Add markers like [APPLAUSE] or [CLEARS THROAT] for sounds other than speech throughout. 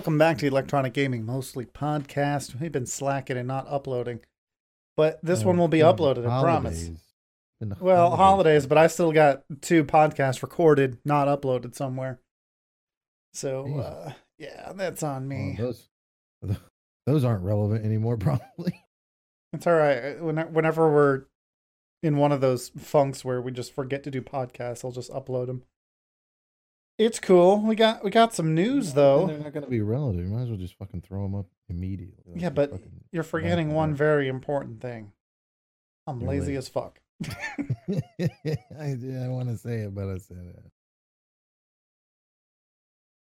Welcome back to Electronic Gaming Mostly podcast. We've been slacking and not uploading, but this Uh, one will be uploaded. I promise. holidays. Well, holidays, but I still got two podcasts recorded, not uploaded somewhere. So, uh, yeah, that's on Well, me. those, [LAUGHS] those aren't relevant anymore, [LAUGHS] probably. It's all right. When- Whenever we're in one of those funks where we just forget to do podcasts, I'll just upload them. It's cool. We got we got some news though. they're not going to be relevant. You might as well just fucking throw them up immediately. Like, Yeah, but fucking You're forgetting one very important thing. I'm You're lazy lazy. as fuck. [LAUGHS] [LAUGHS] I, I want to say it, but I said it.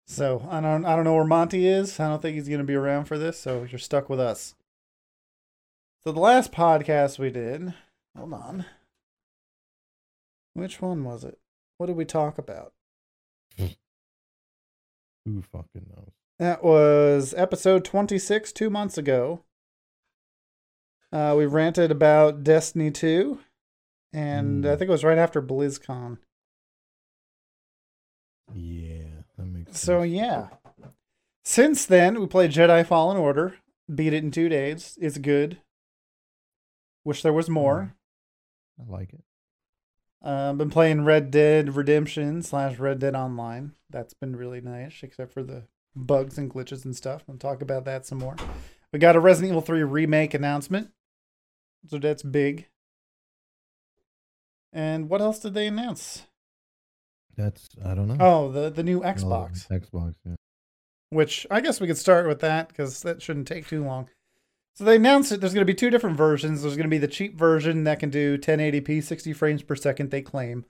So I don't I don't know where Monty is. I don't think he's gonna be around for this, so you're stuck with us. So the last podcast we did, hold on. Which one was it? What did we talk about? Who fucking knows? That was episode 26, two months ago. Uh, we ranted about Destiny 2, and I Hmm. think it was right after BlizzCon. Yeah, that makes So sense. yeah. Since then, we played Jedi Fallen Order. Beat it in two days. It's good. Wish there was more. I like it. Uh, been playing Red Dead Redemption slash Red Dead Online. That's been really nice, except for the bugs and glitches and stuff. We'll talk about that some more. We got a Resident Evil 3 remake announcement. So that's big. And what else did they announce? That's I don't know. Oh, the, the new Oh, Xbox. Xbox. Yeah. which I guess we could start with that because that shouldn't take too long. So they announced that there's going to be two different versions. There's going to be the cheap version that can do 1080p, 60 frames per second, they claim,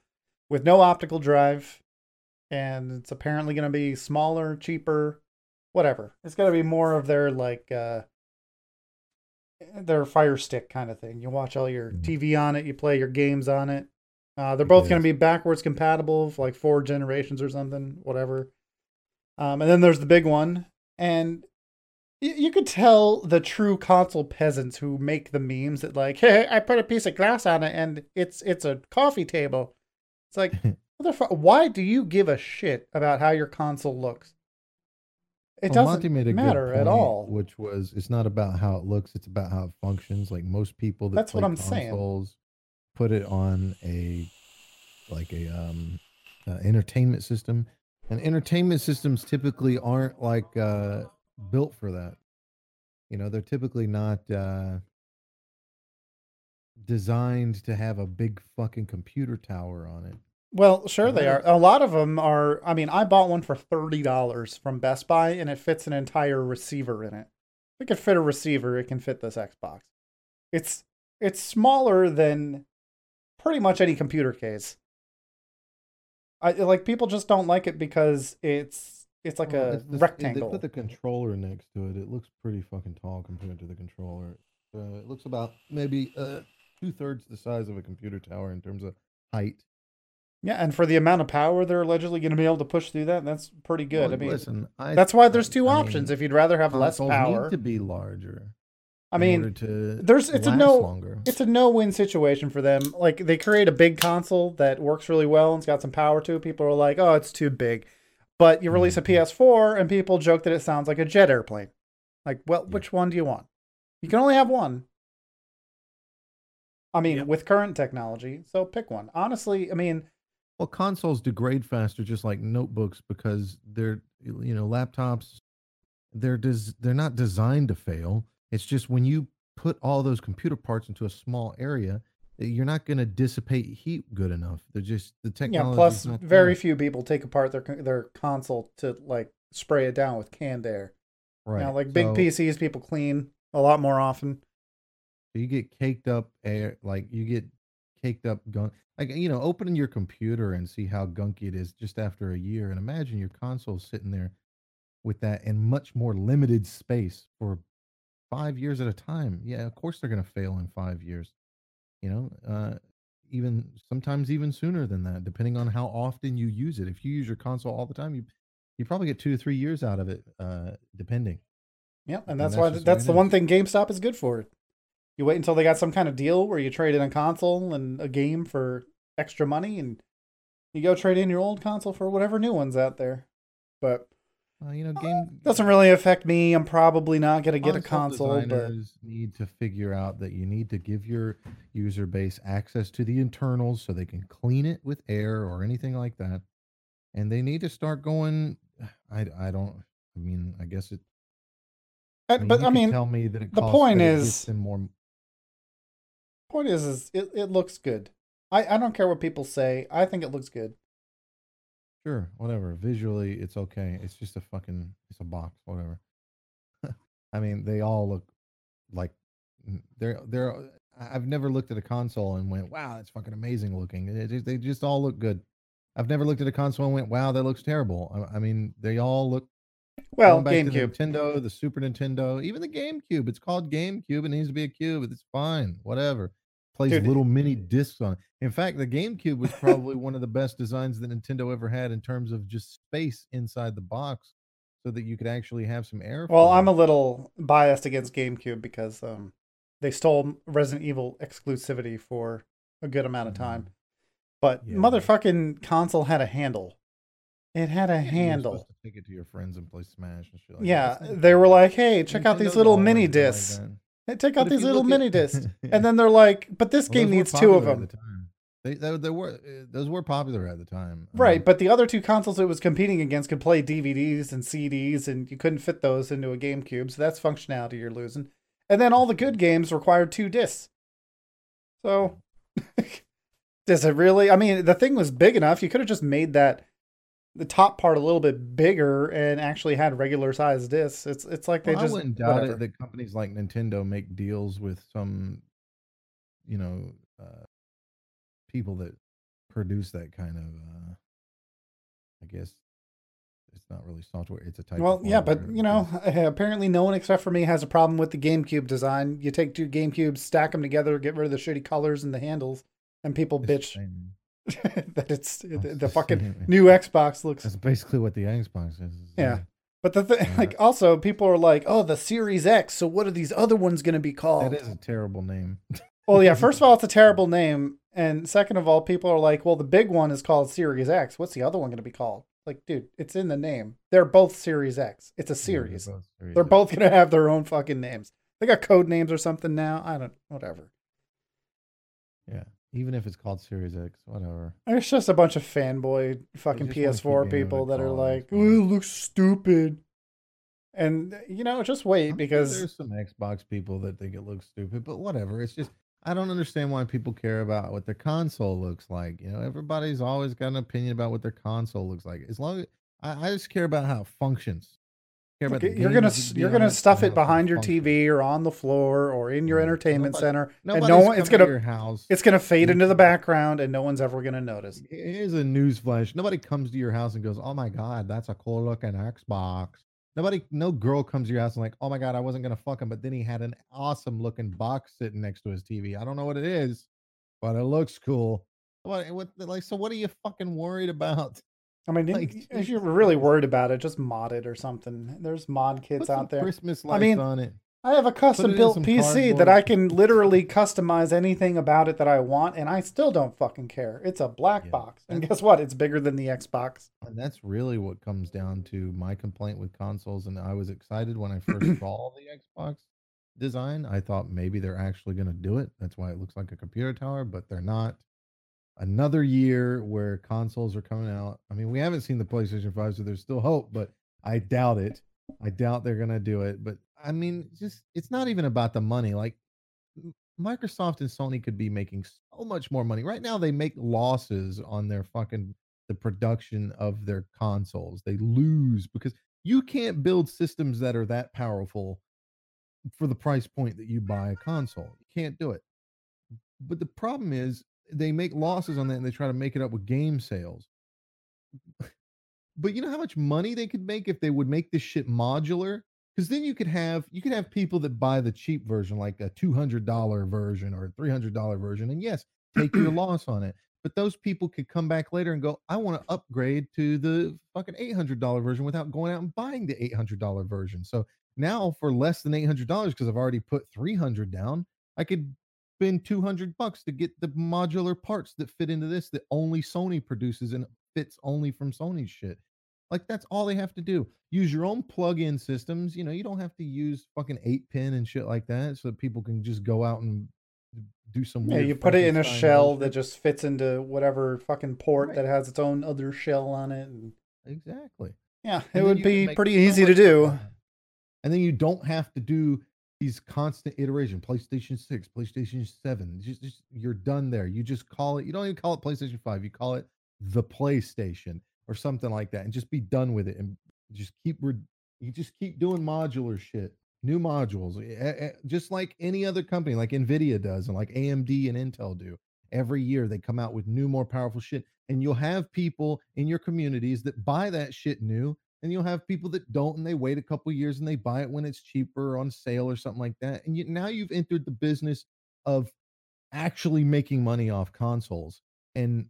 with no optical drive. And it's apparently going to be smaller, cheaper, whatever. It's going to be more of their, like, uh, their Fire Stick kind of thing. You watch all your Mhm. TV on it, you play your games on it. Uh, they're both going to be backwards compatible for like four generations or something, whatever. Um, and then there's the big one, and you could tell the true console peasants who make the memes that like, hey, I put a piece of glass on it and it's it's a coffee table. It's like, [LAUGHS] motherfucker, why do you give a shit about how your console looks? It Well, doesn't made a matter at all. Which was it's not about how it looks, it's about how it functions. Like most people that That's what I'm saying. consoles put it on a like a um uh, entertainment system. And entertainment systems typically aren't like uh built for that. You know, they're typically not uh designed to have a big fucking computer tower on it. Well, sure they are. A lot of them are. I mean, I bought one for thirty dollars from Best Buy, and it fits an entire receiver in it. If it could fit a receiver, it can fit this Xbox. It's it's smaller than pretty much any computer case. I like people just don't like it because it's it's like Well, a it's rectangle. They put the controller next to it. It looks pretty fucking tall compared to the controller. Uh, it looks about maybe uh, two thirds the size of a computer tower in terms of height. yeah, and for the amount of power they're allegedly going to be able to push through that, that's pretty good. Well, I mean, listen, I, that's why there's two I options. mean, if you'd rather have less power, need to be larger. I mean, there's- it's a no- longer. it's a no-win situation for them. Like they create a big console that works really well and's got some power to it. People are like, "Oh, it's too big," but you release a Mhm. PS4 and people joke that it sounds like a jet airplane. Like, well, which one do you want? You can only have one. I mean, Yep. with current technology, so pick one. Honestly, I mean, Well, consoles degrade faster, just like notebooks, because they're you know laptops. They're des- they're not designed to fail. It's just when you put all those computer parts into a small area, you're not going to dissipate heat good enough. They're just the technology. yeah. Plus, very few people take apart their their console to like spray it down with canned air. right. Now, like big So- PCs, people clean a lot more often. You get caked up air, like you get caked up gunk. Like you know, opening your computer and see how gunky it is just after a year, and imagine your console sitting there with that in much more limited space for five years at a time. Yeah, of course they're going to fail in five years. You know, uh, even sometimes even sooner than that, depending on how often you use it. If you use your console all the time, you you probably get two to three years out of it, uh, depending. Yeah, and And that's that's why just that's the one thing GameStop is good for. You wait until they got some kind of deal where you trade in a console and a game for extra money, and you go trade in your old console for whatever new one's out there. But Uh, you know, game Doesn't really affect me. I'm probably not gonna get a console but need to figure out that you need to give your user base access to the internals so they can clean it with air or anything like that. And they need to start going. I, I don't. I mean, I guess it. I- I mean, but I mean, tell me that it the point is- more. point is, is it, it looks good. I, I don't care what people say. I think it looks good. Sure, whatever. Visually, it's okay. It's just a fucking. It's a box, whatever. [LAUGHS] I mean, they all look like they're they're. Uh, I- I've never looked at a console and went, "Wow, that's fucking amazing looking." It- they just all look good. I've never looked at a console and went, "Wow, that looks terrible." I, I mean, they all look. Well, the GameCube. Nintendo, the Super Nintendo, even the GameCube. It's called GameCube. It needs to be a cube. It's fine. Whatever. Plays Dude. little mini discs on it. In fact, the GameCube was probably one of the best designs that Nintendo ever had in terms of just space inside the box, so that you could actually have some air. Well, I'm a little biased against GameCube because um, they stole Resident Evil exclusivity for a good amount of time. But Yeah. motherfucking console had a handle. It had a Yeah, you were handle. take it to your friends and play Smash and shit. Like Yeah, that. They were like, "Hey, check out these little mini like discs. that. Hey, But out these little at- mini discs." [LAUGHS] Yeah. And then they're like, "But this Well, game needs two of them." the. They, they, they were uh, those were popular at the time. Right, mean, but the other two consoles it was competing against could play DVDs and CDs, and you couldn't fit those into a GameCube, so that's functionality you're losing. And then all the good games required two discs. So, [LAUGHS] does it really? I mean, the thing was big enough. You could have just made that the top part a little bit bigger and actually had regular sized discs. It's it's like they well, just I wouldn't doubt whatever. it that companies like Nintendo make deals with some, you know, uh, people that produce that kind of. Uh, I guess it's not really software; it's a type. Well, yeah, but you know, [LAUGHS] apparently no one except for me has a problem with the GameCube design. You take two GameCubes, stack them together, get rid of the shitty colors and the handles, and people it's bitch same. [LAUGHS] that it's the, the fucking new Xbox looks. That's basically what the Xbox is. Yeah. But the thing, Yeah. like, also people are like, "Oh, the Series X. So what are these other ones going to be called?" That is a terrible name. [LAUGHS] Well, yeah. First of all, it's a [LAUGHS] terrible name, and second of all, people are like, "Well, the big one is called Series X. What's the other one going to be called?" Like, dude, it's in the name. They're both Series X. It's a Yeah, they're series. both They're both gonna have their own fucking names. They got code names or something now. I don't. Whatever. Yeah. Even if it's called Series X, whatever. It's just a bunch of fanboy fucking just wanna keep PS4 people that are like, "Oh, it looks stupid," and you know, just wait I'm sure because there's some Xbox people that think it looks stupid, but whatever. It's just I don't understand why people care about what their console looks like. You know, everybody's always got an opinion about what their console looks like. As long as I, I just care about how it functions. Care about the you're gonna games you're gonna stuff it behind your function. TV or on the floor or in your Right. entertainment Nobody- center, and no one it's coming to gonna your house. it's gonna fade into the Mhm. background, and no one's ever gonna notice. Here's a news flash. Nobody comes to your house and goes, "Oh my god, that's a cool looking Xbox." Nobody, no girl comes to your house and like, "Oh my god, I wasn't gonna fuck him," but then he had an awesome looking box sitting next to his TV. I don't know what it is, but it looks cool. What, what, like, so what are you fucking worried about? I mean, Like, if you're really worried about it, just mod it or something. There's mod kits out there. Christmas lights mean, on it. I have a custom built PC that. I can literally customize anything about it that I want, and I still don't fucking care. It's a black Yeah, box. And guess what? It's bigger than the Xbox. And that's really what comes down to my complaint with consoles. And I was excited when I [CLEARS THROAT] first saw the Xbox design. I thought maybe they're actually going to do it. That's why it looks like a computer tower, but they're not. Another year where consoles are coming out. I mean, we haven't seen the PlayStation 5, so there's still hope, but I doubt it. I doubt they're going to do it. But I mean, just it's not even about the money. Like, Microsoft and Sony could be making so much more money. Right now, they make losses on their fucking the production of their consoles. They lose because you can't build systems that are that powerful for the price point that you buy a console. You can't do it. But the problem is they make losses on that and they try to make it up with game sales. But you know how much money they could make if they would make this shit modular? Because then you could have you could have people that buy the cheap version, like a two hundred dollar version or a three hundred dollar version, and yes, take your [CLEARS THROAT] loss on it. But those people could come back later and go, I want to upgrade to the fucking eight hundred dollar version without going out and buying the eight hundred dollar version. So now for less than eight hundred dollars, because I've already put three hundred down, I could spend two hundred bucks to get the modular parts that fit into this that only Sony produces and fits only from Sony's shit. Like that's all they have to do. Use your own plug-in systems. You know, you don't have to use fucking eight pin and shit like that, so that people can just go out and do some. Yeah, you put it in a shell that just fits into whatever fucking port Right. that has its own other shell on it. And exactly. yeah, it And then would be pretty so easy to do. And then you don't have to do these constant iteration. PlayStation 6, PlayStation 7. Just, just you're done there. You just call it, you don't even call it PlayStation 5. You call it the PlayStation or something like that and just be done with it and just keep you just keep doing modular shit. New modules, eh, eh, just like any other company, like Nvidia does, and like AMD and Intel do. Every year they come out with new, more powerful shit, and you'll have people in your communities that buy that shit new, and you'll have people that don't and they wait a couple years and they buy it when it's cheaper on sale or something like that and you, now you've entered the business of actually making money off consoles and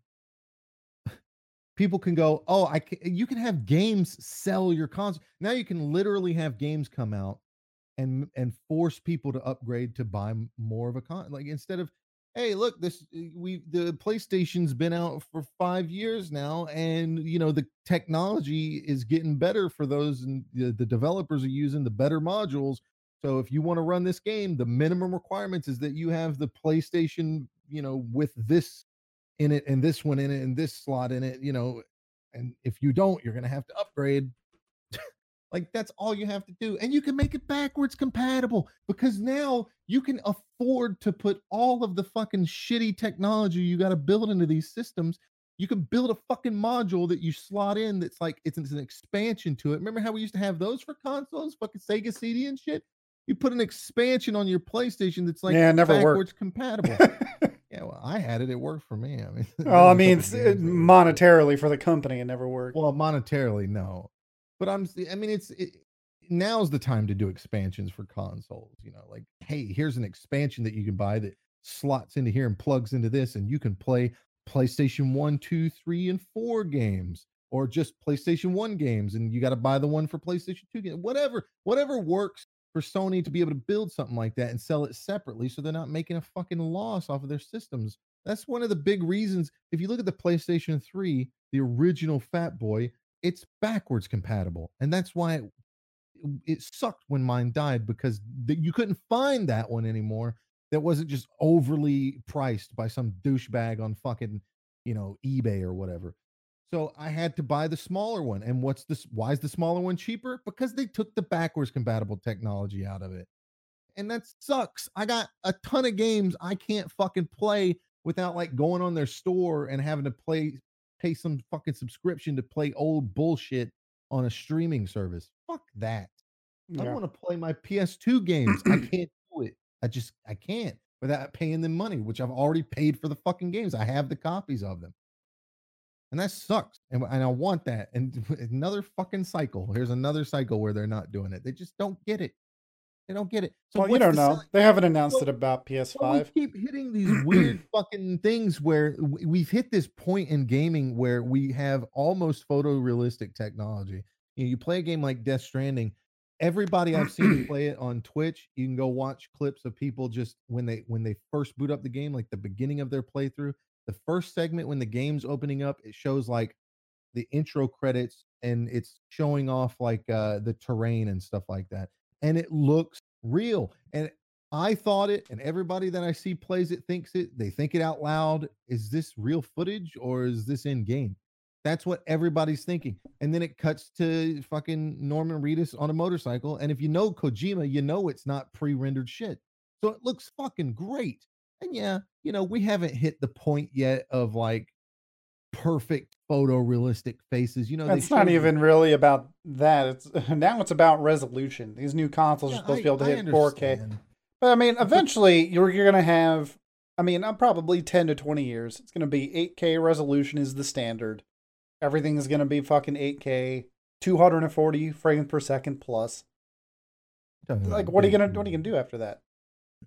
people can go oh i can, you can have games sell your console now you can literally have games come out and and force people to upgrade to buy more of a con like instead of hey look this uh, we the playstation's been out for five years now and you know the technology is getting better for those and the, the developers are using the better modules. So if you want to run this game the minimum requirements is that you have the playstation you know with this in it and this one in it and this slot in it you know and if you don't you're going to have to upgrade like that's all you have to do. And you can make it backwards compatible because now you can afford to put all of the fucking shitty technology you got to build into these systems. You can build a fucking module that you slot in that's like it's, it's an expansion to it. Remember how we used to have those for consoles, fucking Sega CD and shit? You put an expansion on your PlayStation that's like Yeah, it never worked. compatible. [LAUGHS] yeah, well, I had it. It worked for me. I mean, [LAUGHS] well, I [LAUGHS] mean, monetarily for the company, it never worked. well, monetarily, no. But I'm, I mean, it's it, now's the time to do expansions for consoles. You know, like, hey, here's an expansion that you can buy that slots into here and plugs into this, and you can play PlayStation One, Two, Three, and Four games, or just PlayStation One games, and you got to buy the one for PlayStation Two game. Whatever, whatever works for Sony to be able to build something like that and sell it separately, so they're not making a fucking loss off of their systems. That's one of the big reasons. If you look at the PlayStation 3, the original Fat Boy, it's backwards compatible. And that's why it, it sucked when mine died because th- you couldn't find that one anymore that wasn't just overly priced by some douchebag on fucking, you know, eBay or whatever. So I had to buy the smaller one. And what's this? Why is the smaller one cheaper? Because they took the backwards compatible technology out of it and that sucks. I got a ton of games I can't fucking play without like going on their store and having to play pay some fucking subscription to play old bullshit on a streaming service. Fuck that. I want to play my PS2 games. I [CLEARS THROAT] can't do it. I just I can't without paying them money, which I've already paid for the fucking games. I have the copies of them. And that sucks. And, and I want that. And [LAUGHS] another fucking cycle. Here's another cycle where they're not doing it. They just don't get it. They don't get it. So well, you don't the know. selling- They haven't announced Well- it about PS5. we keep hitting these weird [CLEARS THROAT] fucking things where we've hit this point in gaming where we have almost photorealistic technology. You, know, you play a game like Death Stranding. Everybody I've seen [CLEARS THROAT] play it on Twitch. You can go watch clips of people just when they when they first boot up the game, like the beginning of their playthrough. The first segment when the game's opening up, it shows like the intro credits and it's showing off like uh the terrain and stuff like that and it looks real and i thought it and everybody that i see plays it thinks it they think it out loud is this real footage or is this in game? That's what everybody's thinking and then it cuts to fucking norman reedus on a motorcycle and if you know kojima you know it's not pre-rendered shit so it looks fucking great and yeah you know we haven't hit the point yet of like perfect photorealistic faces. You know, It's not even really about that. It's [LAUGHS] now it's about resolution. These new consoles Yeah, are supposed I- to be able to I hit 4K. But I mean, eventually you're you're gonna have. I mean, I'm probably 10 to 20 years. It's gonna be 8K resolution is the standard. Everything is gonna be fucking 8K, 240 frames per second plus. Like, what are you gonna what are you gonna do after that?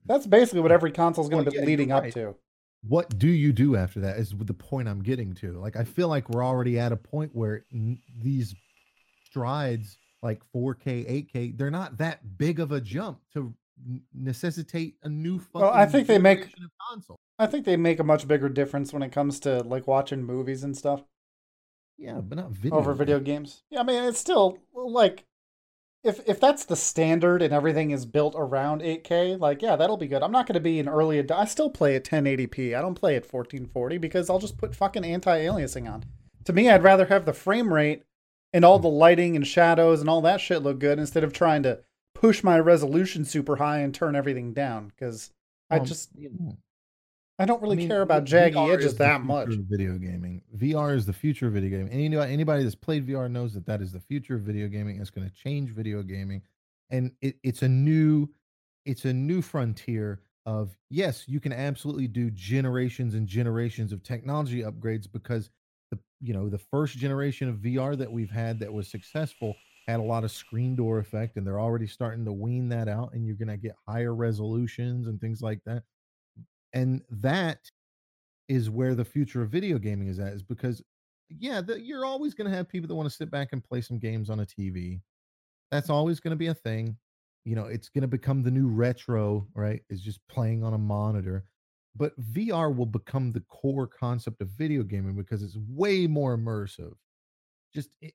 That's basically what every console is gonna Well, be yeah, leading up to. What do you do after that? Is the point I'm getting to. Like, I feel like we're already at a point where n- these strides, like 4K, 8K, they're not that big of a jump to necessitate a new fucking. Well, I think they make- console. I think they make a much bigger difference when it comes to like watching movies and stuff. Yeah, but not video. over video games. Yeah, I mean it's still like if if that's the standard and everything is built around 8K, like yeah, that'll be good. I'm not going to be an early ad- I still play at 1080p. I don't play at 1440 because I'll just put fucking anti-aliasing on. To me, I'd rather have the frame rate and all the lighting and shadows and all that shit look good instead of trying to push my resolution super high and turn everything down cuz I Um, just you know, I don't really I mean, care about jaggy VR edges that much. Video gaming. VR is the future of video gaming. Any anybody that's played VR knows that that is the future of video gaming. It's going to change video gaming, and it, it's a new, it's a new frontier of yes, you can absolutely do generations and generations of technology upgrades because the you know the first generation of VR that we've had that was successful had a lot of screen door effect, and they're already starting to wean that out, and you're going to get higher resolutions and things like that and that is where the future of video gaming is at is because yeah the, you're always going to have people that want to sit back and play some games on a tv that's always going to be a thing. You know it's going to become the new retro right? Is just playing on a monitor. But vr will become the core concept of video gaming because it's way more immersive. Just i-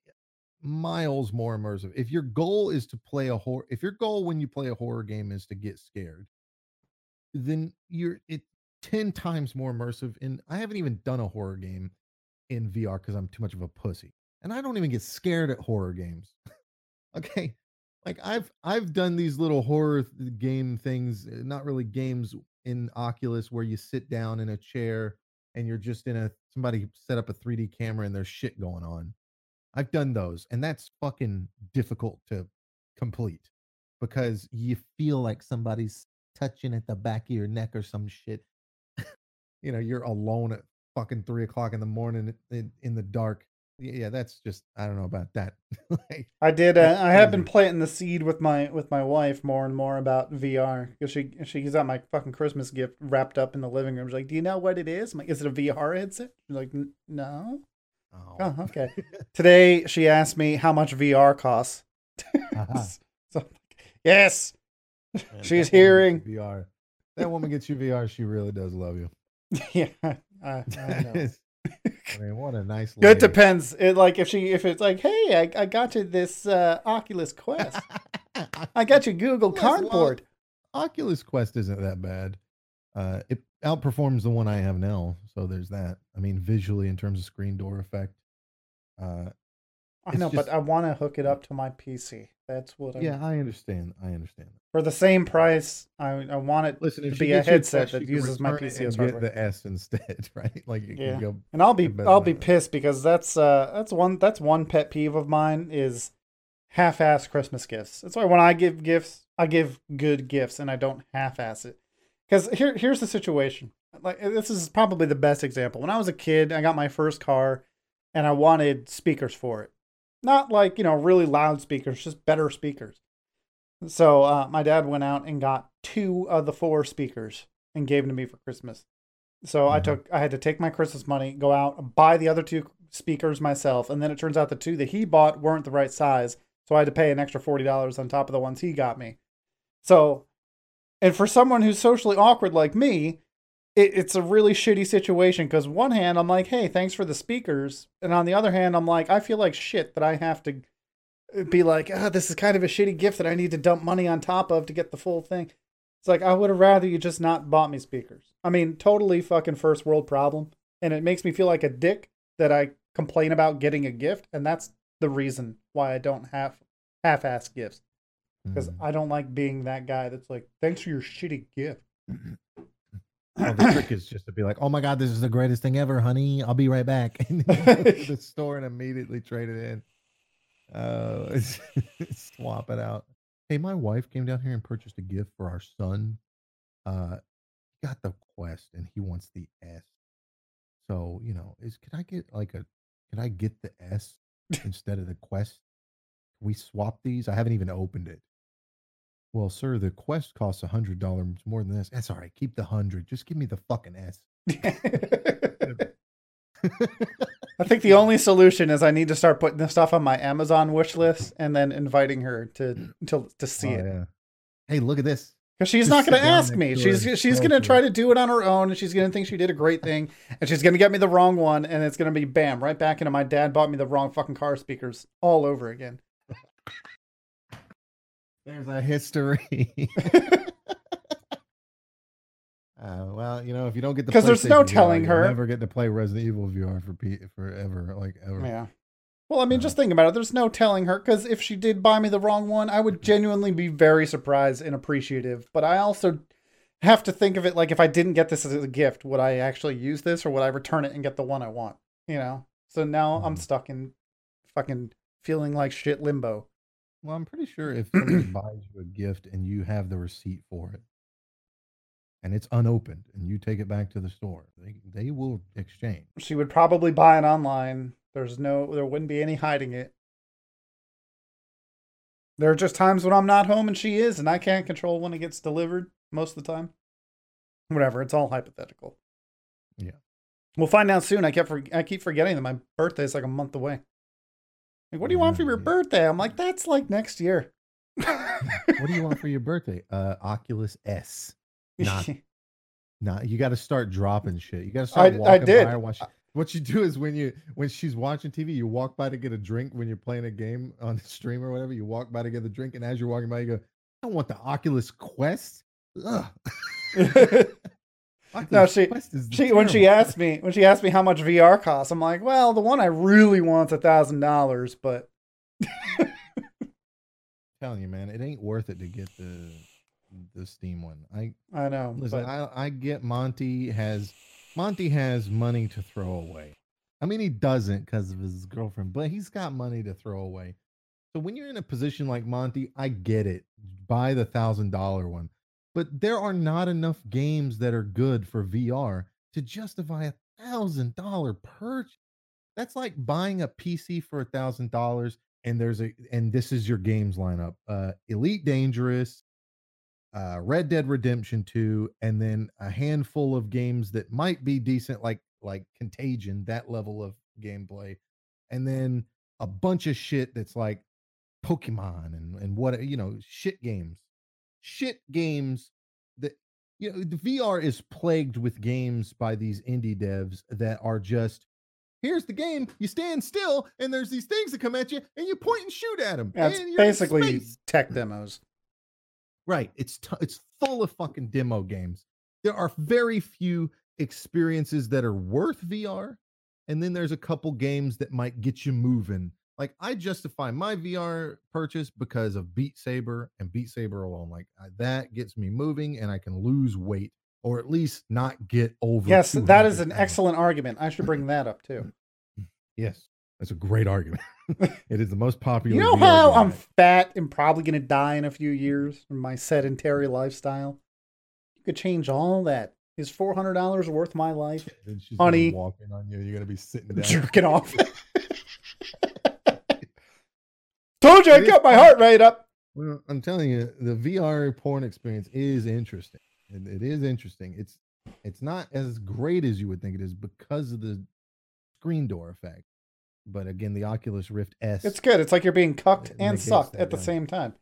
miles more immersive. If your goal is to play a horror if your goal when you play a horror game is to get scared then you're it 10 times more immersive and i haven't even done a horror game in vr because i'm too much of a pussy and i don't even get scared at horror games. [LAUGHS] Okay? Like i've i've done these little horror game things uh, not really games in oculus where you sit down in a chair and you're just in a somebody set up a 3d camera and there's shit going on. I've done those and that's fucking difficult to complete because you feel like somebody's touching at the back of your neck or some shit you know you're alone at fucking three o'clock in the morning in, in the dark yeah that's just i don't know about that [LAUGHS] like I did. Uh, I have been planting the seed with my with my wife more and more about VR because she she's got my fucking Christmas gift wrapped up in the living room. She's like, "Do you know what it is?" I'm like, "Is it a VR headset?" She's like, "No." oh, Oh, okay. Today she asked me how much VR costs. Haha. [LAUGHS] so, yes, she's hearing. vr that woman gets you vr she really does love you [LAUGHS] yeah, I, I know. [LAUGHS] i mean what a nice It depends. It like if she if it's like, hey, I, I got you this uh, Oculus Quest. [LAUGHS] I got you Google well, Cardboard. Oculus Quest isn't that bad. Uh, it outperforms the one I have now, so there's that. I mean, visually in terms of screen door effect. Uh, I know, just- but I want to hook it up to my PC. That's what I yeah, I understand. I understand. For the same price, I I want it Listen, to be a headset that uses my PC as get hardware. the S instead, [LAUGHS] right? Like Yeah. can go. and I'll be I'll be pissed because that's uh that's one that's one pet peeve of mine is half-ass Christmas gifts. That's why when I give gifts, I give good gifts and I don't half-ass it. Because here here's the situation. Like this is probably the best example. When I was a kid, I got my first car, and I wanted speakers for it. Not like you know really loud speakers, just better speakers. So uh, my dad went out and got two of the four speakers and gave them to me for Christmas. So I Mhm. took I had to take my Christmas money, go out, buy the other two speakers myself, and then it turns out the two that he bought weren't the right size, so I had to pay an extra forty dollars on top of the ones he got me. So, and for someone who's socially awkward like me, it, it's a really shitty situation because one hand I'm like, hey, thanks for the speakers, and on the other hand I'm like, I feel like shit that I have to be like, ah, this is kind of a shitty gift that I need to dump money on top of to get the full thing. It's like I would have rather you just not bought me speakers. I mean, totally fucking first world problem, and it makes me feel like a dick that I complain about getting a gift, and that's the reason why I don't have half-ass gifts because Mm. I don't like being that guy that's like, thanks for your shitty gift. Oh, the trick is just to be like, "Oh my god, this is the greatest thing ever, honey. I'll be right back." [LAUGHS] And the [LAUGHS] store and immediately trade it in. Uh, [LAUGHS] swap it out. Hey, my wife came down here and purchased a gift for our son. Uh, got the Quest and he wants the S. So you know, is can I get like a? Can I get the S instead of the Quest? Can we swap these? I haven't even opened it. Well, sir, the Quest costs a hundred dollars more than this. That's all right. Keep the hundred. Just give me the fucking S. [LAUGHS] [LAUGHS] I think the only solution is I need to start putting this stuff on my Amazon wish list and then inviting her to to to see Oh, it. yeah. Hey, look at this. Because she's Just not going to ask me. She's she's going to try to do it on her own, and she's going to think she did a great thing, and she's going to get me the wrong one, and it's going to be bam right back into my dad bought me the wrong fucking car speakers all over again. There's a history. [LAUGHS] [LAUGHS] Uh, well, you know, if you don't get the because there's no VR, telling her. Never get to play Resident Evil VR for P- forever, like ever. Yeah. Well, I mean, Uh, just think about it. There's no telling her because if she did buy me the wrong one, I would genuinely be very surprised and appreciative. But I also have to think of it like if I didn't get this as a gift, would I actually use this or would I return it and get the one I want? You know. So now I'm Mhm. stuck in fucking feeling like shit limbo. Well, I'm pretty sure if somebody [CLEARS THROAT] buys you a gift and you have the receipt for it, and it's unopened, and you take it back to the store, they they will exchange. She would probably buy it online. There's no, there wouldn't be any hiding it. There are just times when I'm not home and she is, and I can't control when it gets delivered most of the time. Whatever, it's all hypothetical. Yeah. We'll find out soon. I kept for, I keep forgetting that my birthday is like a month away. Like, what do you want for your birthday? I'm like, that's like next year. What do you want for your [LAUGHS] birthday? Uh, Oculus S. [LAUGHS] Not, not. You got to start dropping shit. You got to start I walking did. by her. While she, what you do is when you when she's watching TV, you walk by to get a drink. When you're playing a game on the stream or whatever, you walk by to get the drink, and as you're walking by, you go, "I don't want the Oculus Quest." [LAUGHS] Oculus she- She when she asked me when she asked me how much VR costs, I'm like, well, the one I really want's a thousand dollars, but [LAUGHS] telling you, man, it ain't worth it to get the the Steam one. I I know. listen. but I I get Monty has Monty has money to throw away. I mean, he doesn't because of his girlfriend, but he's got money to throw away. So when you're in a position like Monty, I get it. Buy the thousand dollar one, but there are not enough games that are good for VR to justify a thousand dollar purchase. That's like buying a PC for a thousand dollars, and there's a and this is your games lineup: uh, Elite Dangerous, uh, Red Dead Redemption 2, and then a handful of games that might be decent, like like Contagion, that level of gameplay, and then a bunch of shit that's like Pokemon and and what you know, shit games, shit games that you know the VR is plagued with games by these indie devs that are just. Here's the game. You stand still, and there's these things that come at you, and you point and shoot at them. yeah, basically tech demos. Right. It's t- it's full of fucking demo games. There are very few experiences that are worth VR, and then there's a couple games that might get you moving. Like I justify my VR purchase because of Beat Saber and Beat Saber alone. Like I- that gets me moving, and I can lose weight or at least not get over. Yes, that is an pounds. excellent argument. I should bring that up too. [LAUGHS] Yes, that's a great argument. [LAUGHS] it is the most popular. You know VR how game I'm fat and probably gonna die in a few years from my sedentary lifestyle? You could change all that. Is four hundred dollars worth my life? [LAUGHS] Then she's gonna Honey. Walking on you. You're gonna be sitting down. Jerking off. Told you I got my heart rate up. Well, I'm telling you, the VR porn experience is interesting. It, it is interesting. It's it's not as great as you would think it is because of the screen door effect. But again, the Oculus Rift S. It's good. It's like you're being cucked It and sucked at the same time.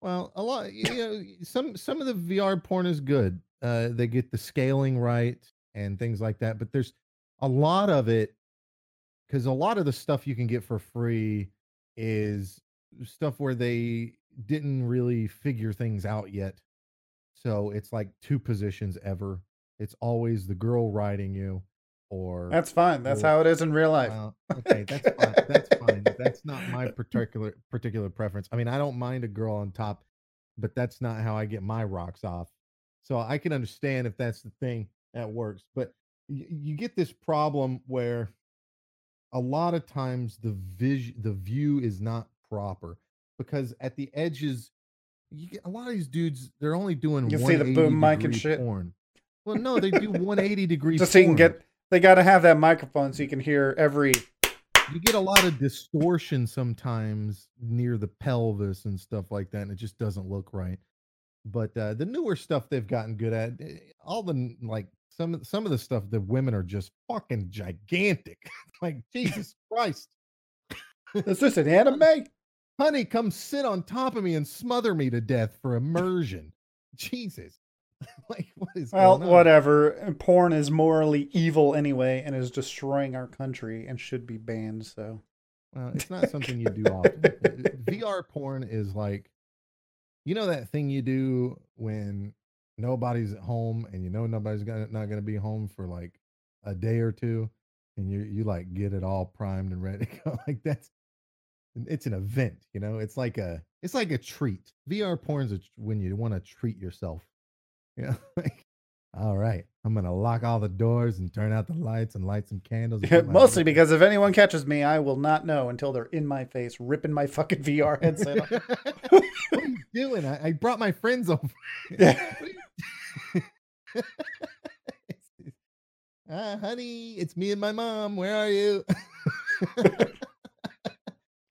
Well, a lot. You know, some some of the VR porn is good. Uh, they get the scaling right and things like that. But there's a lot of it because a lot of the stuff you can get for free is stuff where they didn't really figure things out yet. So it's like two positions ever. It's always the girl riding you, or That's fine. That's Well, how it is in real life. well, [LAUGHS] okay, that's fine. That's fine. That's not my particular particular preference. I mean, I don't mind a girl on top, but that's not how I get my rocks off. So I can understand if that's the thing that works, but you get this problem where a lot of times the vision the view is not proper because at the edges you get a lot of these dudes they're only doing You see the boom mic and shit. porn. Well, no, they do [LAUGHS] 180 degrees Just so you can get. They got to have that microphone so you can hear every. you get a lot of distortion sometimes near the pelvis and stuff like that and it just doesn't look right but uh the newer stuff they've gotten good at eh, all the like some of some of the stuff the women are just fucking gigantic [LAUGHS] like jesus [LAUGHS] christ Is this an [LAUGHS] anime? honey come sit on top of me and smother me to death for immersion Jesus. like what is Well, whatever. Porn is morally evil anyway and is destroying our country and should be banned, so. Well, it's not something you do often. Uh, uh, VR porn is like, you know, that thing you do when nobody's at home and you know nobody's gonna, not going to be home for like a day or two, and you you like get it all primed and ready to go. [LAUGHS] Like that's it's an event, you know. It's like a it's like a treat. VR porn's a, when you want to treat yourself. [LAUGHS] Yeah. like, all right, I'm gonna lock all the doors and turn out the lights and light some candles. and put my Mostly [LAUGHS] because if anyone catches me, I will not know until they're in my face, ripping my fucking VR headset off. what are you doing? I, I brought my friends over. Yeah. [LAUGHS] ah, honey, it's me and my mom. Where are you? [LAUGHS]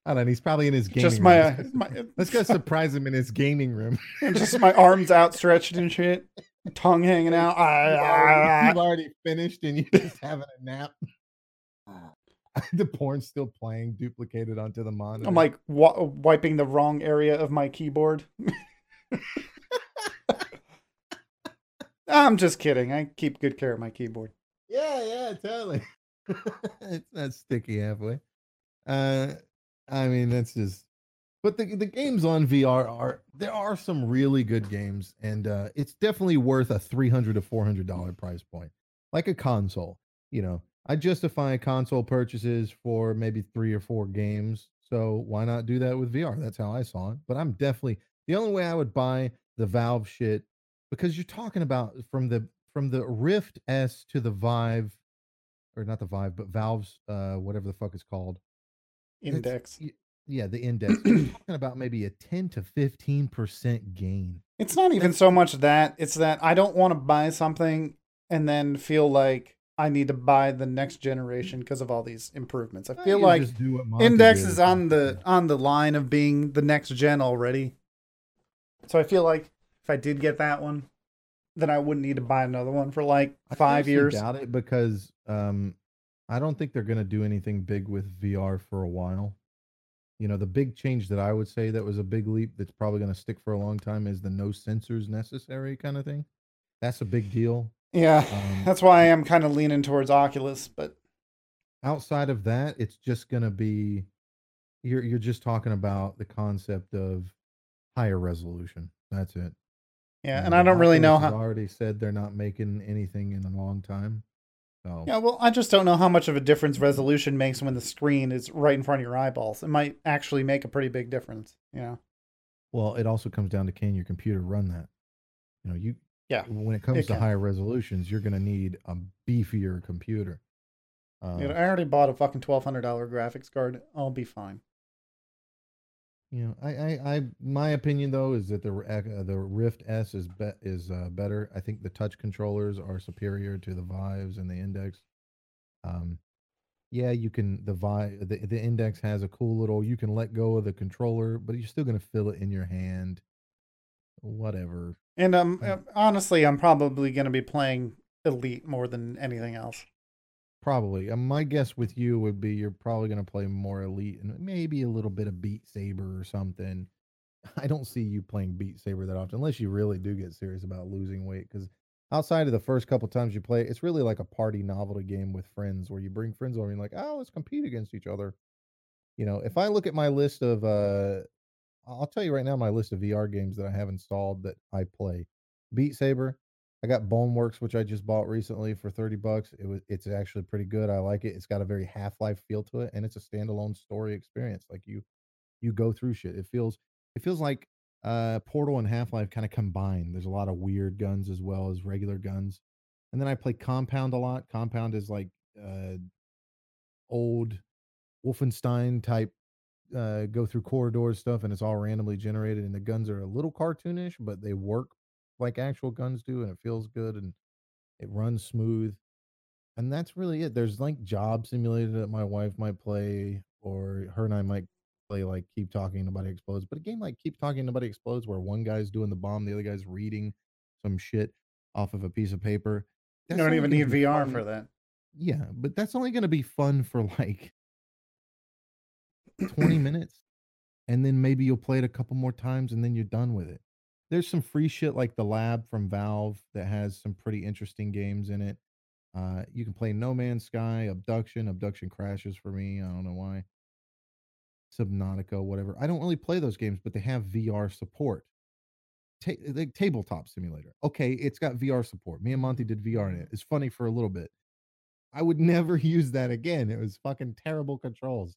I don't know. He's probably in his gaming Just my, room. uh, my Let's go [LAUGHS] surprise him in his gaming room. just my arms outstretched and shit, tongue hanging out. Ah, You've already finished and you're just having a nap. the porn's still playing, duplicated onto the monitor. I'm like wa- wiping the wrong area of my keyboard. I'm just kidding. I keep good care of my keyboard. Yeah, yeah, totally. [LAUGHS] it's not sticky halfway. Uh, I mean, that's just. But the the games on VR are there are some really good games, and uh, it's definitely worth a three hundred to four hundred dollar price point, like a console. You know, I justify console purchases for maybe three or four games, so why not do that with VR? That's how I saw it. But I'm definitely the only way I would buy the Valve shit because you're talking about from the from the Rift S to the Vive, or not the Vive, but Valve's uh whatever the fuck it's called. Index. y- yeah, the index. you're [CLEARS THROAT] talking about maybe a ten to fifteen percent gain. It's not even so much that, it's that I don't want to buy something and then feel like I need to buy the next generation because of all these improvements. I feel like just do what Monty Index is on the on the line of being the next gen already. So I feel like if I did get that one, then I wouldn't need to buy another one for like I five years. Doubt it because um, I don't think they're gonna do anything big with VR for a while. You know, the big change that I would say that was a big leap that's probably gonna stick for a long time is the no sensors necessary kind of thing. That's a big deal. Yeah, Um, that's why I am kind of leaning towards Oculus. But outside of that, it's just gonna be you're you're just talking about the concept of higher resolution. That's it. Yeah, You and I don't really know how. Already said they're not making anything in a long time. So Yeah, well, I just don't know how much of a difference resolution makes when the screen is right in front of your eyeballs. It might actually make a pretty big difference. You know. well, it also comes down to can your computer run that? You know, you Yeah, when it comes it to can. higher resolutions, you're gonna need a beefier computer. Uh, Dude, I already bought a fucking twelve hundred dollar graphics card. I'll be fine. You know, I, I, I, my opinion though is that the uh, the Rift S is be, is uh, better. I think the touch controllers are superior to the Vives and the Index. Um, yeah, you can the Vive the, the Index has a cool little. You can let go of the controller, but you're still gonna feel it in your hand. Whatever. And um, uh, honestly, I'm probably going to be playing Elite more than anything else. Probably. Uh, my guess with you would be you're probably going to play more Elite and maybe a little bit of Beat Saber or something. [LAUGHS] I don't see you playing Beat Saber that often unless you really do get serious about losing weight because outside of the first couple times you play, it's really like a party novelty game with friends where you bring friends over and like, oh, let's compete against each other. You know, if I look at my list of, uh, I'll tell you right now, my list of VR games that I have installed that I play Beat Saber, I got Boneworks, which I just bought recently for 30 bucks. It was it's actually pretty good. I like it. It's got a very Half-Life feel to it, and it's a standalone story experience. Like you you go through shit. It feels it feels like uh Portal and Half-Life kind of combined. There's a lot of weird guns as well as regular guns. And then I play Compound a lot. Compound is like uh old Wolfenstein type uh go through corridors stuff and it's all randomly generated and the guns are a little cartoonish, but they work like actual guns do and it feels good and it runs smooth and that's really it there's like job simulator that my wife might play or her and i might play like keep talking nobody explodes but a game like keep talking nobody explodes where one guy's doing the bomb the other guy's reading some shit off of a piece of paper You don't even need VR fun- for that. yeah but that's only going to be fun for like 20 [CLEARS THROAT] minutes and then maybe you'll play it a couple more times and then you're done with it there's some free shit like the Lab from Valve that has some pretty interesting games in it. Uh, you can play No Man's Sky, Abduction. Abduction crashes for me. I don't know why. Subnautica, whatever. I don't really play those games, but they have VR support. Ta- like tabletop simulator. Okay, it's got VR support. Me and Monty did VR in it. It's funny for a little bit. I would [LAUGHS] never use that again. It was fucking terrible controls.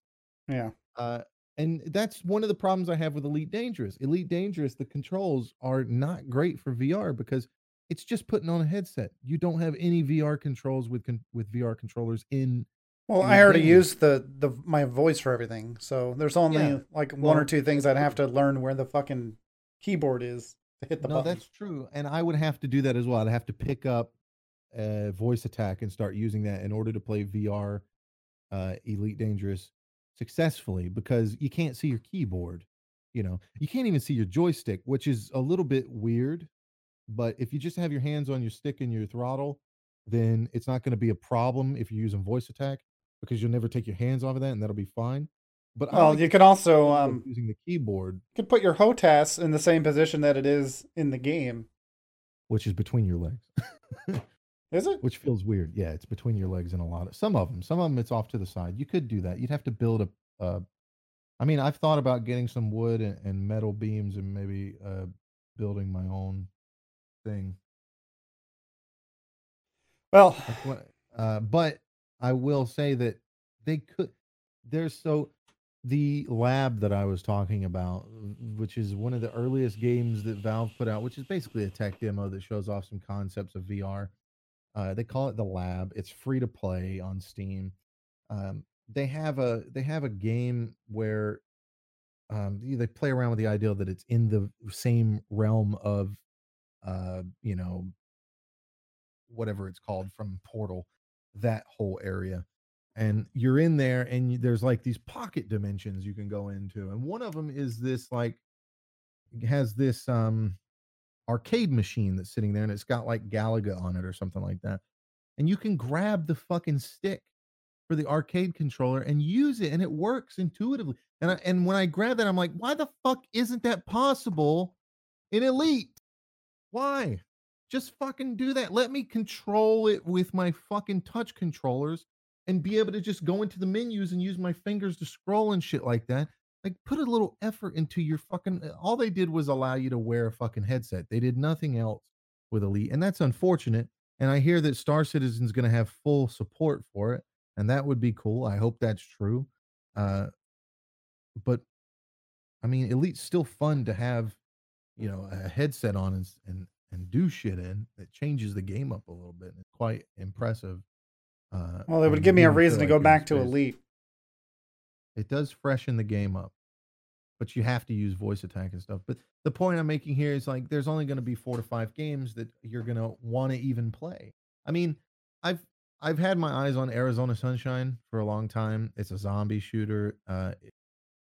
Yeah. Uh, and that's one of the problems I have with Elite Dangerous. Elite Dangerous, the controls are not great for VR because it's just putting on a headset. You don't have any VR controls with con- with VR controllers in. Well, in I already game. used the the my voice for everything, so there's only Yeah. like one or two things I'd have to learn where the fucking keyboard is to hit the no, button. that's true, and I would have to do that as well. I'd have to pick up uh, voice attack and start using that in order to play VR uh, Elite Dangerous successfully because you can't see your keyboard. You know, you can't even see your joystick, which is a little bit weird. But if you just have your hands on your stick and your throttle, then it's not going to be a problem if you're using voice attack because you'll never take your hands off of that and that'll be fine. But Well, like you can also um using the keyboard, You can put your HOTAS in the same position that it is in the game. which is between your legs. [LAUGHS] Is it? which feels weird. Yeah, it's between your legs and a lot of some of them. Some of them it's off to the side. You could do that. You'd have to build a. Uh, I mean, I've thought about getting some wood and, and metal beams and maybe uh, building my own thing. Well, what, uh, but I will say that they could. There's so the lab that I was talking about, which is one of the earliest games that Valve put out, which is basically a tech demo that shows off some concepts of VR. Uh, they call it the lab. It's free to play on Steam. Um, they have a they have a game where um, they play around with the idea that it's in the same realm of uh, you know whatever it's called from Portal, that whole area. And you're in there, and you, there's like these pocket dimensions you can go into, and one of them is this like has this um arcade machine that's sitting there, and it's got like Galaga on it or something like that, and you can grab the fucking stick for the arcade controller and use it, and it works intuitively. And I, and when I grab that, I'm like, why the fuck isn't that possible in Elite? Why? Just fucking do that. Let me control it with my fucking touch controllers and be able to just go into the menus and use my fingers to scroll and shit like that. Like put a little effort into your fucking uh, all they did was allow you to wear a fucking headset. They did nothing else with Elite. And that's unfortunate. And I hear that Star Citizen's going to have full support for it, and that would be cool. I hope that's true. Uh but I mean, Elite's still fun to have, you know, a headset on and and and do shit in. It changes the game up a little bit. It's quite impressive. Uh, well, it would give me a reason to go back to. Elite. It does freshen the game up, but you have to use voice attack and stuff. But the point I'm making here is like, there's only going to be four to five games that you're going to want to even play. I mean, I've I've had my eyes on Arizona Sunshine for a long time. It's a zombie shooter, uh,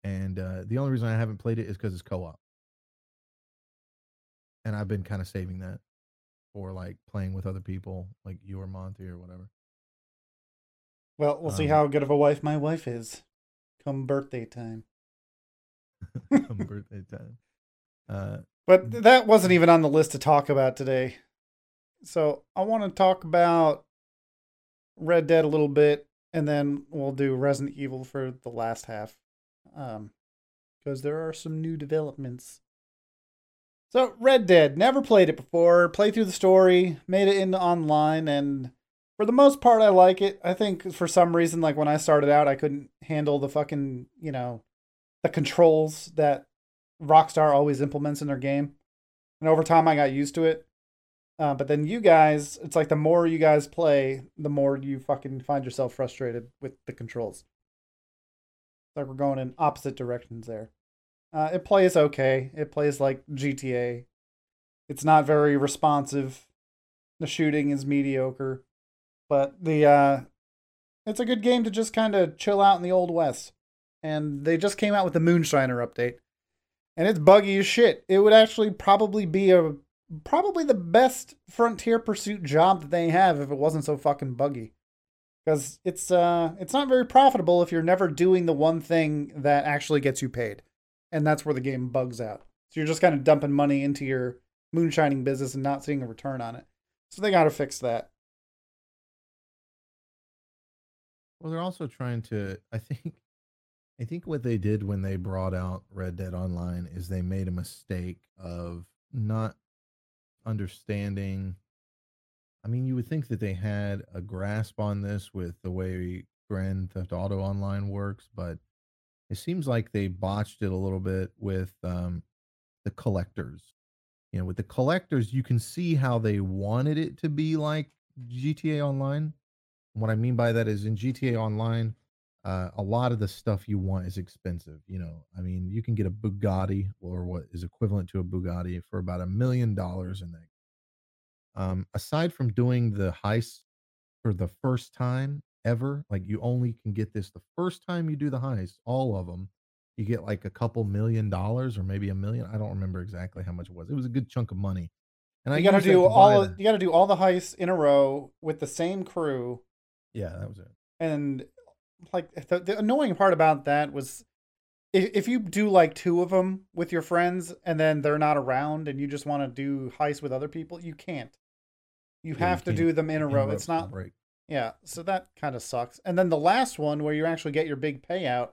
and uh, the only reason I haven't played it is because it's co-op, and I've been kind of saving that for like playing with other people, like you or Monty or whatever. Well, we'll see Um, how good of a wife my wife is come birthday time. [LAUGHS] Birthday time. Uh, But that wasn't even on the list to talk about today. So I want to talk about Red Dead a little bit, and then we'll do Resident Evil for the last half, um, because there are some new developments. So Red Dead, never played it before. Played through the story, made it into online, and for the most part, I like it. I think for some reason, like when I started out, I couldn't handle the fucking, you know, the controls that Rockstar always implements in their game. And over time, I got used to it. Uh, but then you guys, it's like the more you guys play, the more you fucking find yourself frustrated with the controls. It's like we're going in opposite directions there. Uh, it plays okay. It plays like GTA. It's not very responsive. The shooting is mediocre, but the uh, it's a good game to just kind of chill out in the old west. And they just came out with the Moonshiner update, and it's buggy as shit. It would actually probably be a probably the best frontier pursuit job that they have if it wasn't so fucking buggy. Because it's uh it's not very profitable if you're never doing the one thing that actually gets you paid. And that's where the game bugs out. So you're just kind of dumping money into your moonshining business and not seeing a return on it. So they got to fix that. Well, they're also trying to. I think. I think what they did when they brought out Red Dead Online is they made a mistake of not understanding. I mean, you would think that they had a grasp on this with the way Grand Theft Auto Online works, but it seems like they botched it a little bit with um, the collectors. You know, with the collectors, you can see how they wanted it to be like GTA Online. What I mean by that is in GTA Online, uh, a lot of the stuff you want is expensive. You know, I mean, you can get a Bugatti or what is equivalent to a Bugatti for about a million dollars in that. Um, aside from doing the heist for the first time ever, like you only can get this the first time you do the heist, all of them, you get like a couple million dollars or maybe a million. I don't remember exactly how much it was. It was a good chunk of money. And you got to do all you got to do all the heists in a row with the same crew. Yeah, that was it. And like the, the annoying part about that was if, if you do like two of them with your friends and then they're not around and you just want to do heists with other people, you can't. You yeah, have you to do them in a row. It's not break. Yeah, so that kind of sucks. And then the last one where you actually get your big payout,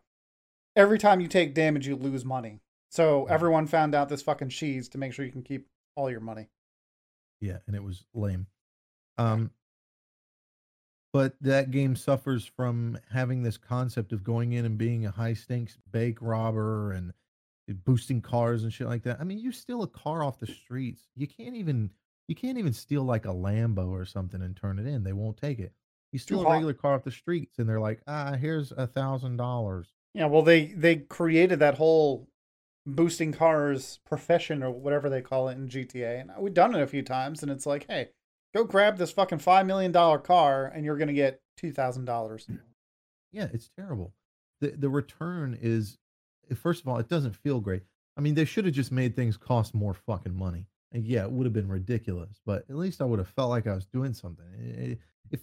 every time you take damage you lose money. So everyone found out this fucking cheese to make sure you can keep all your money. Yeah, and it was lame. Um but that game suffers from having this concept of going in and being a high stakes bank robber and boosting cars and shit like that. I mean, you steal a car off the streets. You can't even you can't even steal like a Lambo or something and turn it in. They won't take it. You steal a regular car off the streets and they're like, ah, here's a thousand dollars. Yeah, well they they created that whole boosting cars profession or whatever they call it in GTA. And we've done it a few times and it's like, hey, Go grab this fucking five million dollar car, and you're gonna get two thousand dollars. [CLEARS THROAT] Yeah, it's terrible. the The return is, first of all, it doesn't feel great. I mean, they should have just made things cost more fucking money. And yeah, it would have been ridiculous, but at least I would have felt like I was doing something. If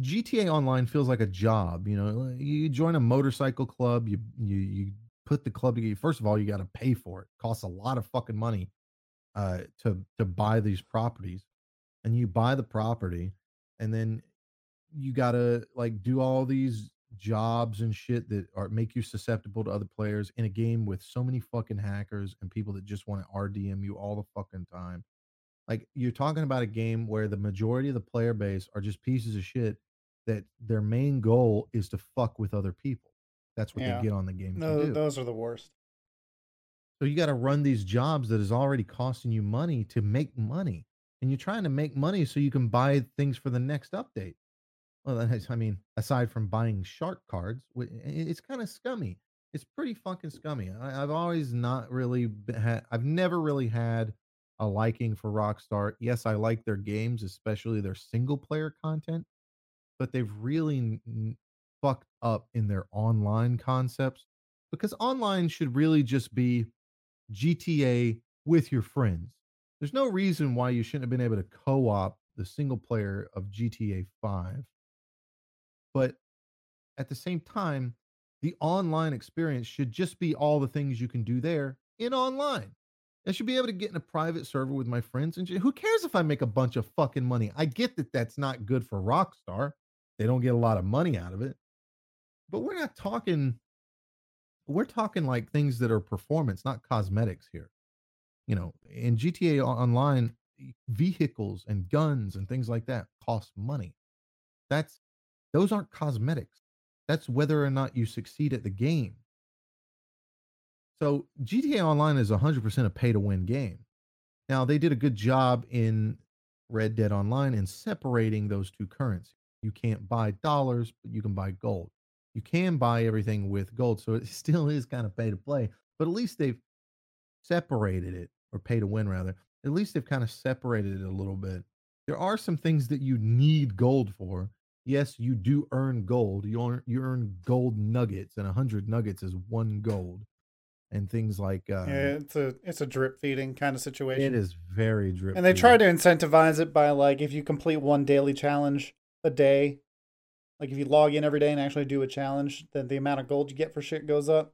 GTA Online feels like a job, you know, you join a motorcycle club, you you you put the club together. First of all, you got to pay for it. it. Costs a lot of fucking money uh, to to buy these properties and you buy the property and then you gotta like do all these jobs and shit that are make you susceptible to other players in a game with so many fucking hackers and people that just want to RDM you all the fucking time. Like you're talking about a game where the majority of the player base are just pieces of shit that their main goal is to fuck with other people. That's what yeah. they get on the game. No, those are the worst. So you got to run these jobs that is already costing you money to make money and you're trying to make money so you can buy things for the next update. Well, I mean, aside from buying shark cards, it's kind of scummy. It's pretty fucking scummy. I, have always not really had, I've never really had a liking for Rockstar. Yes, I like their games, especially their single player content, but they've really n- fucked up in their online concepts because online should really just be GTA with your friends there's no reason why you shouldn't have been able to co-op the single player of GTA 5. But at the same time, the online experience should just be all the things you can do there in online. I should be able to get in a private server with my friends and who cares if I make a bunch of fucking money? I get that that's not good for Rockstar. They don't get a lot of money out of it. But we're not talking we're talking like things that are performance, not cosmetics here you know, in GTA Online, vehicles and guns and things like that cost money. That's those aren't cosmetics. That's whether or not you succeed at the game. So GTA Online is 100% a pay to win game. Now, they did a good job in Red Dead Online in separating those two currencies. You can't buy dollars, but you can buy gold. You can buy everything with gold. So it [LAUGHS] still is kind of pay to play, but at least they've separated it or pay to win rather. At least they've kind of separated it a little bit. There are some things that you need gold for. Yes, you do earn gold. You earn you earn gold nuggets, and a hundred nuggets is one gold, and things like uh, yeah, it's a it's a drip feeding kind of situation. It is very drip. And they try to incentivize it by like if you complete one daily challenge a day, like if you log in every day and actually do a challenge, then the amount of gold you get for shit goes up,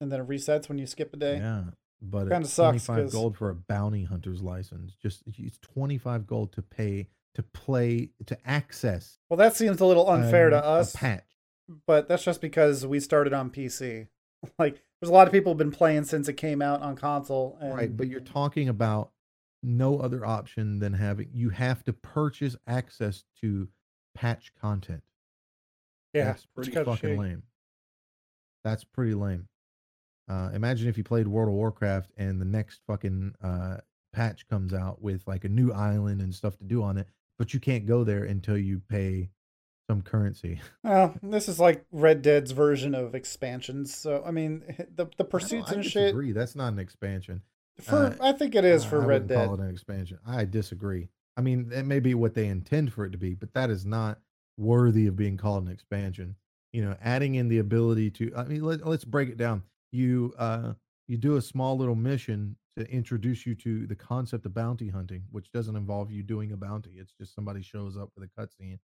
and then it resets when you skip a day. Yeah, but Kinda it's sucks 25 'cause- gold for a bounty hunter's license. Just it's 25 gold to pay to play to access Well, that seems a little unfair um, to us, patch. but that's just because we started on PC. [LAUGHS] Like, there's a lot of people have been playing since it came out on console. And Right, but you're talking about no other option than having you have to purchase access to patch content. yeah, That's pretty fucking lame. That's pretty lame. Uh, imagine if you played World of Warcraft and the next fucking uh, patch comes out with like a new island and stuff to do on it, but you can't go there until you pay some currency. [LAUGHS] Well, this is like Red Dead's version of expansions. So, I mean, the the pursuits I, I and shit. disagree. That's not an expansion. For Uh, I think it is for I Red Dead. Call it an expansion. I disagree. I mean, it may be what they intend for it to be, but that is not worthy of being called an expansion. You know, adding in the ability to. I mean, let, let's break it down. You uh, you do a small little mission to introduce you to the concept of bounty hunting, which doesn't involve you doing a bounty. It's just somebody shows up with a cutscene,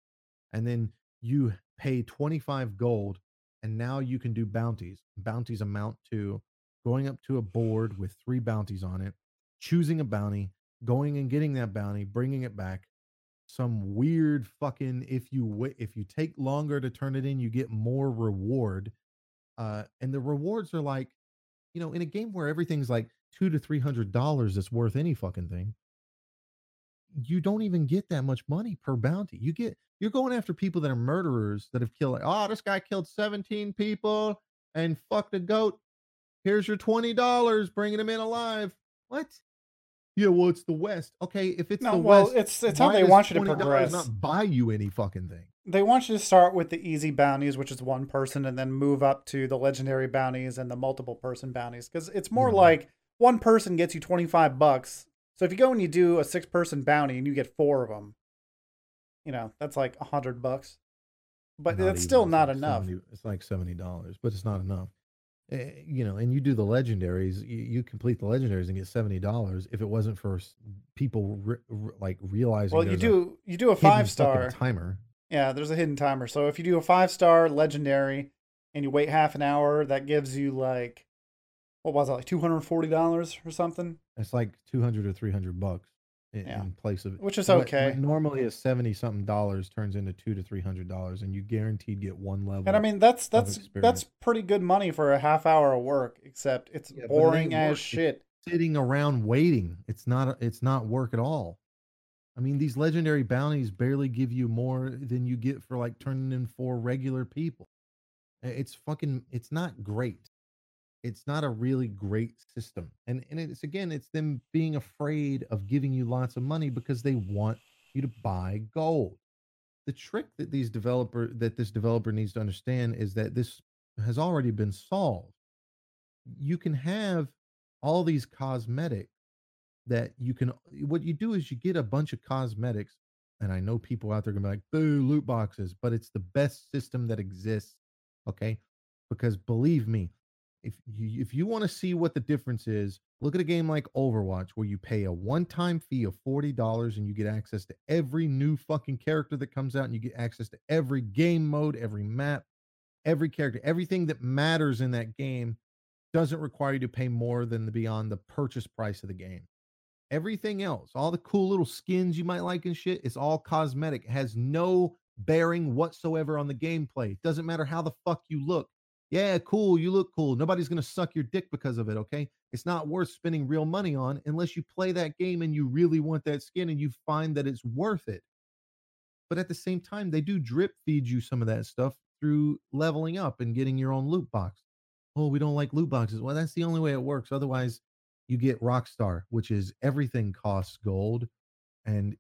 and then you pay twenty five gold, and now you can do bounties. Bounties amount to going up to a board with three bounties on it, choosing a bounty, going and getting that bounty, bringing it back. Some weird fucking if you if you take longer to turn it in, you get more reward. Uh, and the rewards are like, you know, in a game where everything's like two to three hundred dollars that's worth any fucking thing, you don't even get that much money per bounty. You get you're going after people that are murderers that have killed like, oh, this guy killed 17 people and fucked a goat. Here's your twenty dollars, bringing him in alive. What? Yeah, well, it's the West. Okay, if it's No, the well, West, it's it's how they want you to progress. Not buy you any fucking thing. They want you to start with the easy bounties, which is one person, and then move up to the legendary bounties and the multiple person bounties. Because it's more Yeah. like one person gets you twenty five bucks. So if you go and you do a six person bounty and you get four of them, you know that's like a hundred bucks. But Not it's even. still not enough. 70 it's like seventy dollars, but it's not enough. Eh, you know, and you do the legendaries. You, you complete the legendaries and get seventy dollars. If it wasn't for people re- re- like realizing, Well, you do you do a five star. timer. Yeah, there's a hidden timer. So if you do a five star legendary and you wait half an hour, that gives you like what was it, like two hundred forty dollars or something? It's like two hundred or three hundred bucks in, Yeah. in place of Which is what- okay. what normally is seventy something dollars turns into two to three hundred dollars, and you guaranteed get one level. And I mean that's that's that's pretty good money for a half hour of work, except it's Yeah, boring as work. Shit. sitting around waiting. It's not it's not work at all. I mean, these legendary bounties barely give you more than you get for like turning in four regular people. It's fucking it's not great. It's not a really great system. And and it's again, it's them being afraid of giving you lots of money because they want you to buy gold. The trick that these developer that this developer needs to understand is that this has already been solved. You can have all these cosmetics that you can what you do is you get a bunch of cosmetics and i know people out there gonna be like boo loot boxes but it's the best system that exists okay because believe me if you if you want to see what the difference is look at a game like overwatch where you pay a one-time fee of $40 and you get access to every new fucking character that comes out and you get access to every game mode every map every character everything that matters in that game doesn't require you to pay more than the beyond the purchase price of the game. Everything else, all the cool little skins you might like and shit, it's all cosmetic. It has no bearing whatsoever on the gameplay. It doesn't matter how the fuck you look. Yeah, cool, you look cool. Nobody's gonna suck your dick because of it, okay? It's not worth spending real money on unless you play that game and you really want that skin and you find that it's worth it. But at the same time, they do drip feed you some of that stuff through leveling up and getting your own loot box oh, we don't like loot boxes. Well, that's the only way it works. Otherwise, you get Rockstar, which is everything costs gold, and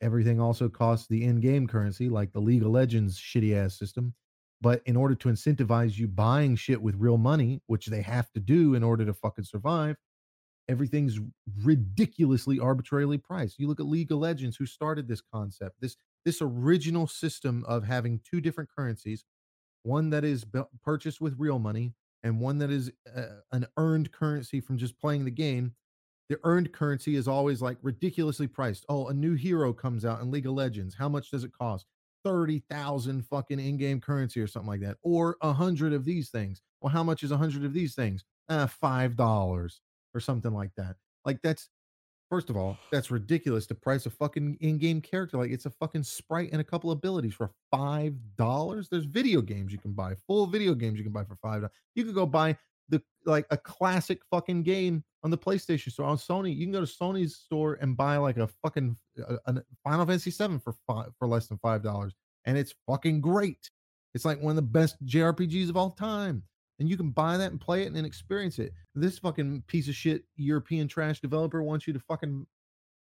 everything also costs the in-game currency, like the League of Legends shitty ass system. But in order to incentivize you buying shit with real money, which they have to do in order to fucking survive, everything's ridiculously arbitrarily priced. You look at League of Legends, who started this concept, this this original system of having two different currencies, one that is purchased with real money and one that is uh, an earned currency from just playing the game. The earned currency is always like ridiculously priced. Oh, a new hero comes out in League of Legends. How much does it cost? 30,000 fucking in-game currency or something like that. Or a hundred of these things. Well, how much is a hundred of these things? Uh, five dollars or something like that. Like that's first of all, that's ridiculous to price a fucking in-game character like it's a fucking sprite and a couple abilities for five dollars. There's video games you can buy, full video games you can buy for five dollars. You could go buy the like a classic fucking game on the PlayStation store on Sony. You can go to Sony's store and buy like a fucking uh, a, a Final Fantasy VII for five for less than five dollars, and it's fucking great. It's like one of the best JRPGs of all time and you can buy that and play it and experience it. This fucking piece of shit European trash developer wants you to fucking,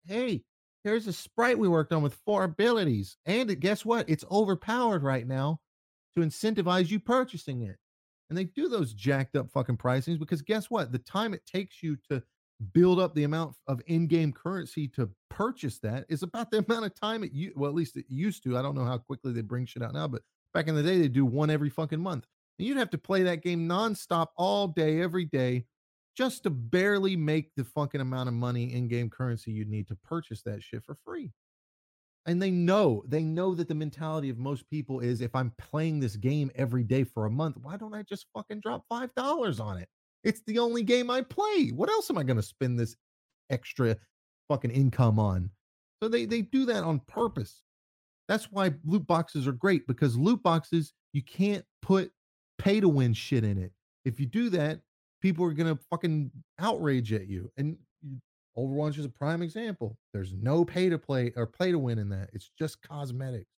hey, Here's a sprite we worked on with four abilities, and guess what? It's overpowered right now to incentivize you purchasing it. And they do those jacked up fucking pricings because guess what? The time it takes you to build up the amount of in-game currency to purchase that is about the [LAUGHS] amount of time it you well at least it used to. I don't know how quickly they bring shit out now, but back in the day they do one every fucking month. And you'd have to play that game nonstop all day, every day, just to barely make the fucking amount of money in game currency you'd need to purchase that shit for free. And they know, they know that the mentality of most people is if I'm playing this game every day for a month, why don't I just fucking drop $5 on it? It's the only game I play. What else am I going to spend this extra fucking income on? So they they do that on purpose. That's why loot boxes are great because loot boxes you can't put pay to win shit in it. If you do that, people are gonna fucking outrage at you. And Overwatch is a prime example. There's no pay to play or play to win in that. It's just cosmetics.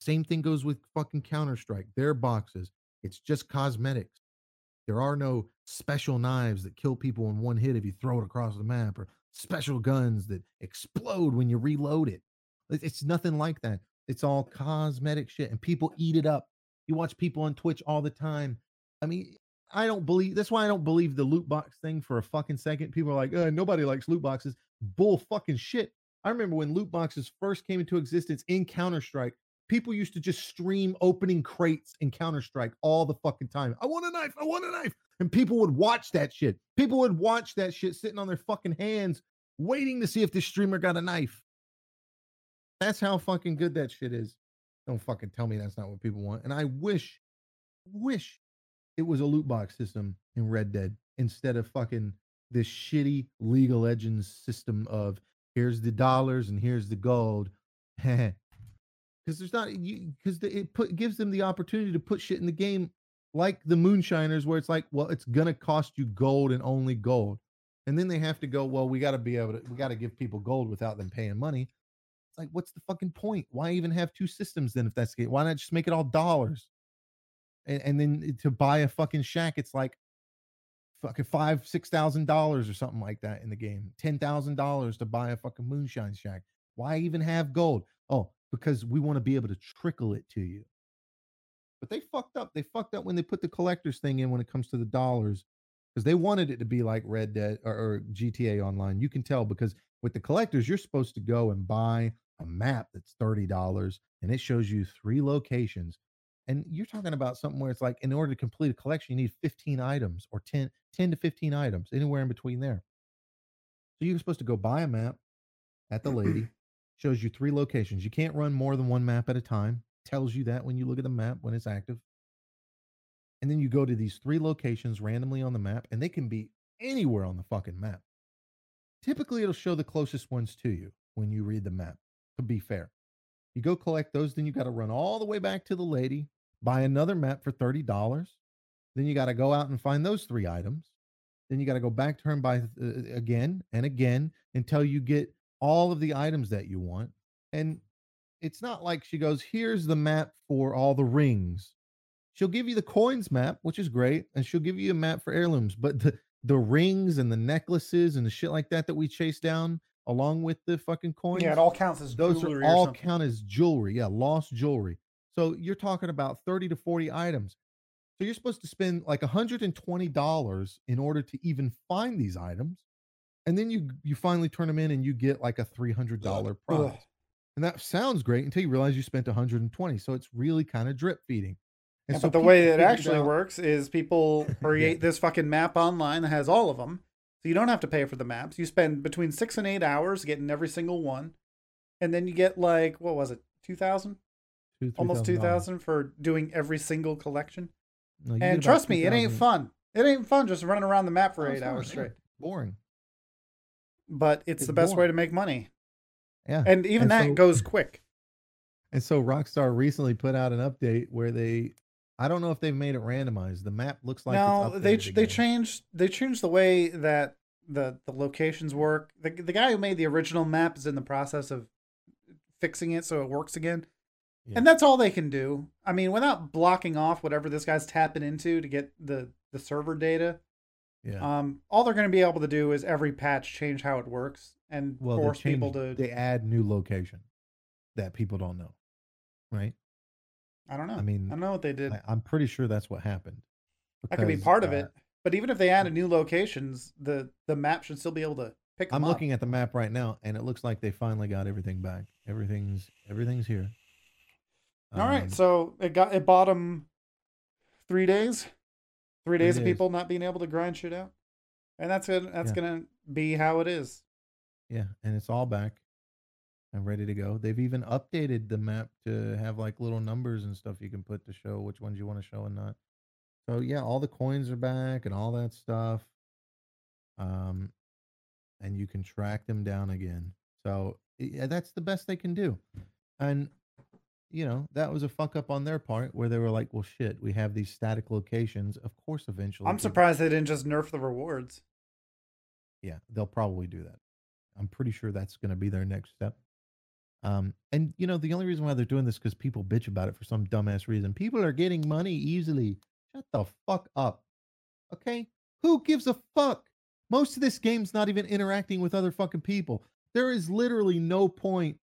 Same thing goes with fucking Counter Strike. Their boxes. It's just cosmetics. There are no special knives that kill people in one hit if you throw it across the map, or special guns that explode when you reload it. It's nothing like that. It's all cosmetic shit, and people eat it up. You watch people on Twitch all the time. I mean, I don't believe that's why I don't believe the loot box thing for a fucking second. People are like, uh, nobody likes loot boxes. Bull fucking shit. I remember when loot boxes first came into existence in Counter Strike, people used to just stream opening crates in Counter Strike all the fucking time. I want a knife. I want a knife. And people would watch that shit. People would watch that shit sitting on their fucking hands, waiting to see if this streamer got a knife. That's how fucking good that shit is. Don't fucking tell me that's not what people want. And I wish, wish it was a loot box system in Red Dead instead of fucking this shitty League of Legends system of here's the dollars and here's the gold. [LAUGHS] Because there's not because it put gives them the opportunity to put shit in the game like the moonshiners where it's like well it's gonna cost you gold and only gold and then they have to go well we got to be able to we got to give people gold without them paying money it's like, what's the fucking point? Why even have two systems then if that's the? Why not just make it all dollars? And, and then to buy a fucking shack, it's like fucking five, six thousand dollars or something like that in the game. Ten thousand dollars to buy a fucking moonshine shack. Why even have gold? Oh, because we want to be able to trickle it to you. But they fucked up. They fucked up when they put the collectors thing in when it comes to the dollars because they wanted it to be like Red Dead or, or, GTA Online. You can tell because with the collectors, you're supposed to go and buy a map that's $30 and it shows you three locations. And you're talking about something where it's like, in order to complete a collection, you need 15 items or 10, 10 to 15 items, anywhere in between there. So you're supposed to go buy a map at the [CLEARS THROAT] lady, shows you three locations. You can't run more than one map at a time, tells you that when you look at the map when it's active. And then you go to these three locations randomly on the map, and they can be anywhere on the fucking map. Typically, it'll show the closest ones to you when you read the map to be fair. You go collect those, then you got to run all the way back to the lady, buy another map for $30. Then you got to go out and find those three items. Then you got to go back to her and buy uh, again and again until you get all of the items that you want. And it's not like she goes, here's the map for all the rings. She'll give you the coins map, which is great, and she'll give you a map for heirlooms. But the, the rings and the necklaces and the shit like that that we chase down, along with the fucking coins. Yeah, it all counts as those jewelry. are all count as jewelry. Yeah, lost jewelry. So you're talking about 30 to 40 items. So you're supposed to spend like $120 in order to even find these items. And then you you finally turn them in and you get like a $300 prize. Ugh. And that sounds great until you realize you spent 120. So it's really kind of drip feeding. Yeah, so but the way it actually out, works is people [LAUGHS] create yeah. this fucking map online that has all of them so you don't have to pay for the maps. You spend between six and eight hours getting every single one, and then you get like what was it, two? Almost two thousand for doing every single collection. No, and trust me, it ain't fun. It ain't fun just running around the map for oh, eight hours straight. boring. but it's, It's the best way to make money. Yeah. And even And that so- goes quick. And so Rockstar recently put out an update where they I don't know if they've made it randomized. The map looks like no, they updated they changed they changed the way that the the locations work. The the guy who made the original map is in the process of fixing it so it works again. Yeah. And that's all they can do. I mean, without blocking off whatever this guy's tapping into to get the the server data, Yeah. um, all they're going to be able to do is every patch change how it works and well, force people to. they add new location that people don't know. Right? I don't know. I mean, I don't know what they did. I, I'm pretty sure that's what happened. that could be because, part of uh, it. But even if they added new locations, the the map should still be able to pick. I'm up. looking at the map right now, and it looks like they finally got everything back. Everything's everything's here. All right, Um, so it got it bought them three days, three days of days. people not being able to grind shit out, and that's it. That's Yeah. gonna be how it is. Yeah, and it's all back and ready to go. They've even updated the map to have like little numbers and stuff you can put to show which ones you want to show and not. So yeah, all the coins are back and all that stuff. Um and you can track them down again. So yeah, that's the best they can do. And you know, that was a fuck up on their part where they were like, "Well, shit, we have these static locations. Of course, eventually." I'm surprised they didn't just nerf the rewards. yeah, they'll probably do that. I'm pretty sure that's going to be their next step. Um, and you know, the only reason why they're doing this because people bitch about it for some dumbass reason. People are getting money easily. Shut the fuck up. Okay? Who gives a fuck? Most of this game's not even interacting with other fucking people. There is literally no point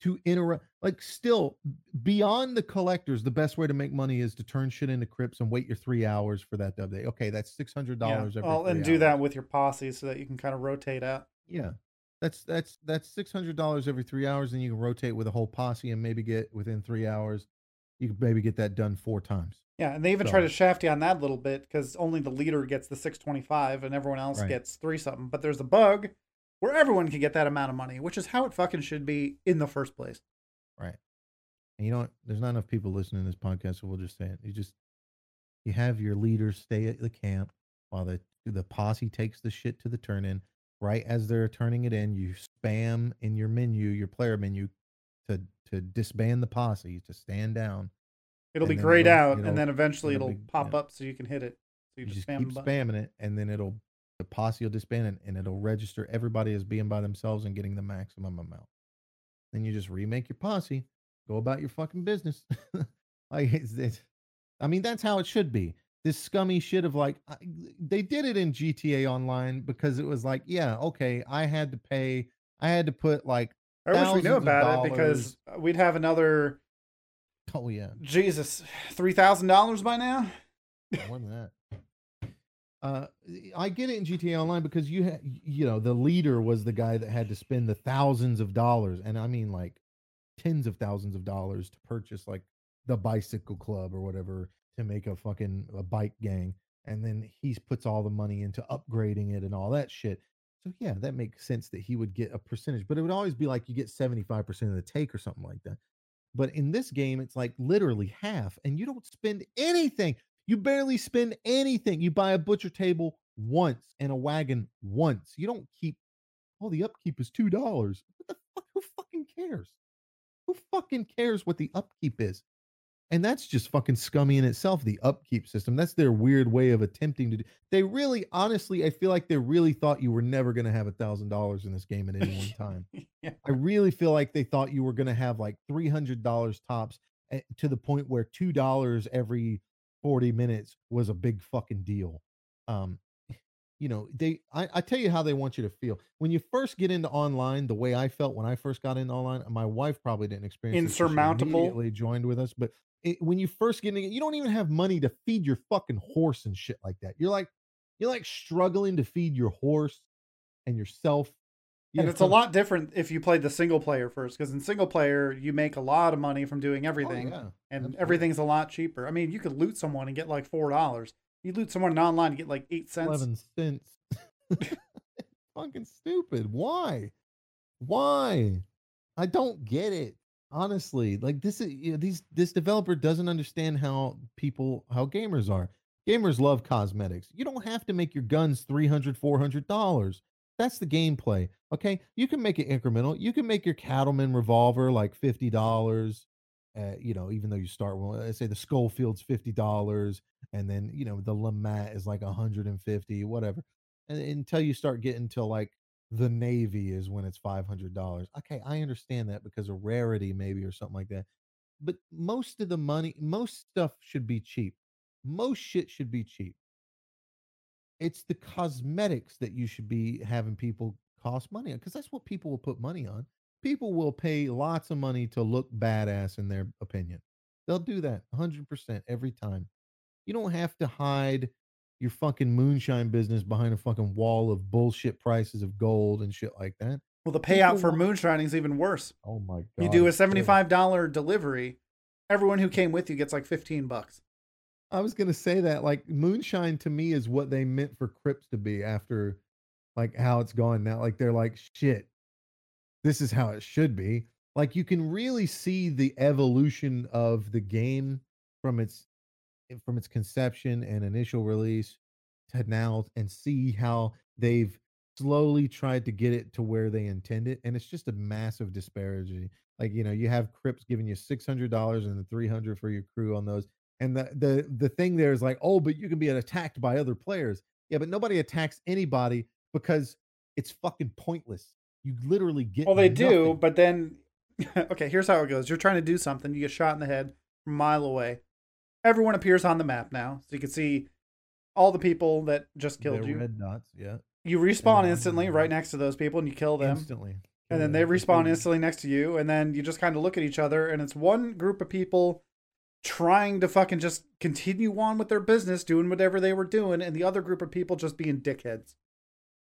to interact. Like, still, beyond the collectors, the best way to make money is to turn shit into Cripps and wait your three hours for that day Okay, that's six hundred Yeah. dollars every. Well, and do that with your posse so that you can kind of rotate out. Yeah. That's that's that's six hundred dollars every three hours, and you can rotate with a whole posse and maybe get within three hours. You can maybe get that done four times. Yeah, and they even try to shaft you on that a little bit because only the leader gets the 625 and everyone else Right. gets three something. But there's a bug where everyone can get that amount of money, which is how it fucking should be in the first place. Right. And you know what? There's not enough people listening to this podcast, so we'll just say it. You just you have your leaders stay at the camp while the the posse takes the shit to the turn in. Right as they're turning it in, you spam in your menu, your player menu, to to disband the posse to stand down. It'll be grayed out, it'll- and then eventually it'll it'll be- pop yeah. up so you can hit it. So you, You just, just spam keep spamming it, and then it'll the posse will disband it, and it'll register everybody as being by themselves and getting the maximum amount. Then you just remake your posse, go about your fucking business. [LAUGHS] like it's, it's, I mean, that's how it should be. This scummy shit of like I, they did it in GTA Online because it was like, yeah, okay, I had to pay, I had to put like, I wish we knew about it because we'd have another oh yeah, Jesus three thousand dollars by now. more than that. Uh, I get it in GTA Online because you had, you know, the leader was the guy that had to spend the thousands of dollars, and I mean like tens of thousands of dollars to purchase like the bicycle club or whatever to make a fucking a bike gang, and then he puts all the money into upgrading it and all that shit. So yeah, that makes sense that he would get a percentage, but it would always be like you get seventy five percent of the take or something like that. But in this game, it's like literally half, and you don't spend anything. You barely spend anything. You buy a butcher table once and a wagon once. You don't keep. Oh, the upkeep is two dollars. What the fuck? Who fucking cares? Who fucking cares what the upkeep is? And that's just fucking scummy in itself. The upkeep system. That's their weird way of attempting to do. They really, honestly, I feel like they really thought you were never going to have a thousand dollars in this game at any one time. [LAUGHS] yeah. I really feel like they thought you were going to have like three hundred dollars tops, eh, to the point where two dollars every forty minutes was a big fucking deal. Um, you know, they I, I tell you how they want you to feel when you first get into online. The way I felt when I first got into online, my wife probably didn't experience this 'cause she Insurmountable. Immediately joined with us, but it, when you first get in, it, you don't even have money to feed your fucking horse and shit like that. You're like you're like struggling to feed your horse and yourself. And it's a lot different if you played the single player first, because in single player you make a lot of money from doing Oh, everything, yeah. and absolutely. everything's a lot cheaper. I mean, you could loot someone and get like four dollars. You loot someone online and get like eight cents. 11 cents. [LAUGHS] Fucking stupid. Why? Why? I don't get it. Honestly, like this is you know, these this developer doesn't understand how people how gamers are. Gamers love cosmetics. You don't have to make your guns 300 $400. That's the gameplay. Okay. You can make it incremental. You can make your cattleman revolver like $50. Uh, you know, even though you start with, let's say the Schofield's $50 and then, you know, the LeMat is like 150, whatever. And until you start getting to like the Navy is when it's $500. Okay. I understand that because of rarity, maybe, or something like that. But most of the money, most stuff should be cheap. Most shit should be cheap. It's the cosmetics that you should be having people cost money on because that's what people will put money on. People will pay lots of money to look badass in their opinion. They'll do that 100% every time. You don't have to hide your fucking moonshine business behind a fucking wall of bullshit prices of gold and shit like that. Well, the People payout for want- moonshining is even worse. Oh my god. You do a seventy-five dollar delivery. Everyone who came with you gets like fifteen bucks. I was gonna say that like moonshine to me is what they meant for Cripps to be after like how it's gone now. Like they're like shit. This is how it should be. Like you can really see the evolution of the game from its from its conception and initial release to now and see how they've slowly tried to get it to where they intend it and it's just a massive disparity like you know you have Cripps giving you $600 and the 300 for your crew on those and the the the thing there is like oh but you can be attacked by other players yeah but nobody attacks anybody because it's fucking pointless you literally get Well, they do, but then [LAUGHS] okay, here's how it goes. You're trying to do something, you get shot in the head from a mile away. Everyone appears on the map now, so you can see all the people that just killed They're you. red dots yeah You respawn instantly right next to those people, and you kill them. instantly and then they respawn instantly next to you, and then you just kind of look at each other, and it's one group of people trying to fucking just continue on with their business, doing whatever they were doing, and the other group of people just being dickheads.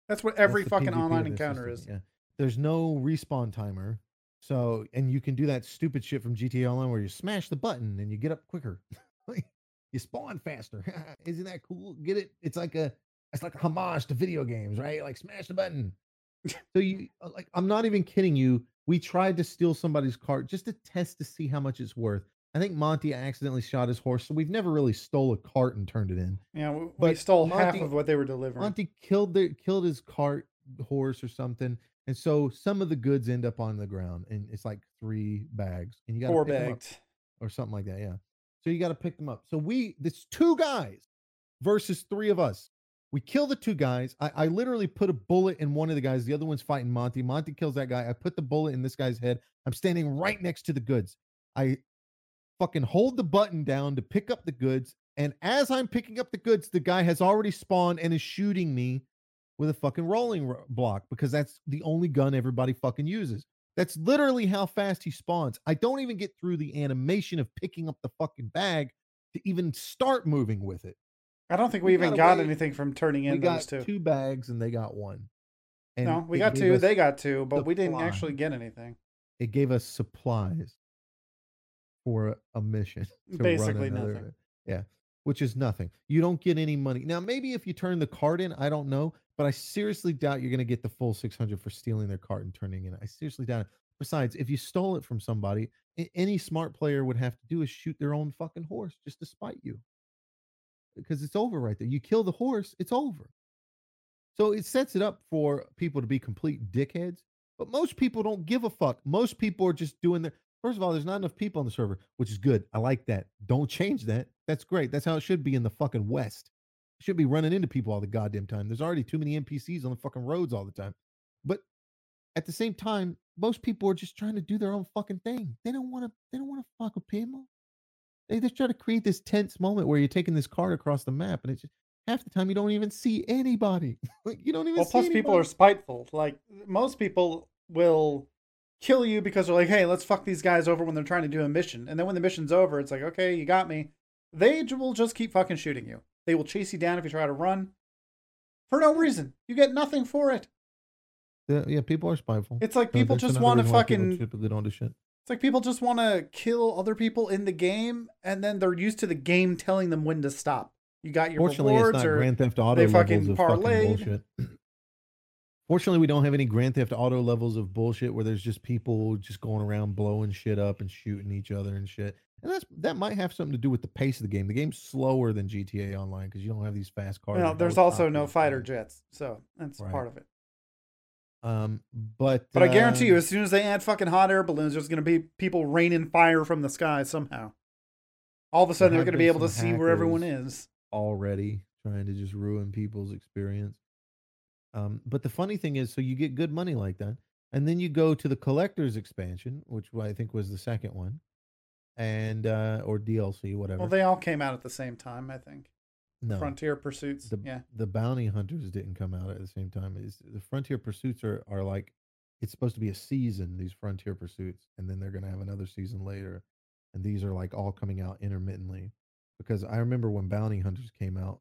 That's what every That's fucking PvP online encounter system, is. Yeah. There's no respawn timer. So, and you can do that stupid shit from GTA Online where you smash the button and you get up quicker. [LAUGHS] you spawn faster. [LAUGHS] Isn't that cool? Get it? It's like a it's like a homage to video games, right? Like smash the button. [LAUGHS] so you uh, like I'm not even kidding you. We tried to steal somebody's cart just to test to see how much it's worth. I think Monty accidentally shot his horse, so we've never really stole a cart and turned it in. Yeah, we, we But stole half of what they were delivering. Monty killed the killed his cart horse or something, and so some of the goods end up on the ground, and it's like three bags, and you got Four up, or something like that. Yeah, so you got to pick them up. So we, this two guys versus three of us. We kill the two guys. I, I literally put a bullet in one of the guys. The other one's fighting Monty. Monty kills that guy. I put the bullet in this guy's head. I'm standing right next to the goods. I fucking hold the button down to pick up the goods. And as I'm picking up the goods, the guy has already spawned and is shooting me with a fucking rolling ro- block because that's the only gun everybody fucking uses. That's literally how fast he spawns. I don't even get through the animation of picking up the fucking bag to even start moving with it. I don't think we, we even gotta got anything from turning in we got those two. two bags and they got one. And no, we got two. They got two, but we didn't actually get anything. it gave us supplies for a, mission. [LAUGHS] to run Basically another- nothing. Yeah, which is nothing. You don't get any money. Now, maybe if you turn the card in, I don't know, but I seriously doubt you're going to get the full 600 for stealing their card and turning in. I seriously doubt it. Besides, if you stole it from somebody, any smart player would have to do is shoot their own fucking horse just to spite you. Because it's over right there. You kill the horse, it's over. So it sets it up for people to be complete dickheads. But most people don't give a fuck. Most people are just doing their. First of all, there's not enough people on the server, which is good. I like that. Don't change that. That's great. That's how it should be in the fucking West. should be running into people all the goddamn time. There's already too many NPCs on the fucking roads all the time. But at the same time, most people are just trying to do their own fucking thing. They don't want to. They don't want to fuck with people. They just try to create this tense moment where you're taking this card across the map, and it's just half the time you don't even see anybody. [LAUGHS] like you don't even. Well, plus people are spiteful. Like most people will kill you because they're like, "Hey, let's fuck these guys over when they're trying to do a mission." And then when the mission's over, it's like, "Okay, you got me." They will just keep fucking shooting you. They will chase you down if you try to run for no reason. You get nothing for it. Yeah, yeah, people are spiteful. It's like people that's just want to reason why people fucking. typically don't do shit. It's like people just want to kill other people in the game, and then they're used to the game telling them when to stop. You got your Fortunately, it's not or Grand Theft Auto they fucking of fucking parlayed. bullshit. [CLEARS THROAT] Fortunately, we don't have any Grand Theft Auto levels of bullshit where there's just people just going around blowing shit up and shooting each other and shit. And that's that might have something to do with the pace of the game. The game's slower than GTA Online because you don't have these fast cars. Well, there's also no fighter jets, so that's Right. part of it. Um, but But I guarantee you, um, as soon as they add fucking hot air balloons, there's going to be people raining fire from the sky somehow. All of a sudden, they're going to be able to see where everyone is. already trying to just ruin people's experience. Um, but the funny thing is, so you get good money like that, and then you go to the collector's expansion, which I think was the second one, and uh, or DLC, whatever. Well, they all came out at the same time, I think. no, Frontier Pursuits. the yeah. the bounty hunters didn't come out at the same time. Is the frontier pursuits are are like it's supposed to be a season. These frontier pursuits, and then they're going to have another season later, and these are like all coming out intermittently. Because I remember when bounty hunters came out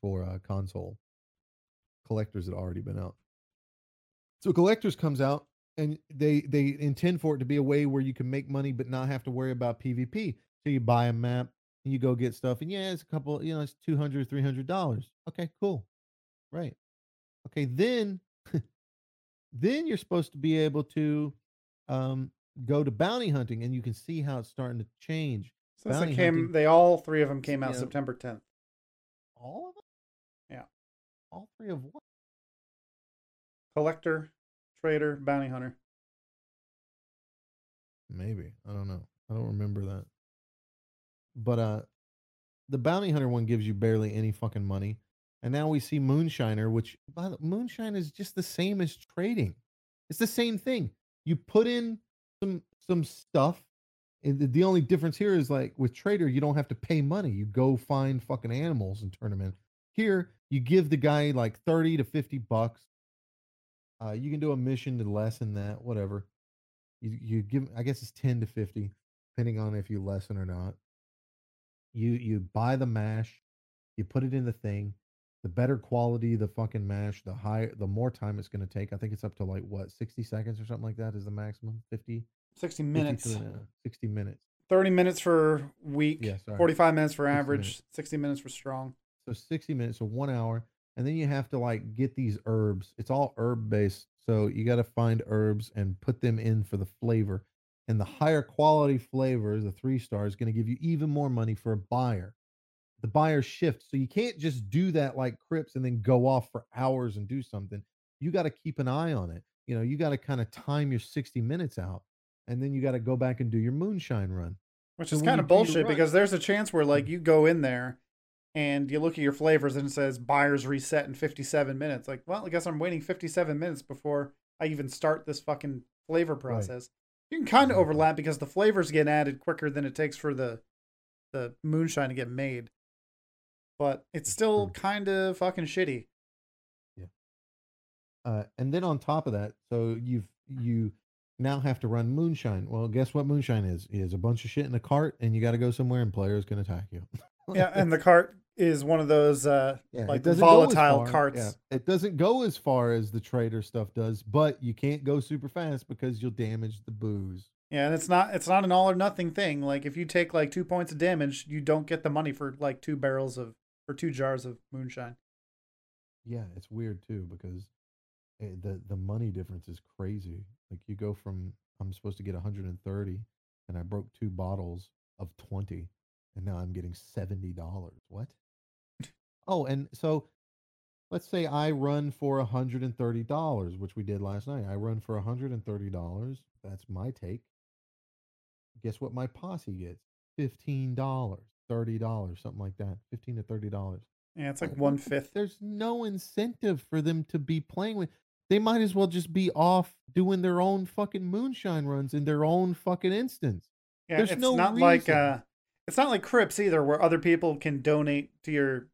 for a console, collectors had already been out. So collectors comes out and they they intend for it to be a way where you can make money but not have to worry about PvP. So you buy a map and you go get stuff and yeah, it's a couple, you know, it's 200 300 dollars. Okay, cool. Right. Okay, then [LAUGHS] then you're supposed to be able to um go to bounty hunting and you can see how it's starting to change. Since they came, hunting- they all three of them came out Yeah. September 10th. All of them? Yeah. All three of what? Collector, Trader, Bounty Hunter. Maybe. I don't know. I don't remember that. But uh the bounty hunter one gives you barely any fucking money. And now we see Moonshiner, which by the Moonshine is just the same as trading. It's the same thing. You put in some some stuff. And the, the only difference here is like with Trader, you don't have to pay money. You go find fucking animals and turn them in. Here, you give the guy like 30 to 50 bucks. Uh, you can do a mission to lessen that, whatever. You you give I guess it's 10 to 50, depending on if you lessen or not. You you buy the mash, you put it in the thing. The better quality the fucking mash, the higher the more time it's going to take. I think it's up to like what 60 seconds or something like that is the maximum. 50, 60 50 minutes. to uh, 60 minutes. 30 minutes for weak, Yeah, 45 minutes for 60 average, minutes. 60 minutes for strong. So 60 minutes, so one hour. And then you have to like get these herbs. It's all herb based. So you got to find herbs and put them in for the flavor. And the higher quality flavor, the three star, is going to give you even more money for a buyer. The buyer shifts. So you can't just do that like Cripps and then go off for hours and do something. You got to keep an eye on it. You know, you got to kind of time your 60 minutes out. And then you got to go back and do your moonshine run. Which So is kind of bullshit because there's a chance where like you go in there and you look at your flavors and it says buyers reset in 57 minutes. Like, well, I guess I'm waiting 57 minutes before I even start this fucking flavor process. You can kind of overlap because the flavors get added quicker than it takes for the the moonshine to get made. But it's still kind of fucking shitty. Yeah. Uh, and then on top of that, so you've you now have to run moonshine. Well, guess what moonshine is? Is a bunch of shit in a cart, and you got to go somewhere, and players can attack you. [LAUGHS] Yeah, and the cart is one of those uh Yeah, like it doesn't go as volatile carts. Yeah, it doesn't go as far as the trader stuff does, but you can't go super fast because you'll damage the booze. Yeah, and it's not it's not an all or nothing thing. Like if you take like two points of damage, you don't get the money for like two barrels of or two jars of moonshine. Yeah, it's weird too because eh, the the money difference is crazy. Like you go from I'm supposed to get 130, and I broke two bottles of 20, and now I'm getting seventy dollars. What? Oh, and so let's say I run for $130, which we did last night. I run for $130. That's my take. Guess what my posse gets? $15, $30, something like that. 15 to $30. Yeah, it's like one fifth. There's no incentive for them to be playing with. They might as well just be off doing their own fucking moonshine runs in their own fucking instance. Yeah, there's it's no not like uh it's not like Cripps either where other people can donate to your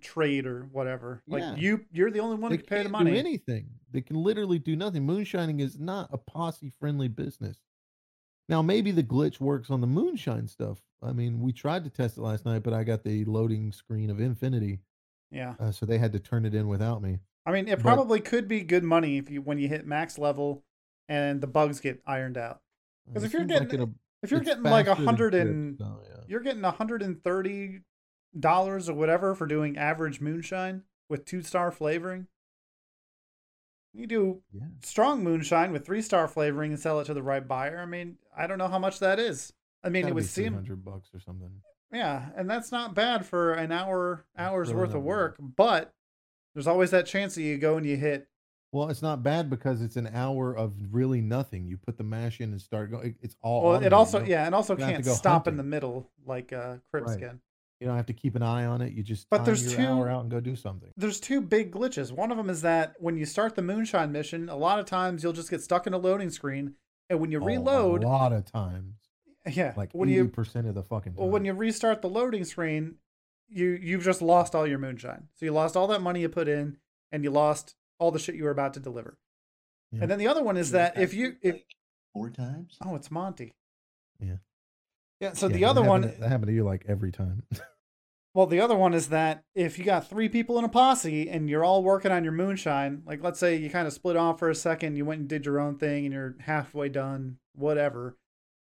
trade or whatever. Like Yeah. you you're the only one They who can pay the money. do anything. They can literally do nothing. Moonshining is not a posse friendly business. Now maybe the glitch works on the moonshine stuff. I mean, we tried to test it last night, but I got the loading screen of infinity, Yeah. uh, so they had to turn it in without me. I mean, it But- probably could be good money if you when you hit max level and the bugs get ironed out. Because if you're seems like getting- If you're getting like a hundred and so, yeah. you're getting a hundred and thirty dollars or whatever for doing average moonshine with two star flavoring. You do Yeah. strong moonshine with three star flavoring and sell it to the right buyer. I mean, I don't know how much that is. I mean, it would seem 300 bucks or something. Yeah, and that's not bad for an hour hours really worth of bad. work, but there's always that chance that you go and you hit Well, it's not bad because it's an hour of really nothing. You put the mash in and start going. It's all. well, it also you don't- yeah, and also you can't stop in the middle like uh Cripps Right. can. You don't have to keep an eye on it. You just But there's your hour two- out and go do something. There's two big glitches. One of them is that when you start the moonshine mission, a lot of times you'll just get stuck in a loading screen, and when you Oh, reload, a lot of times, yeah, like when eighty you percent of the fucking time. well, when you restart the loading screen, you you've just lost all your moonshine. So you lost all that money you put in, and you lost all the shit you were about to deliver. Yeah. And then the other one is that if you if like four times, oh, it's Monty. Yeah. Yeah. So Yeah, the other one, to- that happened to you like every time. [LAUGHS] well, the other one is that if you got three people in a posse and you're all working on your moonshine, like let's say you kind of split off for a second, you went and did your own thing, and you're halfway done, whatever.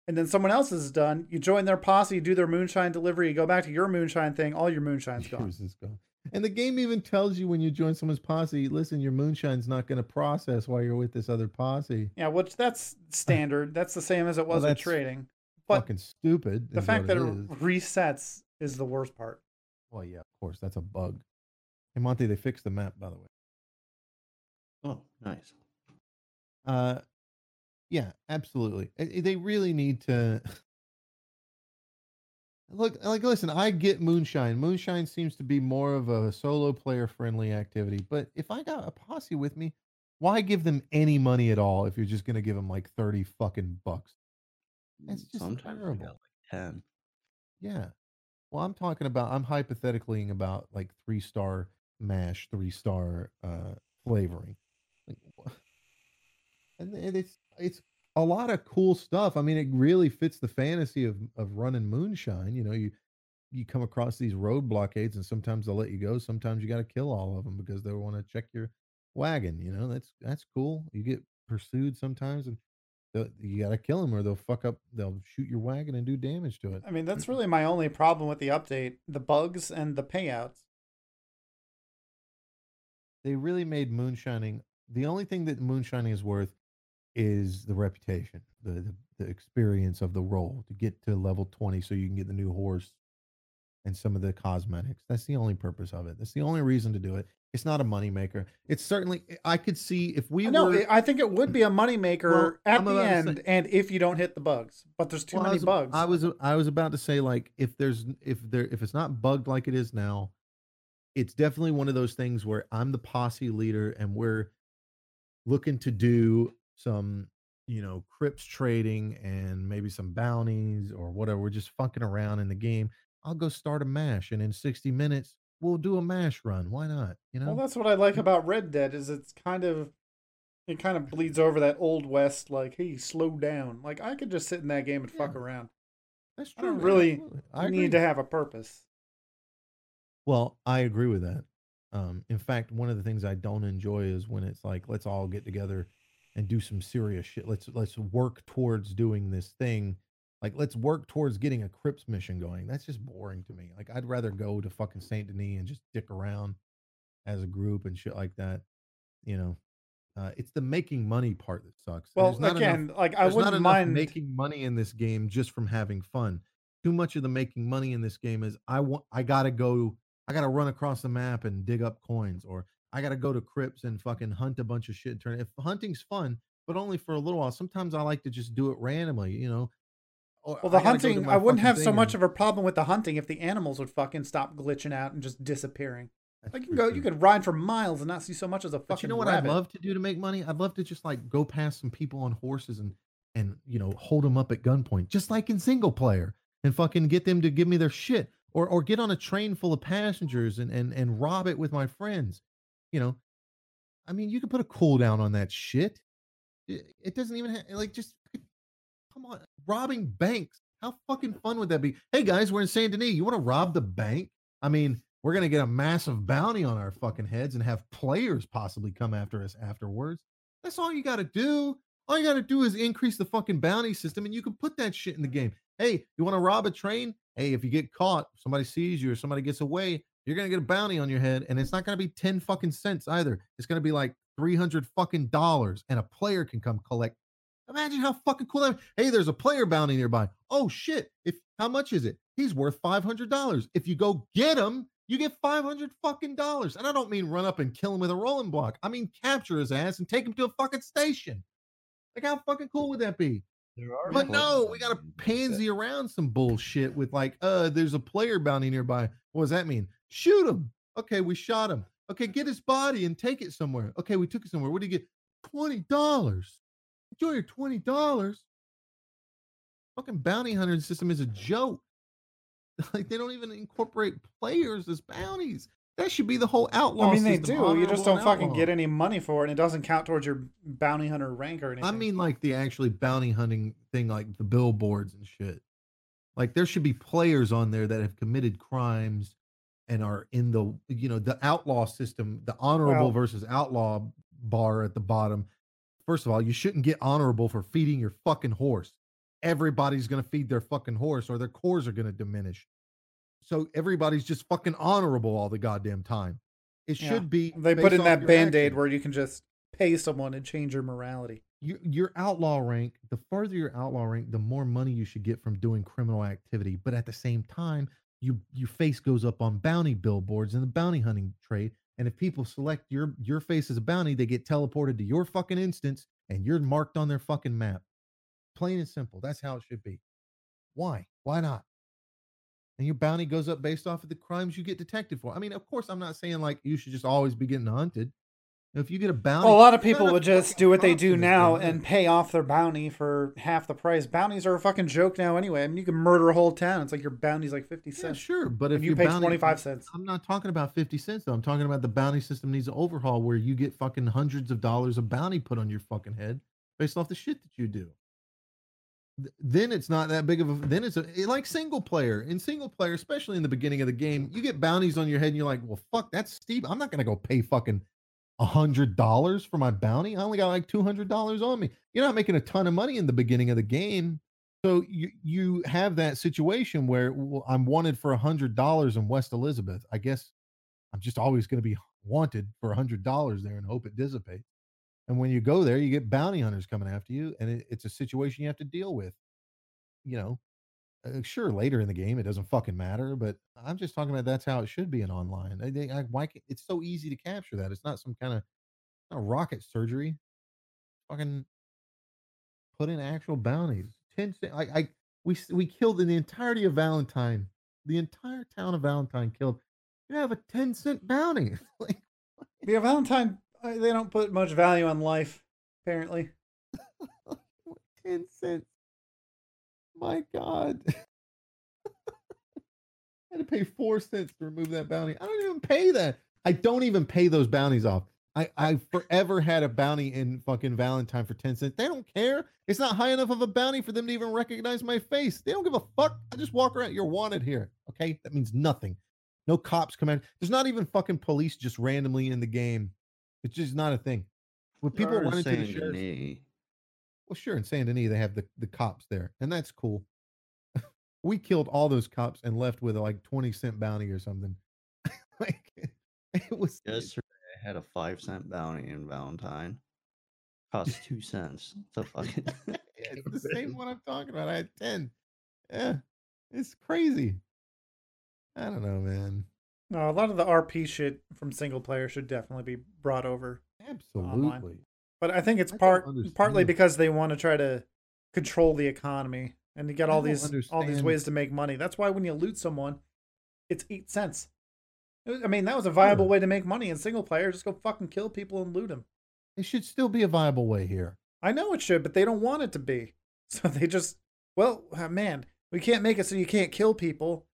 And then someone else is done. You join their posse, you do their moonshine delivery, you go back to your moonshine thing. All your moonshine's gone. Gone. And the game even tells you when you join someone's posse, listen, your moonshine's not going to process while you're with this other posse. Yeah, which that's standard. That's the same as it Well, was with that's trading. But Fucking stupid. the fact that it it is. resets is the worst part. Well, yeah, of course, that's a bug. Hey, Monty, they fixed the map, by the way. oh, nice. Uh, yeah, absolutely. I- I- They really need to [LAUGHS] look like. Listen, I get moonshine. Moonshine seems to be more of a solo player friendly activity. But if I got a posse with me, why give them any money at all if you're just gonna give them like thirty fucking bucks? That's just Sometimes I terrible. got like ten. Yeah. Well, I'm talking about. I'm hypothetically about like three star mash, three star uh flavoring. Like, wha- [LAUGHS] and it- it's it's a lot of cool stuff. I mean, it really fits the fantasy of of running moonshine. You know, you you come across these road blockades, and sometimes they'll let you go. Sometimes you got to kill all of them because they want to check your wagon. You know, that's that's cool. You get pursued sometimes, and you got to kill them, or they'll fuck up. They'll shoot your wagon and do damage to it. I mean, that's really my only problem with the update the bugs and the payouts. they really made moonshining the only thing that moonshining is worth is the reputation the, the the experience of the role to get to level 20 so you can get the new horse and some of the cosmetics that's the only purpose of it that's the only reason to do it it's not a moneymaker it's certainly eh, i could see if we no, were eh, I think it would be a moneymaker Well, at I'm the to say- end, and if you don't hit the bugs. But there's too Well, I many was, uh, bugs. I was uh, I was about to say like if there's if there if it's not bugged like it is now, it's definitely one of those things where I'm the posse leader and we're looking to do some you know Cripps trading and maybe some bounties or whatever. We're just fucking around in the game. I'll go start a mash and in 60 minutes we'll do a mash run. Why not? You know. Well, that's what I like about Red Dead is it's kind of it kind of bleeds over that old west like, hey, slow down. Like I could just sit in that game and fuck around. That's true I don't really. I I agree. need to have a purpose. Well, I agree with that. Um, in fact, one of the things I don't enjoy is when it's like, let's all get together and do some serious shit. Let's let's work towards doing this thing. Like, let's work towards getting a Cripps mission going. That's just boring to me. Like, I'd rather go to fucking Saint Denis and just dick around as a group and shit like that. You know, uh, it's the making money part that sucks. Well, not enough- again, like I wouldn't mind making money in this game just from having fun. Too much of the making money in this game is I want I gotta go I gotta run across the map and dig up coins, or I gotta go to crypts and fucking hunt a bunch of shit. and Turn if hunting's fun, but only for a little while. Sometimes I like to just do it randomly, you know. Well, the I gotta go to hunting, I wouldn't have so much and- of a problem with the hunting if the animals would fucking stop glitching out and just disappearing. That's Like you can go, you could ride for miles and not see so much as a fucking. But you know what rabbit. I'd love to do to make money? I'd love to just like go past some people on horses and and you know hold them up at gunpoint, just like in single player, and fucking get them to give me their shit, or or get on a train full of passengers and and and rob it with my friends. You know, I mean, you can put a cooldown on that shit. It, it doesn't even ha- like just come on, robbing banks. How fucking fun would that be? Hey guys, we're in Saint Denis. You want to rob the bank? I mean, we're gonna get a massive bounty on our fucking heads and have players possibly come after us afterwards. That's all you got to do. All you got to do is increase the fucking bounty system, and you can put that shit in the game. Hey, you want to rob a train? Hey, if you get caught, somebody sees you or somebody gets away, you're gonna get a bounty on your head, and it's not gonna be ten fucking cents either. It's gonna be like 300 fucking dollars and a player can come collect. Imagine how fucking cool that. Hey, there's a player bounty nearby. Oh shit. If how much is it? He's worth $500. If you go get him, you get 500 fucking dollars. And I don't mean run up and kill him with a rolling block. I mean capture his ass and take him to a fucking station. Like how fucking cool would that be? But no, we got to pansy around some bullshit with like, uh, there's a player bounty nearby. What does that mean? Shoot him. Okay, we shot him. Okay, get his body and take it somewhere. Okay, we took it somewhere. What do you get? Twenty dollars. Enjoy your twenty dollars. Fucking bounty hunter system is a joke. [LAUGHS] Like they don't even incorporate players as bounties. That should be the whole outlaw. I mean, they system, do. You just don't fucking outlaw. get any money for it, and it doesn't count towards your bounty hunter rank or anything. I mean, like the actually bounty hunting thing, like the billboards and shit. Like there should be players on there that have committed crimes and are in the you know the outlaw system, the honorable Well- versus outlaw bar at the bottom. First of all, you shouldn't get honorable for feeding your fucking horse. Everybody's gonna feed their fucking horse, or their cores are gonna diminish. So everybody's just fucking honorable all the goddamn time. It Yeah. should be. they put in that your band aid where you can just pay someone and change your morality. your your outlaw rank, the further your outlaw rank, the more money you should get from doing criminal activity. But at the same time, you your face goes up on bounty billboards in the bounty hunting trade. And if people select your your face as a bounty, they get teleported to your fucking instance and you're marked on their fucking map. Plain and simple. That's how it should be. Why? Why not? And your bounty goes up based off of the crimes you get detected for. I mean, of course, I'm not saying like you should just always be getting hunted. If you get a bounty, Well, a lot of people would just do what they do now game, and pay off their bounty for half the price. Bounties are a fucking joke now anyway. I mean, you can murder a whole town. It's like your bounty's like 50 Yeah, cents. sure, but if and you pay 25 cents. I'm not talking about 50 cents though. I'm talking about the bounty system needs an overhaul where you get fucking hundreds of dollars of bounty put on your fucking head based off the shit that you do. Then it's not that big of a. Then it's a, it- like single player. In single player, especially in the beginning of the game, you get bounties on your head, and you're like, "Well, fuck, that's steep. I'm not gonna go pay fucking a hundred dollars for my bounty. I only got like two hundred dollars on me. You're not making a ton of money in the beginning of the game, so you you have that situation where well, I'm wanted for a hundred dollars in West Elizabeth. I guess I'm just always going to be wanted for a hundred dollars there and hope it dissipates. And when you go there, you get bounty hunters coming after you, and it, it's a situation you have to deal with. You know, uh, sure, later in the game it doesn't fucking matter, but I'm just talking about that's how it should be in online. They, they, I, why ca- it's so easy to capture that? It's not some kind of rocket surgery. Fucking put in actual bounties. Ten cent. I, I we we killed the entirety of Valentine. The entire town of Valentine killed. You have a ten cent bounty. [LAUGHS] like Yeah, Valentine, uh, they don't put much value on life, apparently. [LAUGHS] ten cents. My God. [LAUGHS] I had to pay four cents to remove that bounty. I don't even pay that. I don't even pay those bounties off. I, I forever had a bounty in fucking Valentine for 10 cents. They don't care. It's not high enough of a bounty for them to even recognize my face. They don't give a fuck. I just walk around. You're wanted here. Okay. That means nothing. No cops come in. There's not even fucking police just randomly in the game. It's just not a thing. When people run into the Saint sheriff, Denis. Well, sure, in Saint Denis they have the, the cops there, and that's cool. [LAUGHS] we killed all those cops and left with like 20 cent bounty or something. [LAUGHS] like it was Yesterday, I had a five cent bounty in Valentine. Cost two cents. The fucking. [LAUGHS] Yeah, it's the same one I'm talking about. I had 10. Yeah. It's crazy. I don't know, man. No, a lot of the RP shit from single player should definitely be brought over. Uh, Absolutely. But I think it's I part partly because they want to try to control the economy and to get all these all these ways to make money. That's why when you loot someone, it's eight cents. I mean, that was a viable way to make money in single player. Just go fucking kill people and loot them. It should still be a viable way here. I know it should, but they don't want it to be. [LAUGHS] So they just, well, uh, man, we can't make it so you can't kill people.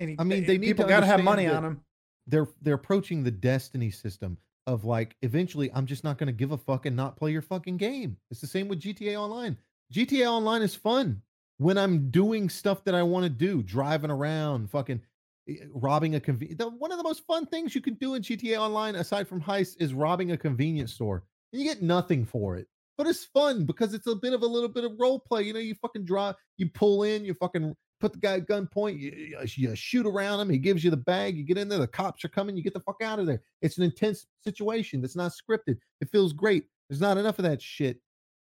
And I mean, uh, they need people to gotta have money on them. They're they're approaching the destiny system of like eventually I'm just not going to give a fuck and not play your fucking game. It's the same with GTA Online. GTA Online is fun when I'm doing stuff that I want to do, driving around, fucking eh, robbing a convenience. One of the most fun things you can do in GTA Online, aside from heists, is robbing a convenience store. And you get nothing for it, but it's fun because it's a bit of a little bit of role play. You know, you fucking drive, you pull in, you fucking put the guy at gunpoint, you, you- uh, you shoot around him, he gives you the bag, you get in there, the cops are coming, you get the fuck out of there. It's an intense situation that's not scripted. It feels great. There's not enough of that shit.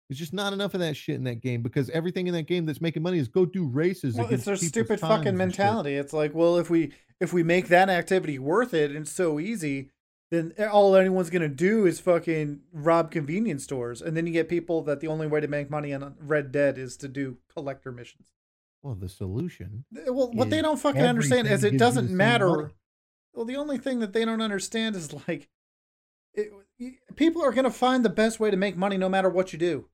There's just not enough of that shit in that game because everything in that game that's making money is go do races. Well, it's their stupid fucking mentality. It's like, well, if we if we make that activity worth it and so easy, then all anyone's gonna do is fucking rob convenience stores, and then you get people that the only way to make money on uh, Red Dead is to do collector missions. Well, the solution. Well, what they don't fucking understand is it gives you the doesn't matter. money. Well, the only thing that they don't understand is like, it, people are gonna find the best way to make money no matter what you do,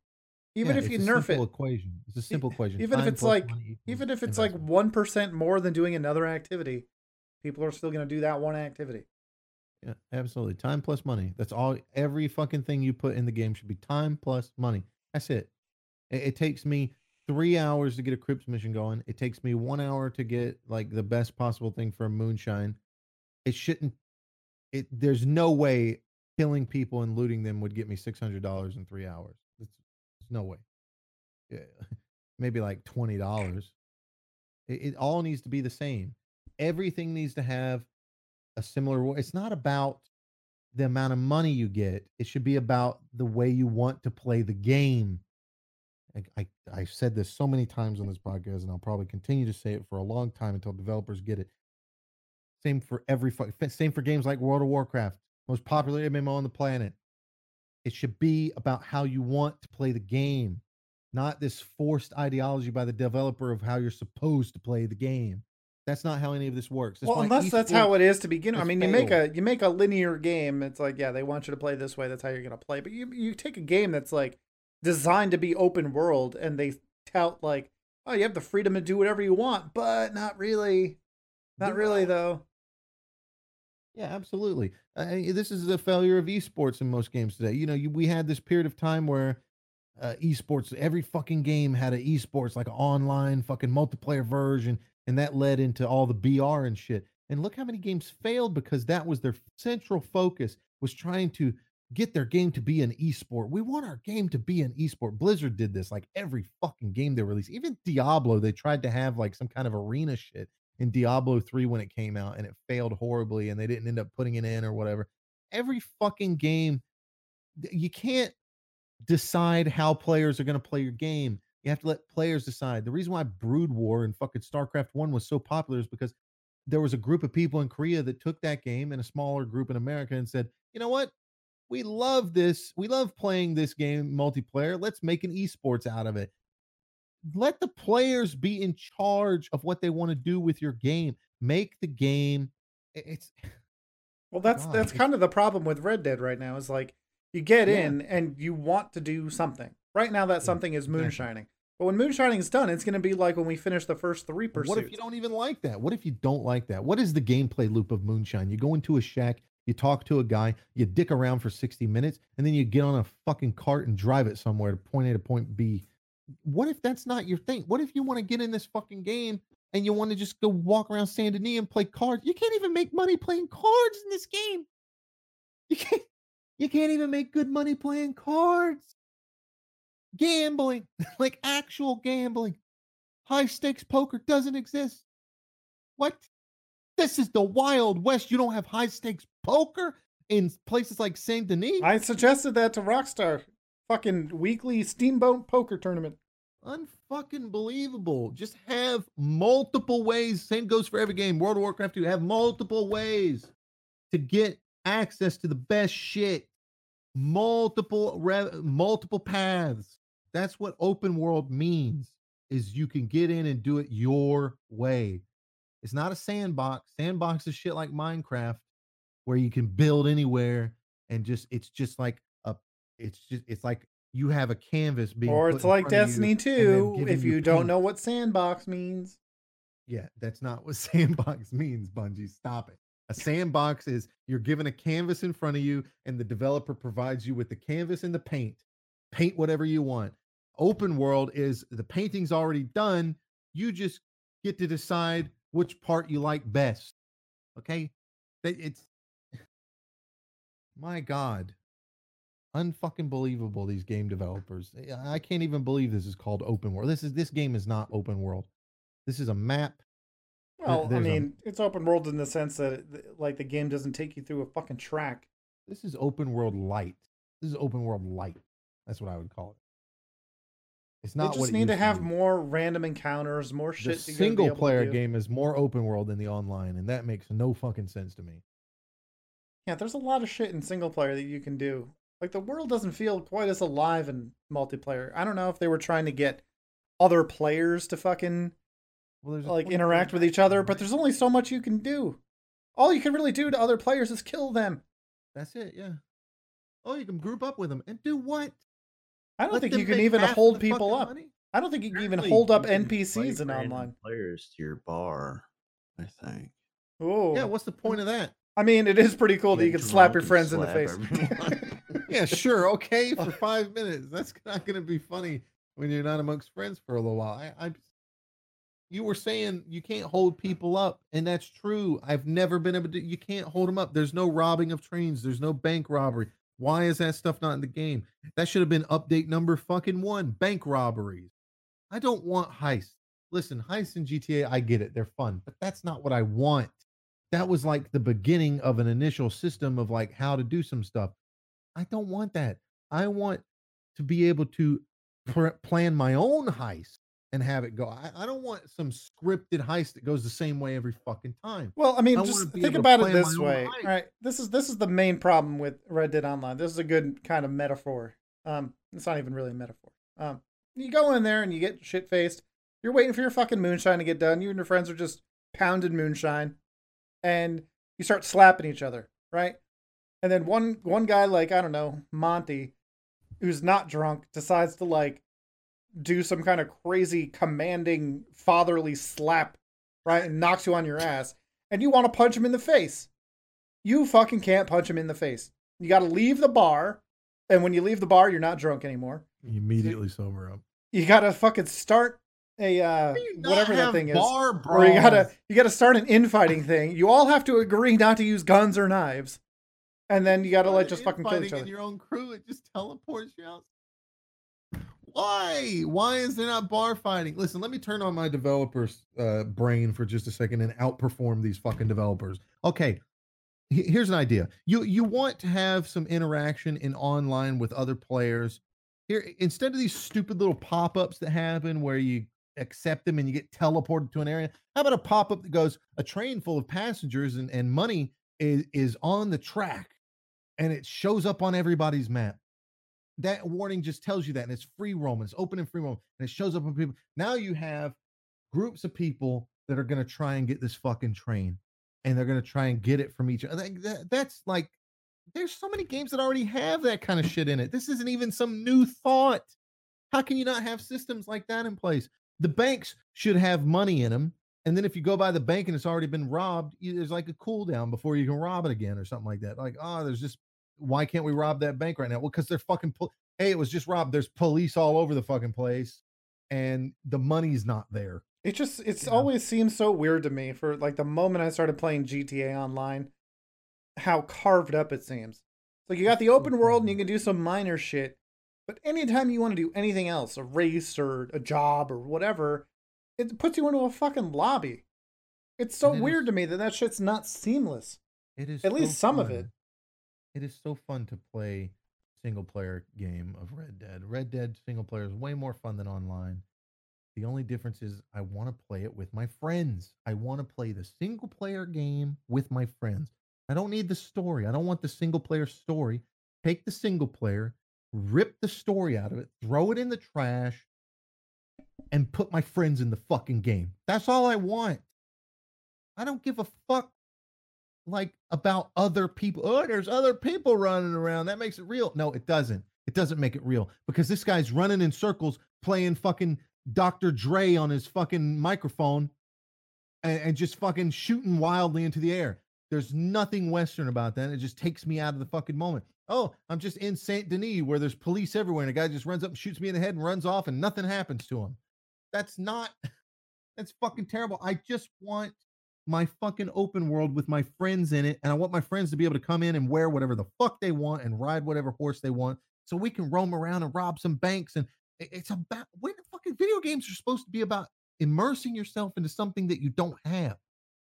even Yeah, if you nerf it. equation. It's a simple equation. even if it's like- Even if it's like one percent more than doing another activity, people are still gonna do that one activity. Yeah, absolutely. Time plus money. That's all. Every fucking thing you put in the game should be time plus money. That's it. It, it takes me three hours to get a Cripps mission going. It takes me one hour to get like the best possible thing for a moonshine. It shouldn't. It there's no way killing people and looting them would get me six hundred dollars in three hours. It's, there's no way. Yeah, [LAUGHS] maybe like twenty dollars. It, it all needs to be the same. Everything needs to have a similar it's not about the amount of money you get it should be about the way you want to play the game I, I i've said this so many times on this podcast and i'll probably continue to say it for a long time until developers get it same for every same for games like world of warcraft most popular mmo on the planet it should be about how you want to play the game not this forced ideology by the developer of how you're supposed to play the game that's not how any of this works. That's well, unless that's how it is to begin. with. I mean, you make a you make a linear game. It's like, yeah, they want you to play this way. That's how you're gonna play. But you you take a game that's like designed to be open world, and they tout like, oh, you have the freedom to do whatever you want, but not really, not really though. Yeah, absolutely. Uh, this is a failure of esports in most games today. You know, you, we had this period of time where uh, esports, every fucking game had an esports, like an online fucking multiplayer version, and that led into all the BR and shit. And look how many games failed because that was their central focus was trying to get their game to be an esport. We want our game to be an esport. Blizzard did this like every fucking game they released. Even Diablo, they tried to have like some kind of arena shit in Diablo 3 when it came out and it failed horribly and they didn't end up putting it in or whatever. Every fucking game, you can't decide how players are going to play your game. You have to let players decide. The reason why Brood War and fucking StarCraft 1 was so popular is because there was a group of people in Korea that took that game and a smaller group in America and said, you know what? We love this. We love playing this game multiplayer. Let's make an esports out of it let the players be in charge of what they want to do with your game. Make the game. It's Well, [SIGHS] that's God, that's kind of the problem with Red Dead right now. Is like you get Yeah. in and you want to do something. Right now, that something is moonshining. But when moonshining is done, it's going to be like when we finish the first three pursuits. what if you don't even like that? What if you don't like that? What is the gameplay loop of Moonshine? You go into a shack, you talk to a guy, you dick around for 60 minutes, and then you get on a fucking cart and drive it somewhere to point A to point B. What if that's not your thing? What if you want to get in this fucking game and you want to just go walk around Saint Denis and play cards? You can't even make money playing cards in this game. You can't you can't even make good money playing cards. Gambling, [LAUGHS] like actual gambling. High stakes poker doesn't exist. What? This is the Wild West. You don't have high stakes poker in places like Saint Denis? I suggested that to Rockstar. Fucking weekly steamboat poker tournament. Unfucking believable. Just have multiple ways. Same goes for every game. World of Warcraft 2. Have multiple ways to get access to the best shit. Multiple re- multiple paths. That's what open world means. Is you can get in and do it your way. It's not a sandbox. Sandbox is shit like Minecraft, where you can build anywhere and just it's just like a it's just it's like you have a canvas being Or it's like you Destiny and then 2 giving if you don't paint. know what sandbox means. Yeah, that's not what [LAUGHS] sandbox means, Bungie. Stop it. A sandbox is you're given a canvas in front of you, and the developer provides you with the canvas and the paint. Paint whatever you want. Open world is the painting's already done. You just get to decide which part you like best. Okay? It's [SIGHS] my God. Unfucking believable, these game developers. Eh, I- I can't even believe this is called open world. This is this game is not open world. This is a map. Well, I there's a- mean, it's open world in the sense that like the game doesn't take you through a fucking track. This is open world light. This is open world light. That's what I would call it. It's They not just what it need to have be. more random encounters, more shit. be single to player game is more open world than the online, and that makes no fucking sense to me. Yeah, there's a lot of shit in single player that you can do. Like the world doesn't feel quite as alive in multiplayer. I don't know if they were trying to get other players to fucking Well, like interact with each other, but there's only so much you can do. All you can really do to other players is kill them. That's it. Yeah. Oh, you can group up with them and do what? I don't Let think you can even hold people up. money? I don't think you can even hold up NPCs in online. Players to your bar, I think. Oh, Yeah. What's the point of that? I mean, it is pretty cool that you can slap your and friends in the face. [LAUGHS] Yeah, sure. Okay, [LAUGHS] for five minutes. That's [LAUGHS] not going to be funny when you're not amongst friends for a little while. I, I, you were saying you can't hold people up, and that's true. I've never been able to. You can't hold them up. There's no robbing of trains. There's no bank robbery. Why is that stuff not in the game? That should have been update number fucking one. Bank robberies. I don't want heists. Listen, heists in GTA, I get it. They're fun, but that's not what I want. That was like the beginning of an initial system of like how to do some stuff. I don't want that. I want to be able to pr- plan my own heist and have it go. I, I don't want some scripted heist that goes the same way every fucking time. Well, I mean, I just think about it this way. All right, this is this is the main problem with Red Dead Online. This is a good kind of metaphor. Um, it's not even really a metaphor. Um, you go in there and you get shit faced. You're waiting for your fucking moonshine to get done. You and your friends are just pounding moonshine, and you start slapping each other, right? And then one one guy like I don't know Monty, who's not drunk, decides to like do some kind of crazy commanding fatherly slap, right, and knocks you on your ass, and you want to punch him in the face. You fucking can't punch him in the face. You got to leave the bar, and when you leave the bar, you're not drunk anymore. You immediately sober up. You got to fucking start a uh, whatever that thing is. bar Or you gotta you gotta start an infighting thing. You all have to agree not to use guns or knives, and then you gotta like just fucking kill each other. in your own crew. It just teleports you out. Why? Why is there not bar fighting? Listen, let me turn on my developer's uh, brain for just a second and outperform these fucking developers. Okay, here's an idea. You you want to have some interaction in online with other players. Here, instead of these stupid little pop-ups that happen where you accept them and you get teleported to an area, how about a pop-up that goes a train full of passengers and, and money is is on the track and it shows up on everybody's map. That warning just tells you that, and it's free roam, it's open and free roam, and it shows up on people. Now you have groups of people that are going to try and get this fucking train, and they're going to try and get it from each other. That, that- that's like, there's so many games that already have that kind of shit in it. This isn't even some new thought. How can you not have systems like that in place? The banks should have money in them. And then if you go by the bank and it's already been robbed, you, there's like a cooldown before you can rob it again or something like that. Like, oh, there's just why can't we rob that bank right now? Well, because they're fucking. Pol- hey, it was just robbed. There's police all over the fucking place, and the money's not there. It just it's Yeah. always seemed so weird to me for like the moment I started playing GTA online, how carved up it seems. Like you got the open world and you can do some minor shit, but anytime you want to do anything else, a race or a job or whatever, it puts you into a fucking lobby. It's so it weird is- to me that that shit's not seamless. It is At least so some of it. It is so fun to play single player game of Red Dead. Red Dead single player is way more fun than online. The only difference is I want to play it with my friends. I want to play the single player game with my friends. I don't need the story. I don't want the single player story. Take the single player, rip the story out of it, throw it in the trash, and put my friends in the fucking game. That's all I want. I don't give a fuck like about other people. Oh, there's other people running around. That makes it real. No, it doesn't. It doesn't make it real because this guy's running in circles playing fucking Dr. Dre on his fucking microphone and, and just fucking shooting wildly into the air. There's nothing Western about that. It just takes me out of the fucking moment. Oh, I'm just in Saint Denis where there's police everywhere and a guy just runs up and shoots me in the head and runs off and nothing happens to him. That's not, [LAUGHS] that's fucking terrible. I just want my fucking open world with my friends in it. And I want my friends to be able to come in and wear whatever the fuck they want and ride whatever horse they want so we can roam around and rob some banks. And it's about when the fucking video games are supposed to be about immersing yourself into something that you don't have.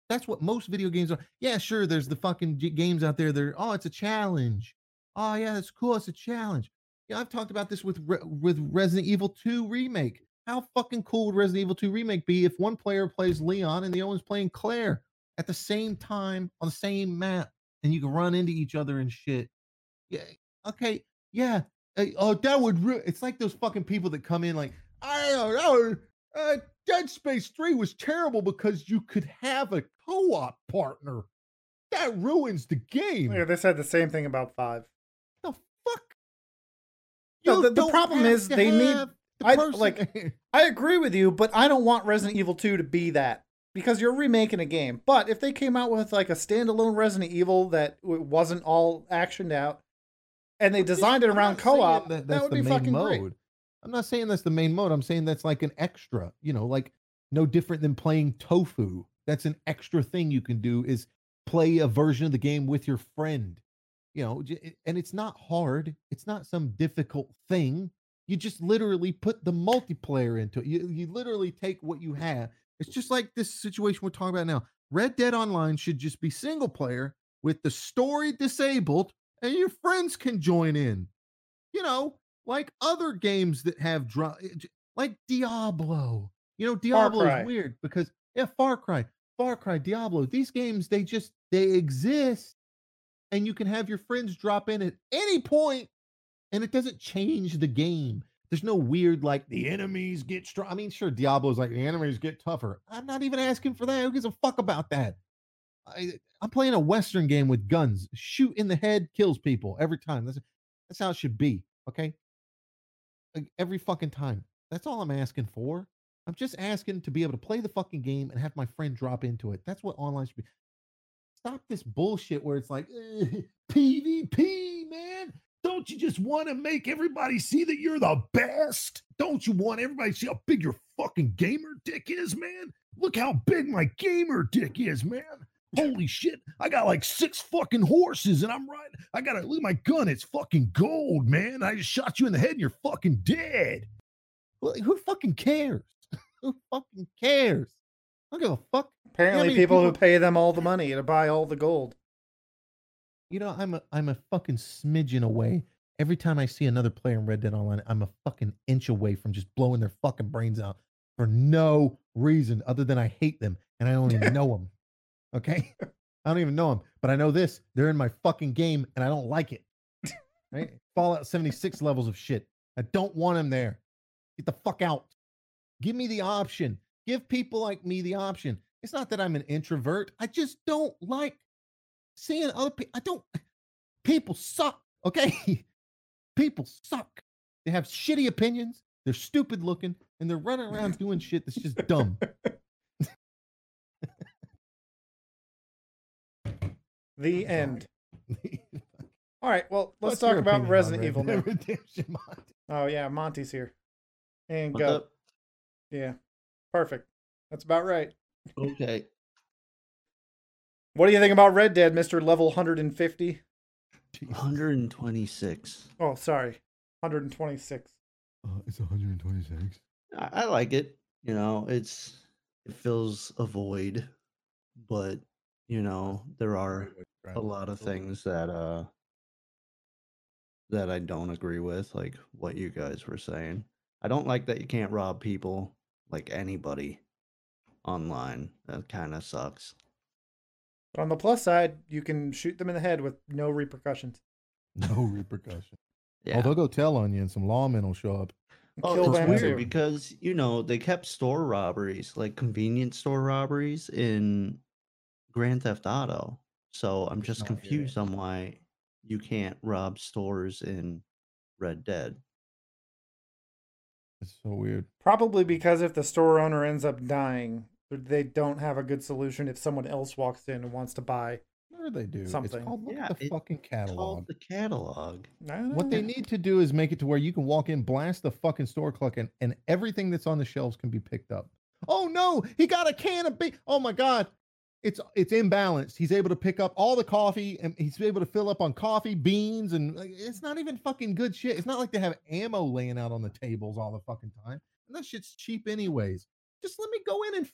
That's what most video games are. Yeah, sure. There's the fucking games out there. They're oh, it's a challenge. Oh yeah, that's cool. It's a challenge. Yeah, I've talked about this with Re- with Resident Evil 2 remake. How fucking cool would Resident Evil 2 remake be if one player plays Leon and the other one's playing Claire at the same time on the same map, and you can run into each other and shit? Yeah. Okay. Yeah. uh, oh, that would. Re- it's like those fucking people that come in like, I don't know. Uh, Dead Space 3 was terrible because you could have a co-op partner. That ruins the game. Yeah, they said the same thing about five. the fuck? No, the- the problem is they need- the I- person- like- [LAUGHS] I agree with you, but I don't want Resident Evil 2 to be that because you're remaking a game. But if they came out with like a standalone Resident Evil that wasn't all actioned out and they designed it around co-op, that, that, that's would the be main fucking mode. great. I'm not saying that's the main mode. I'm saying that's like an extra, you know, like no different than playing tofu. That's an extra thing you can do is play a version of the game with your friend. You know, and it's not hard. It's not some difficult thing. You just literally put the multiplayer into it. You, you literally take what you have. It's just like this situation we're talking about now. Red Dead Online should just be single player with the story disabled, and your friends can join in. You know, like other games that have dra- eh, like Diablo. You know, Diablo is weird because yeah, Far Cry, Far Cry, Diablo. These games they just they exist, and you can have your friends drop in at any point, and it doesn't change the game. There's no weird like the enemies get strong. I mean, sure, Diablo's like the enemies get tougher. I'm not even asking for that. Who gives a fuck about that? I, I'm playing a Western game with guns. Shoot in the head kills people every time. That's that's how it should be. Okay. Like, every fucking time. That's all I'm asking for. I'm just asking to be able to play the fucking game and have my friend drop into it. That's what online should be. Stop this bullshit where it's like [LAUGHS] "Eh, PvP, man. Don't you just want to make everybody see that you're the best? Don't you want everybody to see how big your fucking gamer dick is, man? Look how big my gamer dick is, man. Holy shit. I got like six fucking horses and I'm riding. I got to look at my gun. It's fucking gold, man. I just shot you in the head and you're fucking dead. Well, who fucking cares? [LAUGHS] who fucking cares? I don't give a fuck. Apparently, many people, who pay them all the money to buy all the gold. You know, I'm a I'm a fucking smidgen away. Every time I see another player in Red Dead Online, I'm a fucking inch away from just blowing their fucking brains out for no reason other than I hate them and I don't even [LAUGHS] know them. Okay, I don't even know them, but I know this: they're in my fucking game and I don't like it. Right? Fallout 76 levels of shit. I don't want them there. Get the fuck out. Give me the option. Give people like me the option. It's not that I'm an introvert. I just don't like seeing other people. I don't. People suck. Okay, [LAUGHS] people suck. They have shitty opinions. They're stupid looking, and they're running around doing shit that's just dumb. [LAUGHS] The end. [LAUGHS] All right, well, let's What's talk about Resident Evil Dead now. Redemption, Monty? Oh yeah, Monty's here. And go. up? Yeah. Perfect. That's about right. Okay. What do you think about Red Dead, Mr. Level 150? 126. Oh, sorry. 126. Uh, it's 126. I, I like it. You know, it's it fills a void, but you know, there are a lot of things that uh that I don't agree with, like what you guys were saying. I don't like that you can't rob people like anybody online. That kind of sucks. But on the plus side, you can shoot them in the head with no repercussions. [LAUGHS] No repercussions. Oh, yeah. Oh, they'll go tell on you, and some lawmen will show up. Oh, it's weird too. because you know they kept store robberies, like convenience store robberies, in Grand Theft Auto. So I'm just not here confused on why you can't rob stores in Red Dead. It's so weird. Probably because if the store owner ends up dying, they don't have a good solution if someone else walks in and wants to buy. Sure, they do. Something. It's called look Yeah, at the fucking catalog. the catalog. What they need to do is make it to where you can walk in, blast the fucking store clock, and, and everything that's on the shelves can be picked up. Oh no, he got a can of beer. Oh my god, it's it's imbalanced. He's able to pick up all the coffee, and he's able to fill up on coffee, beans, and like, it's not even fucking good shit. It's not like they have ammo laying out on the tables all the fucking time. And that shit's cheap anyways. just let me go in and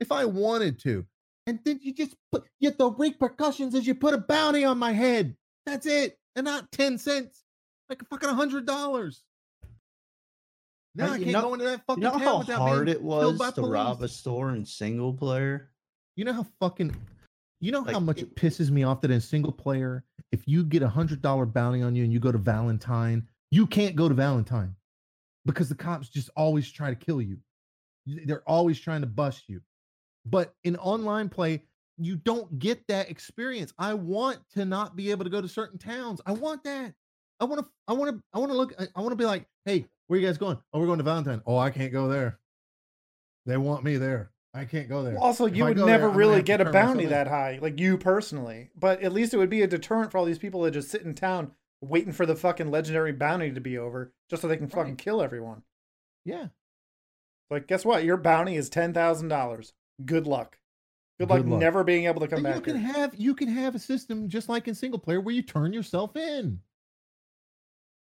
if I wanted to. And then you just put the repercussions is you put a bounty on my head. That's it. And not 10 cents. Like a fucking hundred dollars. Now I you can't know- go into that fucking You know how without hard it was to rob a store in single player? You know how fucking you know how much it- it pisses me off that in single player, if you get a hundred dollar bounty on you and you go to Valentine, you can't go to Valentine because the cops just always try to kill you. They're always trying to bust you. But in online play, you don't get that experience. I want to not be able to go to certain towns. I want that. I want to. I want to. I want to look. I, I want to be like, hey, where you guys going? Oh, we're going to Valentine. Oh, I can't go there. They want me there. I can't go there. Also, If you I would go there, never really get a bounty that high, like you personally. But at least it would be a deterrent for all these people that just sit in town waiting for the fucking legendary bounty to be over just so they can fucking Right. kill everyone. Yeah. Like, guess what? Your bounty is ten thousand dollars. Good luck. Good, Good luck, luck. never being able to come And you can here. have you can have a system just like in single player where you turn yourself in.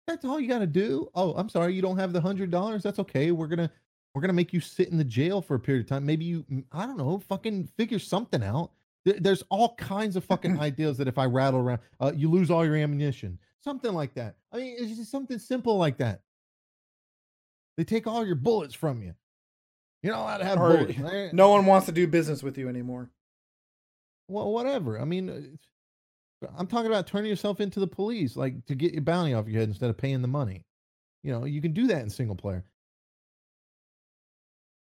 That's all you got to do. Oh, I'm sorry, you don't have the hundred dollars. That's okay. We're gonna we're gonna make you sit in the jail for a period of time. Maybe you, I don't know, fucking figure something out. There's all kinds of fucking [LAUGHS] ideas that if I rattle around, uh, you lose all your ammunition, something like that. I mean, it's just something simple like that. They take all your bullets from you. You're not allowed to have Or No one wants to do business with you anymore. well, whatever. I mean, I'm talking about turning yourself into the police, like to get your bounty off your head instead of paying the money. You know, you can do that in single player.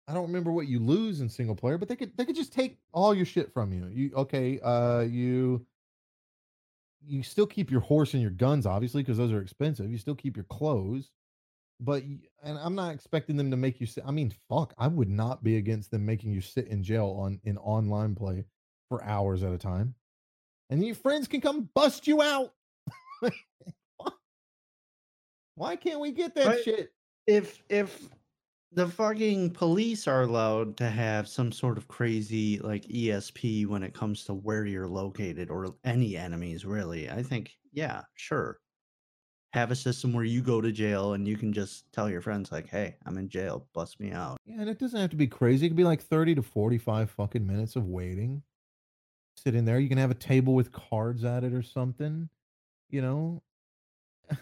I don't remember what you lose in single player, but they could they could just take all your shit from you. You okay? Uh, you you still keep your horse and your guns, obviously, because those are expensive. You still keep your clothes, but and I'm not expecting them to make you sit. I mean, fuck, I would not be against them making you sit in jail on in online play for hours at a time, and your friends can come bust you out. [LAUGHS] Why can't we get that Right. shit? If if the fucking police are allowed to have some sort of crazy like ESP when it comes to where you're located or any enemies really, I think yeah, sure. Have a system where you go to jail and you can just tell your friends like, "Hey, I'm in jail, bust me out." Yeah, and it doesn't have to be crazy. It could be like 30 to 45 fucking minutes of waiting. Sit in there. You can have a table with cards at it or something, you know? [LAUGHS]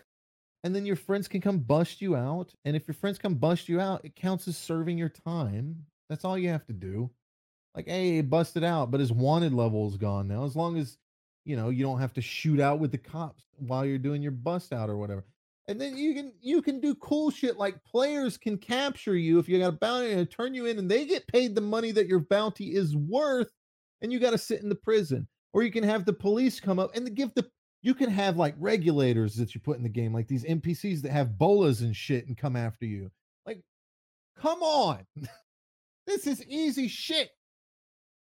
And then your friends can come bust you out. And if your friends come bust you out, it counts as serving your time. That's all you have to do. Like, hey, busted out, but his wanted level is gone now. As long as, you know, you don't have to shoot out with the cops while you're doing your bust out or whatever. And then you can you can do cool shit like players can capture you if you got a bounty and turn you in and they get paid the money that your bounty is worth and you got to sit in the prison. Or you can have the police come up and give the you can have like regulators that you put in the game, like these NPCs that have bolas and shit and come after you. Like, come on. [LAUGHS] this is easy shit.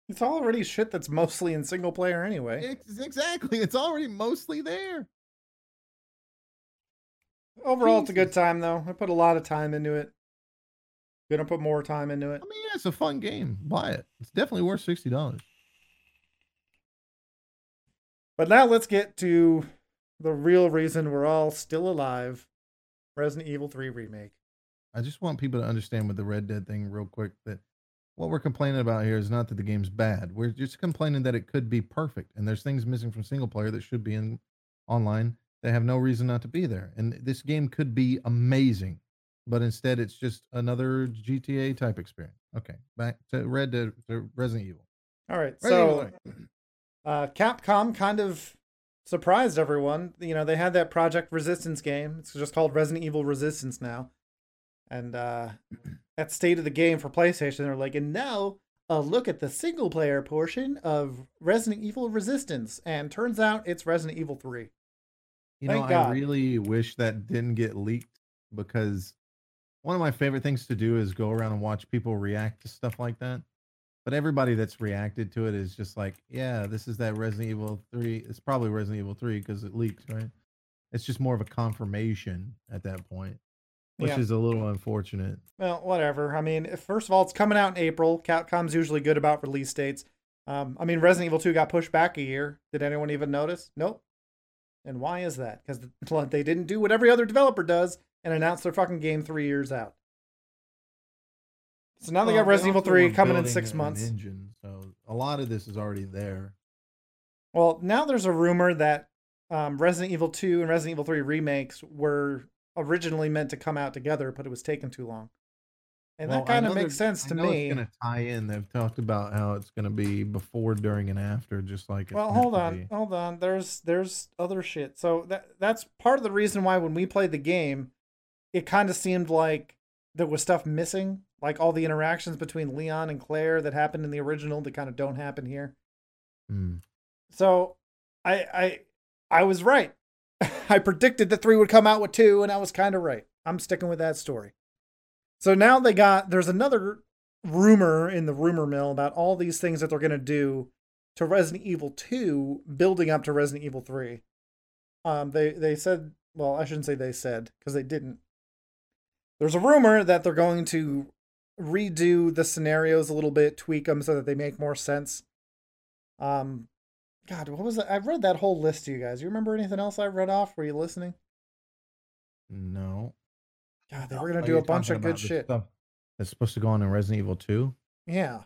It's already shit that's mostly in single player anyway. It's, exactly. It's already mostly there. Overall, it's a good time though. I put a lot of time into it. Gonna put more time into it. I mean, yeah, it's a fun game. Buy it. It's definitely worth sixty dollars. But now let's get to the real reason we're all still alive Resident Evil 3 Remake. I just want people to understand with the Red Dead thing real quick that what we're complaining about here is not that the game's bad. We're just complaining that it could be perfect and there's things missing from single player that should be in online that have no reason not to be there. And this game could be amazing, but instead it's just another GTA type experience. Okay, back to Red Dead to Resident Evil. All right, Resident so uh, Capcom kind of surprised everyone. You know, they had that Project Resistance game. It's just called Resident Evil Resistance now. And uh, [CLEARS THROAT] at state of the game for PlayStation, they're like, and now a look at the single player portion of Resident Evil Resistance. And turns out it's Resident Evil 3. You know, Thank I really wish that didn't get leaked because one of my favorite things to do is go around and watch people react to stuff like that. But everybody that's reacted to it is just like, yeah, this is that Resident Evil 3. It's probably Resident Evil 3 because it leaked, right? It's just more of a confirmation at that point, which Yeah. is a little unfortunate. Well, whatever. I mean, if- first of all, it's coming out in April. Capcom's usually good about release dates. Um, I mean, Resident Evil 2 got pushed back a year. Did anyone even notice? Nope. And why is that? Because [LAUGHS] they didn't do what every other developer does and announce their fucking game three years out. So now they got Resident Evil 3 coming in six months. Engine, so a lot of this is already there. Well, now there's a rumor that um, Resident Evil 2 and Resident Evil 3 remakes were originally meant to come out together, but it was taking too long. And Well, that kind of makes sense I to know me. It's going to tie in. They've talked about how it's going to be before, during, and after, just like. Well, hold on, hold on. There's there's other shit. So that that's part of the reason why when we played the game, it kind of seemed like there was stuff missing, like all the interactions between Leon and Claire that happened in the original that kind of don't happen here. Hmm. So I I I was right. [LAUGHS] I predicted that 3 would come out with 2 and I was kind of right. I'm sticking with that story. So now they got there's another rumor in the rumor mill about all these things that they're going to do to Resident Evil 2 building up to Resident Evil 3. Um they they said, well, I shouldn't say they said because they didn't. There's a rumor that they're going to redo the scenarios a little bit, tweak them so that they make more sense. Um God, what was that? I read that whole list to you guys. You remember anything else I read off? Were you listening? No. God, they were gonna do a bunch of good shit. That's supposed to go on in Resident Evil 2? Yeah.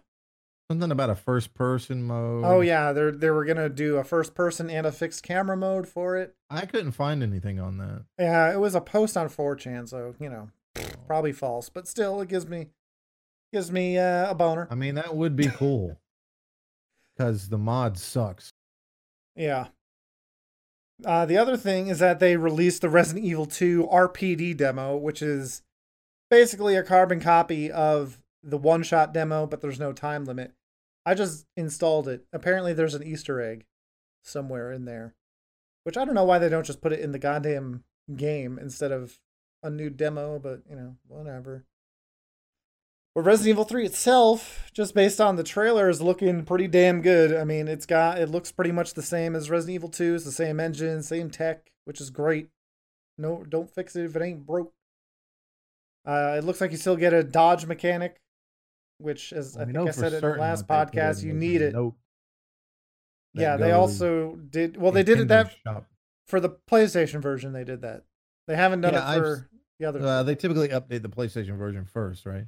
Something about a first person mode. Oh yeah, they they were gonna do a first person and a fixed camera mode for it. I couldn't find anything on that. Yeah, it was a post on 4chan, so you know, probably false, but still, it gives me gives me uh, a boner. I mean, that would be cool. [LAUGHS] Because the mod sucks. Yeah. Uh, the other thing is that they released the Resident Evil 2 RPD demo, which is basically a carbon copy of the one shot demo, but there's no time limit. I just installed it. Apparently, there's an Easter egg somewhere in there, which I don't know why they don't just put it in the goddamn game instead of a new demo, but you know, whatever. But Resident Evil 3 itself, just based on the trailer, is looking pretty damn good. I mean, it's got it looks pretty much the same as Resident Evil 2. It's the same engine, same tech, which is great. No, don't fix it if it ain't broke. Uh, it looks like you still get a dodge mechanic, which, as I We think I said in the last what they put podcast, you need it. Yeah, they also did. Well, they did it that shop. for the PlayStation version. They did that. They haven't done Yeah, it I've for the other. Uh, they typically update the PlayStation version first, right?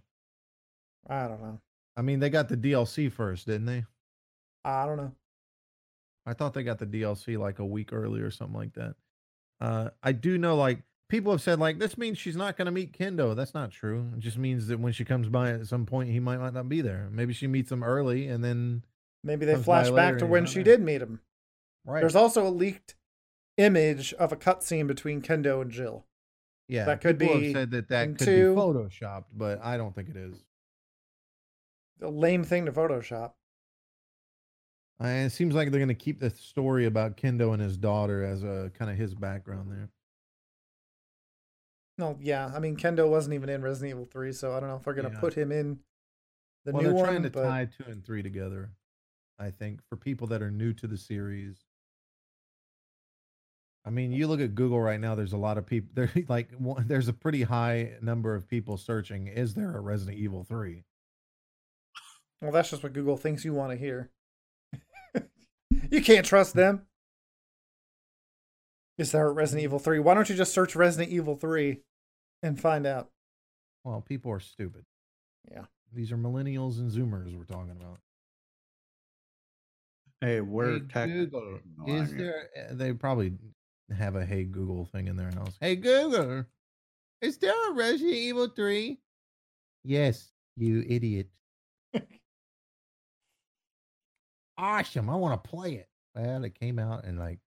I don't know. I mean, they got the DLC first, didn't they? I don't know. I thought they got the DLC like a week early or something like that. Uh, I do know, like people have said, like this means she's not going to meet Kendo. That's not true. It just means that when she comes by at some point, he might, might not be there. Maybe she meets him early, and then Maybe they flash back to when she there. did meet him. right, There's also a leaked image of a cutscene between Kendo and Jill. yeah, that could people be have said that that could two. be photoshopped, but I don't think it is. A lame thing to Photoshop. Uh, it seems like they're going to keep the story about Kendo and his daughter as a kind of his background there. No, yeah. I mean, Kendo wasn't even in Resident Evil 3, so I don't know if they're going to Yeah. put him in the new one. well, new they're one. trying to but tie two and three together. I think for people that are new to the series. I mean, you look at Google right now. There's a lot of people. [LAUGHS] There, like, there's a pretty high number of people searching. Is there a Resident Evil three? Well, that's just what Google thinks you want to hear. [LAUGHS] you can't trust them. Is there a Resident Evil 3? Why don't you just search Resident Evil 3 and find out? Well, people are stupid. Yeah. These are millennials and Zoomers we're talking about. Hey, we're Hey, tech. Google, oh, No, I is mean- there? They probably have a Hey Google thing in their house. Hey Google, is there a Resident Evil three? Yes, you idiot. [LAUGHS] awesome! I want to play it. Well, it came out in like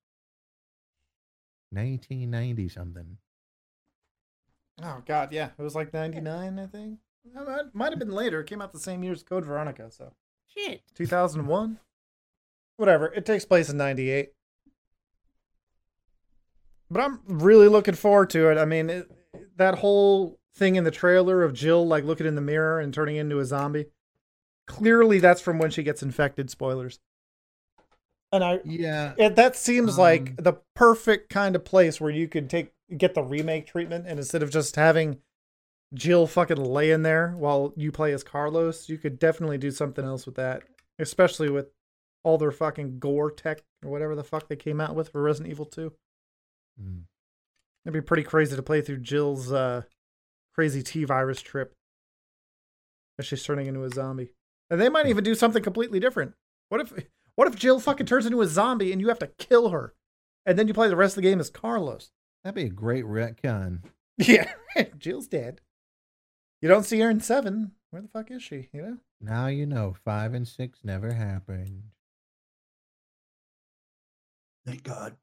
1990 something. Oh, God, yeah. It was like 99, I think. It might have been later. It came out the same year as Code Veronica, so. Shit. 2001 whatever it takes place in 98 but i'm really looking forward to it i mean it, that whole thing in the trailer of jill like looking in the mirror and turning into a zombie clearly that's from when she gets infected spoilers and i Yeah. it, that seems like Um, the perfect kind of place where you could take get the remake treatment and instead of just having Jill fucking laying there while you play as Carlos, you could definitely do something else with that. Especially with all their fucking gore tech or whatever the fuck they came out with for Resident Evil 2. Mm. It'd be pretty crazy to play through Jill's uh crazy T virus trip. as she's turning into a zombie. And they might even do something completely different. What if what if Jill fucking turns into a zombie and you have to kill her? And then you play the rest of the game as Carlos. That'd be a great retcon. [LAUGHS] Yeah. [LAUGHS] Jill's dead. You don't see her in seven. Where the fuck is she? You know? Now you know five and six never happened. Thank God.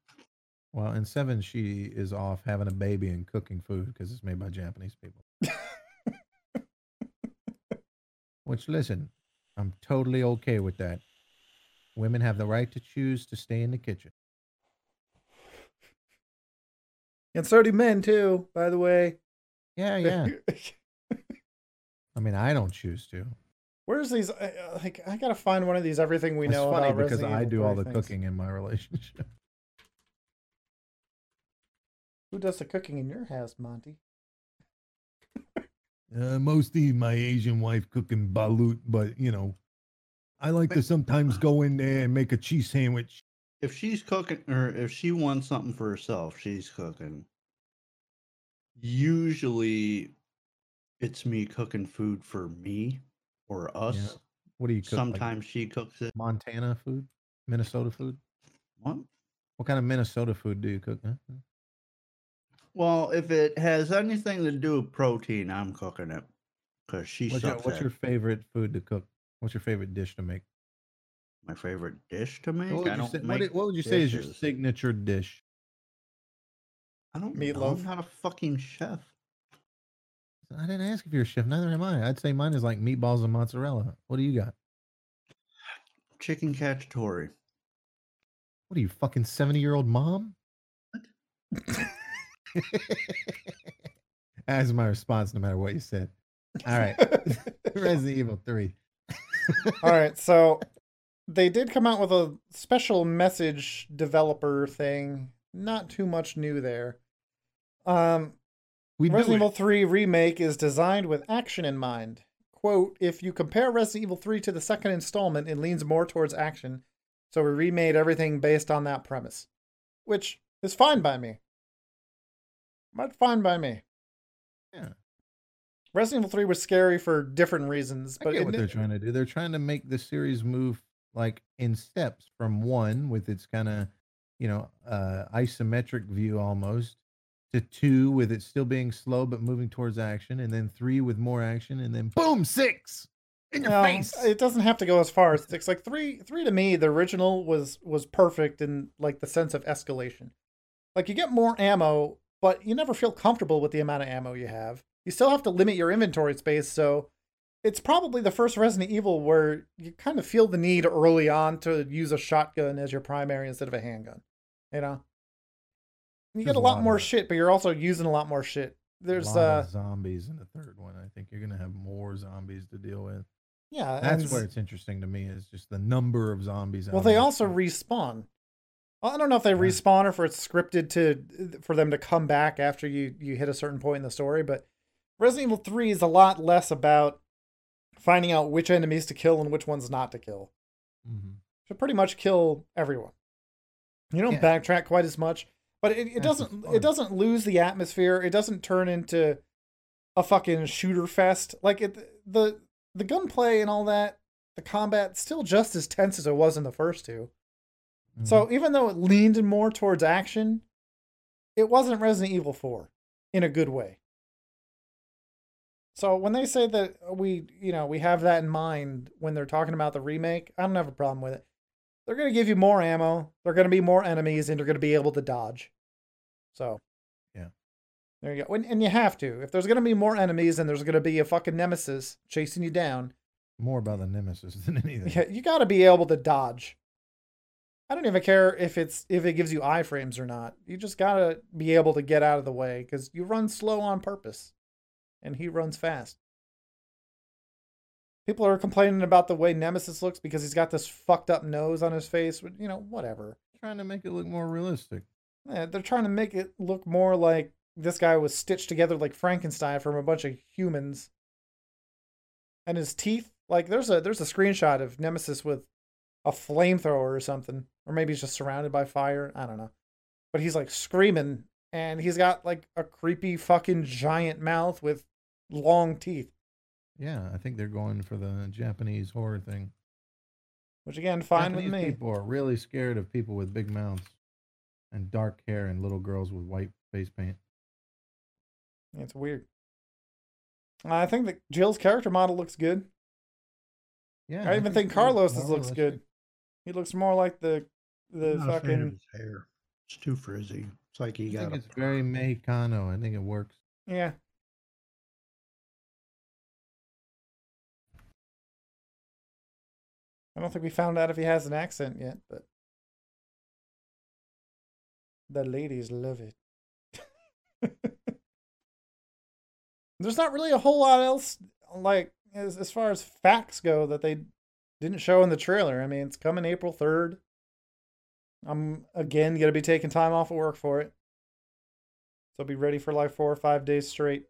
Well, in seven, she is off having a baby and cooking food because it's made by Japanese people. [LAUGHS] Which, listen, I'm totally okay with that. Women have the right to choose to stay in the kitchen. And so do men too, by the way. Yeah, [LAUGHS] yeah. I mean, I don't choose to. Where's these? Like, I gotta find one of these. Everything we It's know funny about because Resident I Evil do all the things. cooking in my [LAUGHS] relationship. Who does the cooking in your house, Monty? Uh, mostly my Asian wife cooking balut, but you know, I like to sometimes [SIGHS] go in there and make a cheese sandwich. If she's cooking, or if she wants something for herself, she's cooking. Usually, it's me cooking food for me or us. What do you cook? like Sometimes she cooks it. Montana food, Minnesota food. What? What kind of Minnesota food do you cook? Huh? Well, if it has anything to do with protein, I'm cooking it because she What's, your, what's at your favorite food to cook? What's your favorite dish to make? my favorite dish to make. What would, I you don't say, what, make. i- what would you say is your signature dish? I don't. Meatloaf? I'm not a fucking chef. I didn't ask if you're a chef. Neither am I. I'd say mine is like meatballs and mozzarella. What do you got? Chicken cacciatore. What are you, fucking 70 year old mom? [LAUGHS] [LAUGHS] That's my response, no matter what you said. All right. [LAUGHS] [LAUGHS] Resident Evil 3. All right, so they did come out with a special message developer thing. Not too much new there. Um, We Resident. Evil 3 remake is designed with action in mind. Quote, if you compare Resident Evil 3 to the second installment, it leans more towards action. So we remade everything based on that premise. Which is fine by me. But fine by me. Yeah. Resident Evil 3 was scary for different reasons, I but get what they're trying to do. They're trying to make the series move like in steps from one with its kind of, you know, uh isometric view almost to two with it still being slow but moving towards action, and then three with more action, and then boom, six in your Well, face. It doesn't have to go as far as six. Like three, three to me, the original was was perfect in like the sense of escalation. Like you get more ammo, but you never feel comfortable with the amount of ammo you have. You still have to limit your inventory space, so it's probably the first Resident Evil where you kind of feel the need early on to use a shotgun as your primary instead of a handgun. You know, you There's get a lot lot more of- shit, but you're also using a lot more shit. There's a lot uh, of zombies in the third one. I think you're gonna have more zombies to deal with. yeah, That's where it's interesting to me is just the number of zombies. Well, they also respawn. Well, I don't know if they respawn or if it's scripted to for them to come back after you you hit a certain point in the story. But Resident Evil Three is a lot less about finding out which enemies to kill and which ones not to kill. Mhm. So pretty much kill everyone. You don't Yeah. backtrack quite as much, but it, it doesn't it doesn't lose the atmosphere. It doesn't turn into a fucking shooter fest. Like it the the gunplay and all that, the combat still just as tense as it was in the first two. Mhm. So even though it leaned more towards action, it wasn't Resident Evil 4 in a good way. So when they say that we, you know, we have that in mind when they're talking about the remake, I don't have a problem with it. They're going to give you more ammo, they're going to be more enemies and you're going to be able to dodge. So Yeah. There you go. And, and you have to. If there's going to be more enemies and there's going to be a fucking nemesis chasing you down, more about the nemesis [LAUGHS] than anything. yeah, you got to be able to dodge. I don't even care if it's if it gives you iframes or not. You just got to be able to get out of the way cuz you run slow on purpose and he runs fast. People are complaining about the way Nemesis looks because he's got this fucked up nose on his face, you know, whatever. Trying to make it look more realistic. Yeah, they're trying to make it look more like this guy was stitched together like Frankenstein from a bunch of humans. And his teeth, like there's a there's a screenshot of Nemesis with a flamethrower or something, or maybe he's just surrounded by fire. I don't know, but he's like screaming, and he's got like a creepy fucking giant mouth with long teeth. Yeah, I think they're going for the Japanese horror thing. Which again, fine Japanese with me. People are really scared of people with big mouths and dark hair and little girls with white face paint. It's weird. I think that Jill's character model looks good. Yeah, I even think it's Carlos's oh, looks good. He looks more like the the I'm not a fan of fucking his hair. It's too frizzy. It's like he I got think a it's very Mexicano. I think it works. yeah. I don't think we found out if he has an accent yet, but the ladies love it. [LAUGHS] There's not really a whole lot else like as as far as facts go that they didn't show in the trailer. I mean, it's coming April 3rd. I'm again going to be taking time off of work for it. So be ready for like 4 or 5 days straight.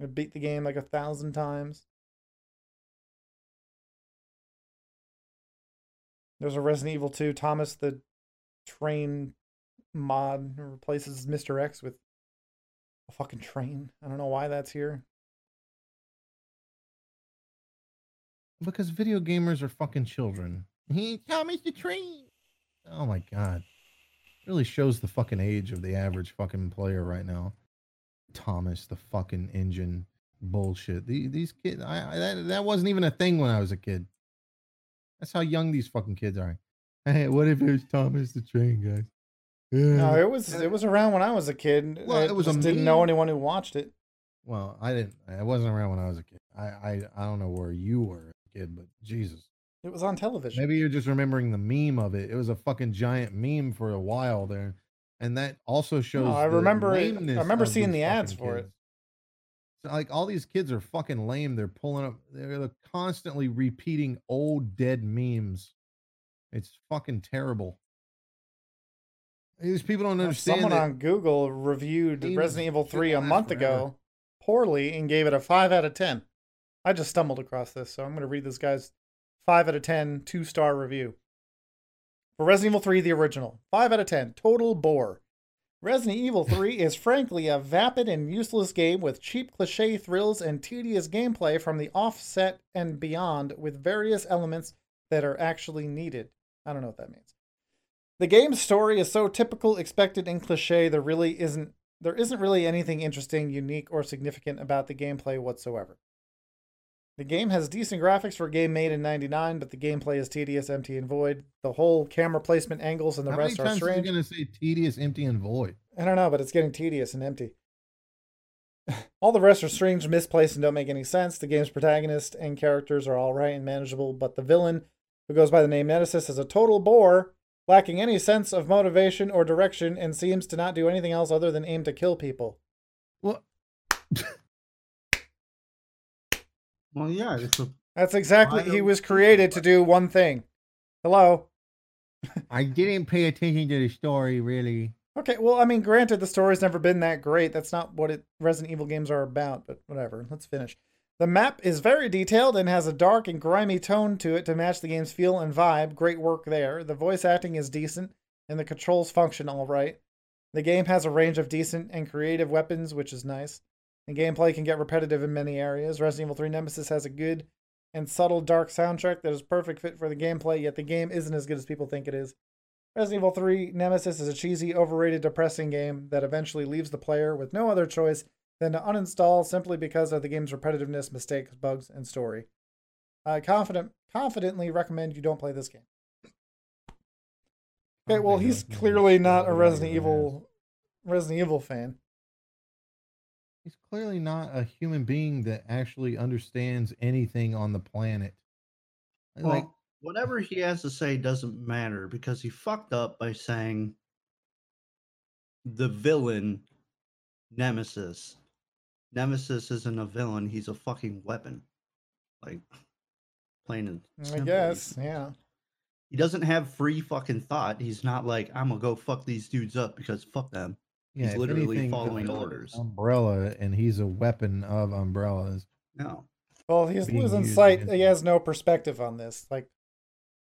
I'm going to beat the game like a thousand times. There's a Resident Evil 2 Thomas the Train mod replaces Mr. X with a fucking train. I don't know why that's here. Because video gamers are fucking children. He Thomas the Train. Oh my god. Really shows the fucking age of the average fucking player right now. Thomas the fucking engine bullshit. These, these kids, I, I that, that wasn't even a thing when I was a kid. That's how young these fucking kids are. [LAUGHS] Hey, what if it was Thomas the Train, guys? No, Yeah. it was it was around when I was a kid. Well, I it was just didn't know anyone who watched it. Well, I didn't. I wasn't around when I was a kid. I, I, I don't know where you were a kid, but Jesus. It was on television. Maybe you're just remembering the meme of it. It was a fucking giant meme for a while there, and that also shows. No, I remember it- I remember seeing the ads for it. So, like all these kids are fucking lame. They're pulling up. They're constantly repeating old dead memes. It's fucking terrible. These people don't understand. Someone on Google reviewed Resident Evil 3 a month forever. ago poorly and gave it a 5 out of 10. I just stumbled across this, so I'm going to read this guy's 5 out of 10 two star review. For Resident Evil 3, the original, 5 out of 10, total bore. Resident Evil [LAUGHS] 3 is frankly a vapid and useless game with cheap cliche thrills and tedious gameplay from the offset and beyond, with various elements that are actually needed. I don't know what that means. The game's story is so typical, expected, and cliche. There really isn't there isn't really anything interesting, unique, or significant about the gameplay whatsoever. The game has decent graphics for a game made in '99, but the gameplay is tedious, empty, and void. The whole camera placement angles and the How rest many are times are you strange. gonna say tedious, empty, and void? I don't know, but it's getting tedious and empty. [LAUGHS] all the rest are strange, misplaced, and don't make any sense. The game's protagonist and characters are alright and manageable, but the villain, who goes by the name Nemesis, is a total bore, lacking any sense of motivation or direction, and seems to not do anything else other than aim to kill people. Well, [LAUGHS] Well, yeah, it's a That's exactly he was created to do one thing. Hello. I didn't pay attention to the story really. Okay, well, I mean, granted, the story's never been that great. That's not what it, Resident Evil games are about, but whatever. Let's finish. The map is very detailed and has a dark and grimy tone to it to match the game's feel and vibe. Great work there. The voice acting is decent, and the controls function all right. The game has a range of decent and creative weapons, which is nice. The gameplay can get repetitive in many areas. Resident Evil 3 Nemesis has a good and subtle dark soundtrack that is perfect fit for the gameplay, yet the game isn't as good as people think it is. Resident Evil 3 Nemesis is a cheesy, overrated, depressing game that eventually leaves the player with no other choice than to uninstall simply because of the game's repetitiveness, mistakes, bugs, and story. I confident confidently recommend you don't play this game. Okay, well, he's clearly not a Resident Evil Resident Evil fan. He's clearly not a human being that actually understands anything on the planet. well, Like, whatever he has to say doesn't matter because he fucked up by saying the villain Nemesis. Nemesis isn't a villain, he's a fucking weapon. Like plain and simple. I guess, yeah. He doesn't have free fucking thought. He's not like, I'm gonna go fuck these dudes up because fuck them. Yeah, if literally anything, following orders. Umbrella, and he's a weapon of umbrellas. No. Well, he's being losing sight. against He has no perspective on this. Like,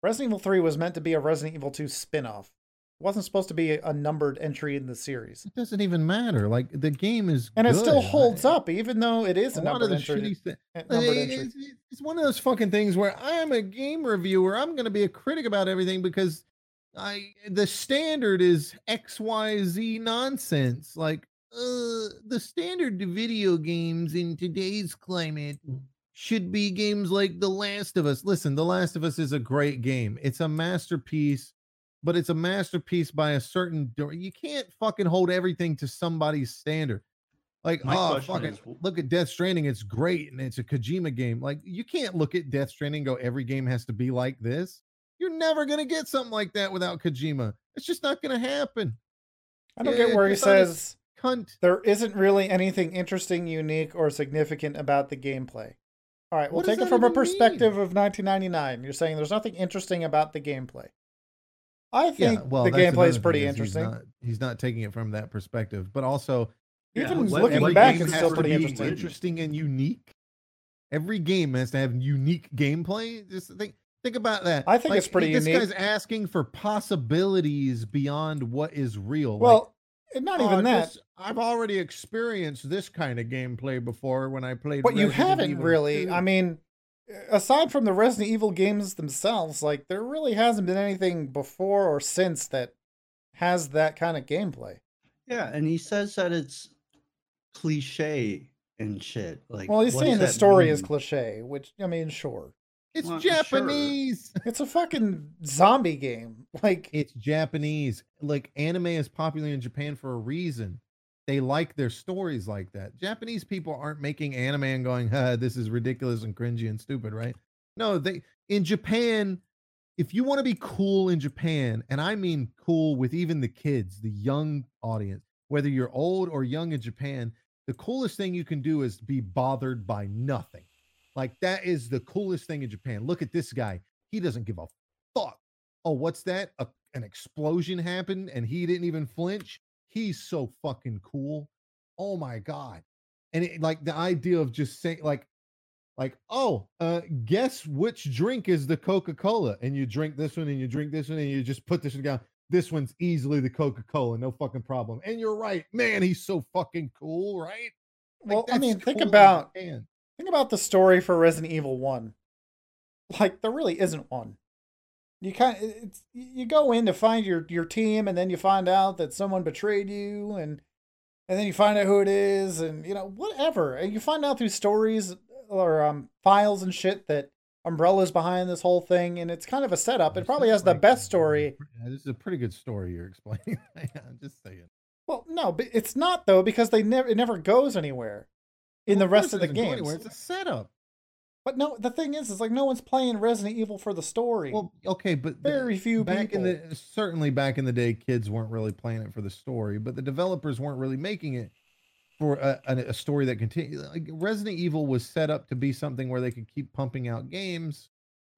Resident Evil 3 was meant to be a Resident Evil 2 spin off. It wasn't supposed to be a numbered entry in the series. It doesn't even matter. Like the game is, and it still holds I- up, even though it is a, A lot numbered of the entry. shitty thi- uh, numbered It- entry. It's, it's one of those fucking things where I'm a game reviewer. I'm going to be a critic about everything because I the standard is X Y Z nonsense. Like uh, the standard to video games in today's climate should be games like The Last of Us. Listen, The Last of Us is a great game. It's a masterpiece, but it's a masterpiece by a certain. You can't fucking hold everything to somebody's standard. Like, My oh, fucking is, look at Death Stranding. It's great and it's a Kojima game. Like, you can't look at Death Stranding and go, every game has to be like this. You're never going to get something like that without Kojima. It's just not going to happen. I don't Yeah, get where he it's not as- says Cunt. there isn't really anything interesting, unique, or significant about the gameplay. All right, we'll What take it from a even mean? perspective of 1999. You're saying there's nothing interesting about the gameplay. I think well, the gameplay is pretty interesting. He's not, he's not taking it from that perspective, but also Yeah, Even looking back, it's still pretty interesting. interesting and unique. Every game has to have unique gameplay. Just think think about that. I think it's pretty this unique. guy's asking for possibilities beyond what is real. Well, and not "Oh, even that. this- I've already experienced this kind of gameplay before when I played. But you haven't Evil really. 2." I mean, aside from the Resident Evil games themselves, like there really hasn't been anything before or since that has that kind of gameplay. Yeah, and he says that it's cliche and shit. Like, Well, he's saying the that story is cliche, which I mean, sure. It's Well, sure. Japanese. [LAUGHS] It's a fucking zombie game. Like It's Japanese. Like anime is popular in Japan for a reason. They like their stories like that. Japanese people aren't making anime and going, huh, this is ridiculous and cringy and stupid, right? No, they in Japan, if you want to be cool in Japan, and I mean cool with even the kids, the young audience, whether you're old or young in Japan, the coolest thing you can do is be bothered by nothing. Like that is the coolest thing in Japan. Look at this guy. He doesn't give a fuck. Oh, what's that? A, an explosion happened and he didn't even flinch. He's so fucking cool. Oh my god. And it, like the idea of just saying like like oh, uh guess which drink is the Coca-Cola and you drink this one and you drink this one and you just put this one down. This one's easily the Coca-Cola, no fucking problem. And you're right. Man, he's so fucking cool, right? Like, well, I mean, think cool in about Japan. Think about the story for Resident Evil 1. Like there really isn't one. You kind of it's you go in to find your your team and then you find out that someone betrayed you and and then you find out who it is and you know whatever. And you find out through stories or um files and shit that Umbrella's behind this whole thing and it's kind of a setup. It probably has the best story. Yeah, This is a pretty good story you're [LAUGHS] explaining. [LAUGHS] I'm just saying. Well, no, but it's not though because they never it never goes anywhere in the rest of the anywhere, It's a setup. But no, the thing is, is like no one's playing Resident Evil for the story. Well, okay, but the- Very few back people. in the certainly back in the day, kids weren't really playing it for the story, but the developers weren't really making it for a, a, a story that continued. Like Resident Evil was set up to be something where they could keep pumping out games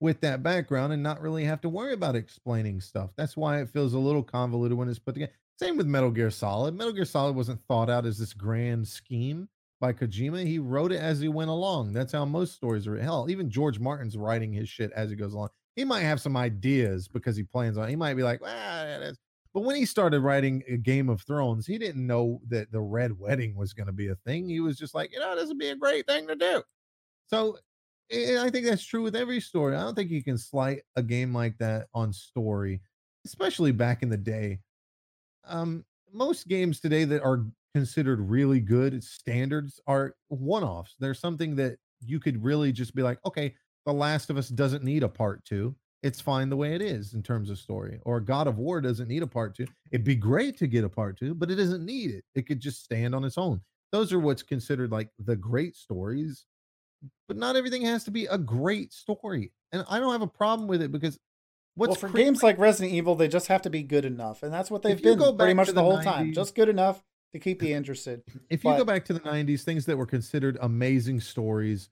with that background and not really have to worry about explaining stuff. That's why it feels a little convoluted when it's put together. Same with Metal Gear Solid. Metal Gear Solid wasn't thought out as this grand scheme by Kojima. He wrote it as he went along. That's how most stories are. Hell, even George Martin's writing his shit as he goes along. He might have some ideas because he plans on. He might be like, ah. But when he started writing a Game of Thrones, he didn't know that the Red Wedding was going to be a thing. He was just like, you know, this would be a great thing to do. So eh, I think that's true with every story. I don't think you can slight a game like that on story, especially back in the day. Um, most games today that are considered really good standards are one-offs. There's something that you could really just be like, okay, The Last of Us doesn't need a part two. It's fine the way it is in terms of story. Or God of War doesn't need a part two. It'd be great to get a part two, but it doesn't need it. It could just stand on its own. Those are what's considered like the great stories. But not everything has to be a great story. And I don't have a problem with it because what's well, for games like Resident Evil, they just have to be good enough, and that's what they've been pretty much the, the whole time. Just good enough to keep you interested. if you go back to the 90s things that were considered amazing stories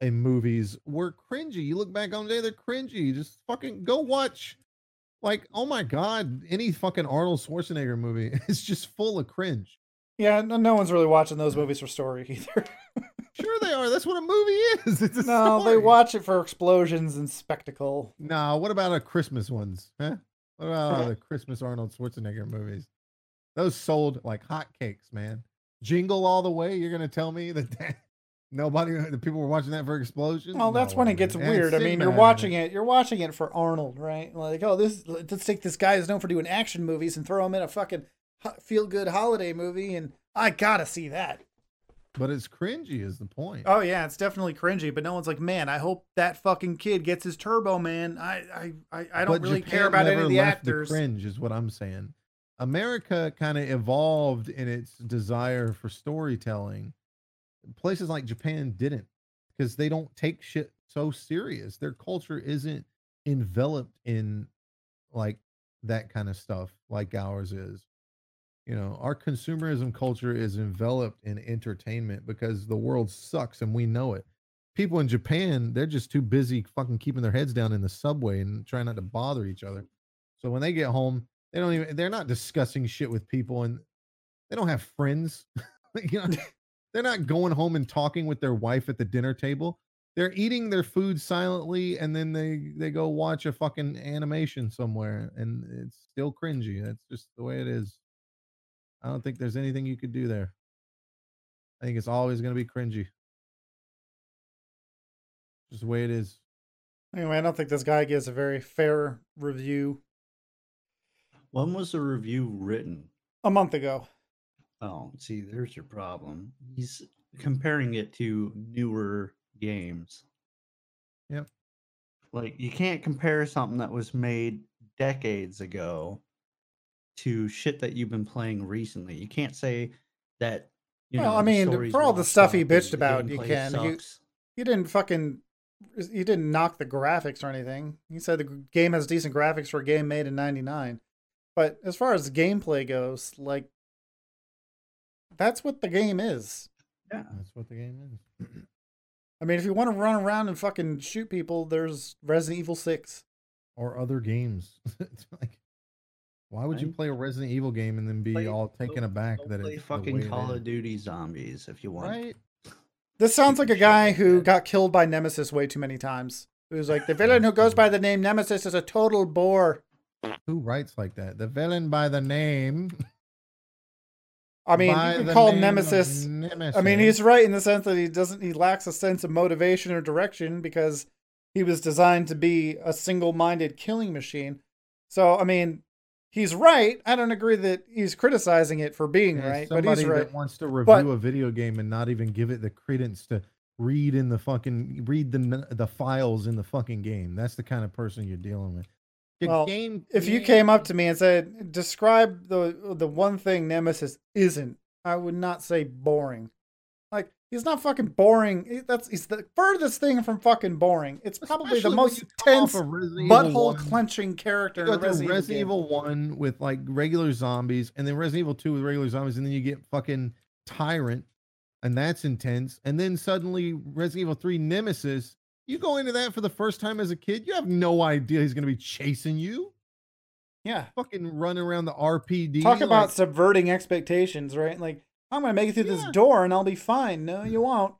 in movies were cringy you look back on the day they're cringy just fucking go watch like oh my god any fucking arnold schwarzenegger movie [LAUGHS] is just full of cringe Yeah, no, no one's really watching those movies for story [LAUGHS] either. sure they are that's what a movie is it's a no, they watch it for explosions and spectacle. no what about our christmas ones huh What about the Christmas Arnold Schwarzenegger movies? Those sold like hotcakes, man. Jingle all the way. You're gonna tell me that, that [LAUGHS] nobody, the people were watching that for explosions? Well, that's No when it gets man. Weird. I mean, you're watching it. You're watching it for Arnold, right? Like, oh, this. Let's take this guy who's known for doing action movies and throw him in a fucking feel good holiday movie, and I gotta see that. but it's cringy. Is the point? Oh yeah, it's definitely cringy, but no one's like, man, I hope that fucking kid gets his Turbo Man. I I I, I don't But really Japan care about any of the actors. cringe is what I'm saying. America kind of evolved in its desire for storytelling. Places like Japan didn't because they don't take shit so serious. Their culture isn't enveloped in like that kind of stuff like ours is. You know, our consumerism culture is enveloped in entertainment because the world sucks and we know it. People in Japan, they're just too busy fucking keeping their heads down in the subway and trying not to bother each other. So when they get home, they don't even they're not discussing shit with people and they don't have friends. [LAUGHS] you know, [LAUGHS] they're not going home and talking with their wife at the dinner table. They're eating their food silently and then they they go watch a fucking animation somewhere and it's still cringy. That's just the way it is. I don't think there's anything you could do there. I think it's always going to be cringy. Just the way it is. Anyway, I don't think this guy gives a very fair review. When was the review written? A month ago. Oh, see, there's your problem. He's comparing it to newer games. Yep. Like you can't compare something that was made decades ago to shit that you've been playing recently. You can't say that. You Well, know, I mean, for all the stuff he bitched about, you can. You- You didn't fucking. You didn't knock the graphics or anything. You said the game has decent graphics for a game made in '99. But as far as gameplay goes, like, that's what the game is. Yeah. That's what the game is. I mean, if you want to run around and fucking shoot people, there's Resident Evil 6. or other games. [LAUGHS] it's like, why would you play a Resident Evil game and then be Play- all taken go- aback go that play it's the way fucking Call is? of Duty Zombies if you want. right? [LAUGHS] This sounds like a guy who got killed by Nemesis way too many times. Who's like, the [LAUGHS] villain who goes by the name Nemesis is a total bore. Who writes like that? The villain by the name. I mean, by you could call Nemesis Nemesis. I mean, he's right in the sense that he doesn't he lacks a sense of motivation or direction because he was designed to be a single-minded killing machine. So, I mean, he's right. I don't agree that he's criticizing it for being Yeah, right, but he's right. that wants to review But- a video game and not even give it the credence to read in the fucking read the the files in the fucking game. That's the kind of person you're dealing with. Your Well, game, If you came up to me and said, "Describe the the one thing Nemesis isn't," I would not say boring. Like he's not fucking boring. That's he's the furthest thing from fucking boring. It's probably Especially the most you come off tense, of Resident Evil butthole clenching character You in Resident, Resident Evil. Evil One with like regular zombies, and then Resident Evil Two with regular zombies, and then you get fucking Tyrant, and that's intense. And then suddenly Resident Evil Three Nemesis. You go into that for the first time as a kid, you have no idea he's gonna be chasing you. Yeah. Fucking running around the RPD. Talk about like, subverting expectations, right? Like, I'm going to make it through Yeah. this door and I'll be fine. No, you won't.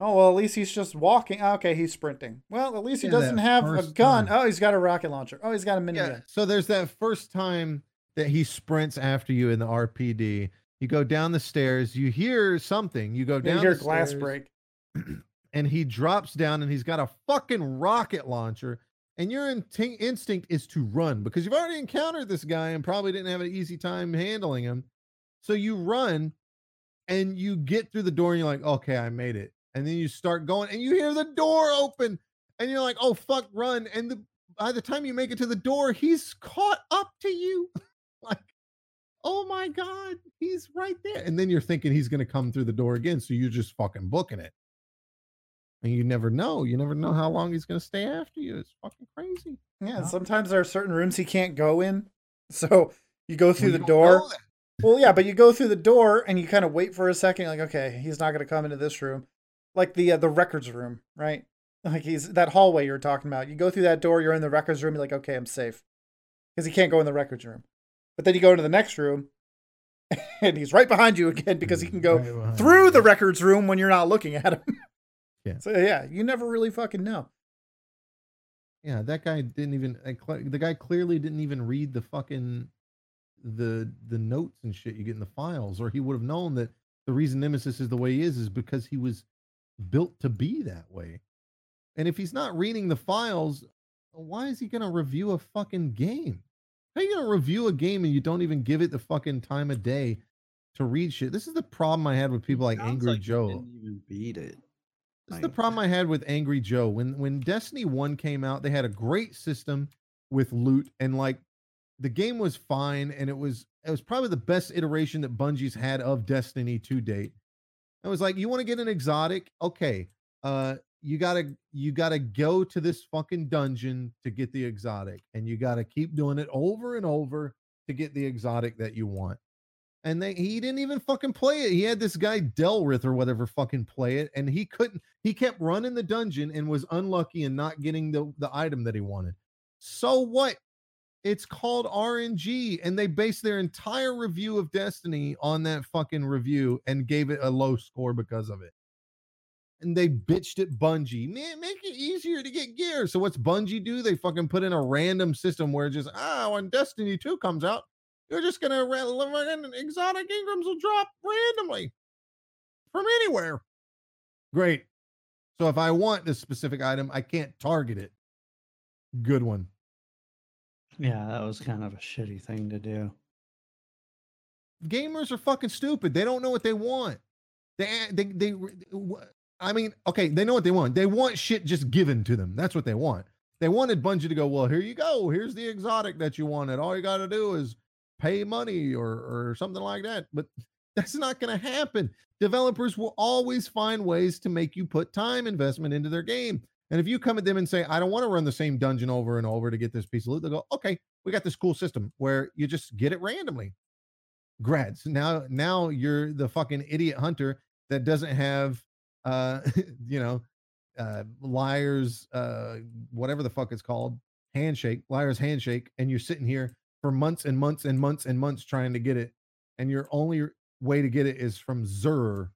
Oh, well, at least he's just walking. Ah, Okay, he's sprinting. Well, at least he Yeah, doesn't have a gun. time. Oh, he's got a rocket launcher. Oh, he's got a minigun. yeah. So there's that first time that he sprints after you in the RPD. You go down the stairs. You hear something. You go You down hear the glass stairs. break. [CLEARS THROAT] and he drops down and he's got a fucking rocket launcher and your in- instinct is to run because you've already encountered this guy and probably didn't have an easy time handling him. So you run and you get through the door and you're like okay i made it. And then you start going and you hear the door open and you're like oh fuck run. And the, by the time you make it to the door he's caught up to you. [LAUGHS] Like oh my god he's right there. And then you're thinking he's going to come through the door again so you're just fucking booking it and you never know. You never know how long he's going to stay after you. It's fucking crazy. Yeah, Huh? sometimes there are certain rooms he can't go in. [LAUGHS] So you go through Well, the door. Well, yeah, but you go through the door and you kind of wait for a second, like, okay, he's not going to come into this room, like the uh, the records room, right? Like he's that hallway you're talking about. You go through that door, you're in the records room, you're like, okay, I'm safe, because he can't go in the records room. But then you go into the next room, [LAUGHS] and he's right behind you again because he can go Right through you. the records room when you're not looking at him. Yeah. So yeah, you never really fucking know. Yeah, that guy didn't even. Eh, the guy clearly didn't even read the fucking the the notes and shit you get in the files, or he would have known that the reason Nemesis is the way he is is because he was built to be that way. And if he's not reading the files, why is he going to review a fucking game? How are you going to review a game and you don't even give it the fucking time of day to read shit? This is the problem I had with people like Angry like Joe. Didn't even beat it. This is the problem I had with Angry Joe. When when Destiny 1 came out, they had a great system with loot and like the game was fine and it was it was probably the best iteration that Bungie's had of Destiny to date. I was like, you want to get an exotic? Okay. Uh you gotta you gotta go to this fucking dungeon to get the exotic, and you gotta keep doing it over and over to get the exotic that you want. And they he didn't even fucking play it. He had this guy Delrith or whatever fucking play it, and he couldn't. He kept running the dungeon and was unlucky and not getting the the item that he wanted. So what? It's called RNG, and they based their entire review of Destiny on that fucking review and gave it a low score because of it. And they bitched at Bungie, man, make it easier to get gear. So what's Bungie do? They fucking put in a random system where just ah, when Destiny 2 comes out, you're just gonna random exotic engrams will drop randomly from anywhere. Great. So if I want this specific item, I can't target it. Good one. Yeah, that was kind of a shitty thing to do. Gamers are fucking stupid. They don't know what they want. They they they. I mean, okay, they know what they want. They want shit just given to them. That's what they want. They wanted Bungie to go, well, here you go. Here's the exotic that you wanted. All you got to do is pay money or or something like that. But [LAUGHS] that's not going to happen. Developers will always find ways to make you put time investment into their game. And if you come at them and say, I don't want to run the same dungeon over and over to get this piece of loot, they'll go, okay, we got this cool system where you just get it randomly. Grads. Now, now you're the fucking idiot hunter that doesn't have uh, [LAUGHS] you know, uh, liars, uh, whatever the fuck it's called, handshake, liar's handshake, and you're sitting here for months and months and months and months trying to get it, and your only way to get it is from Xur.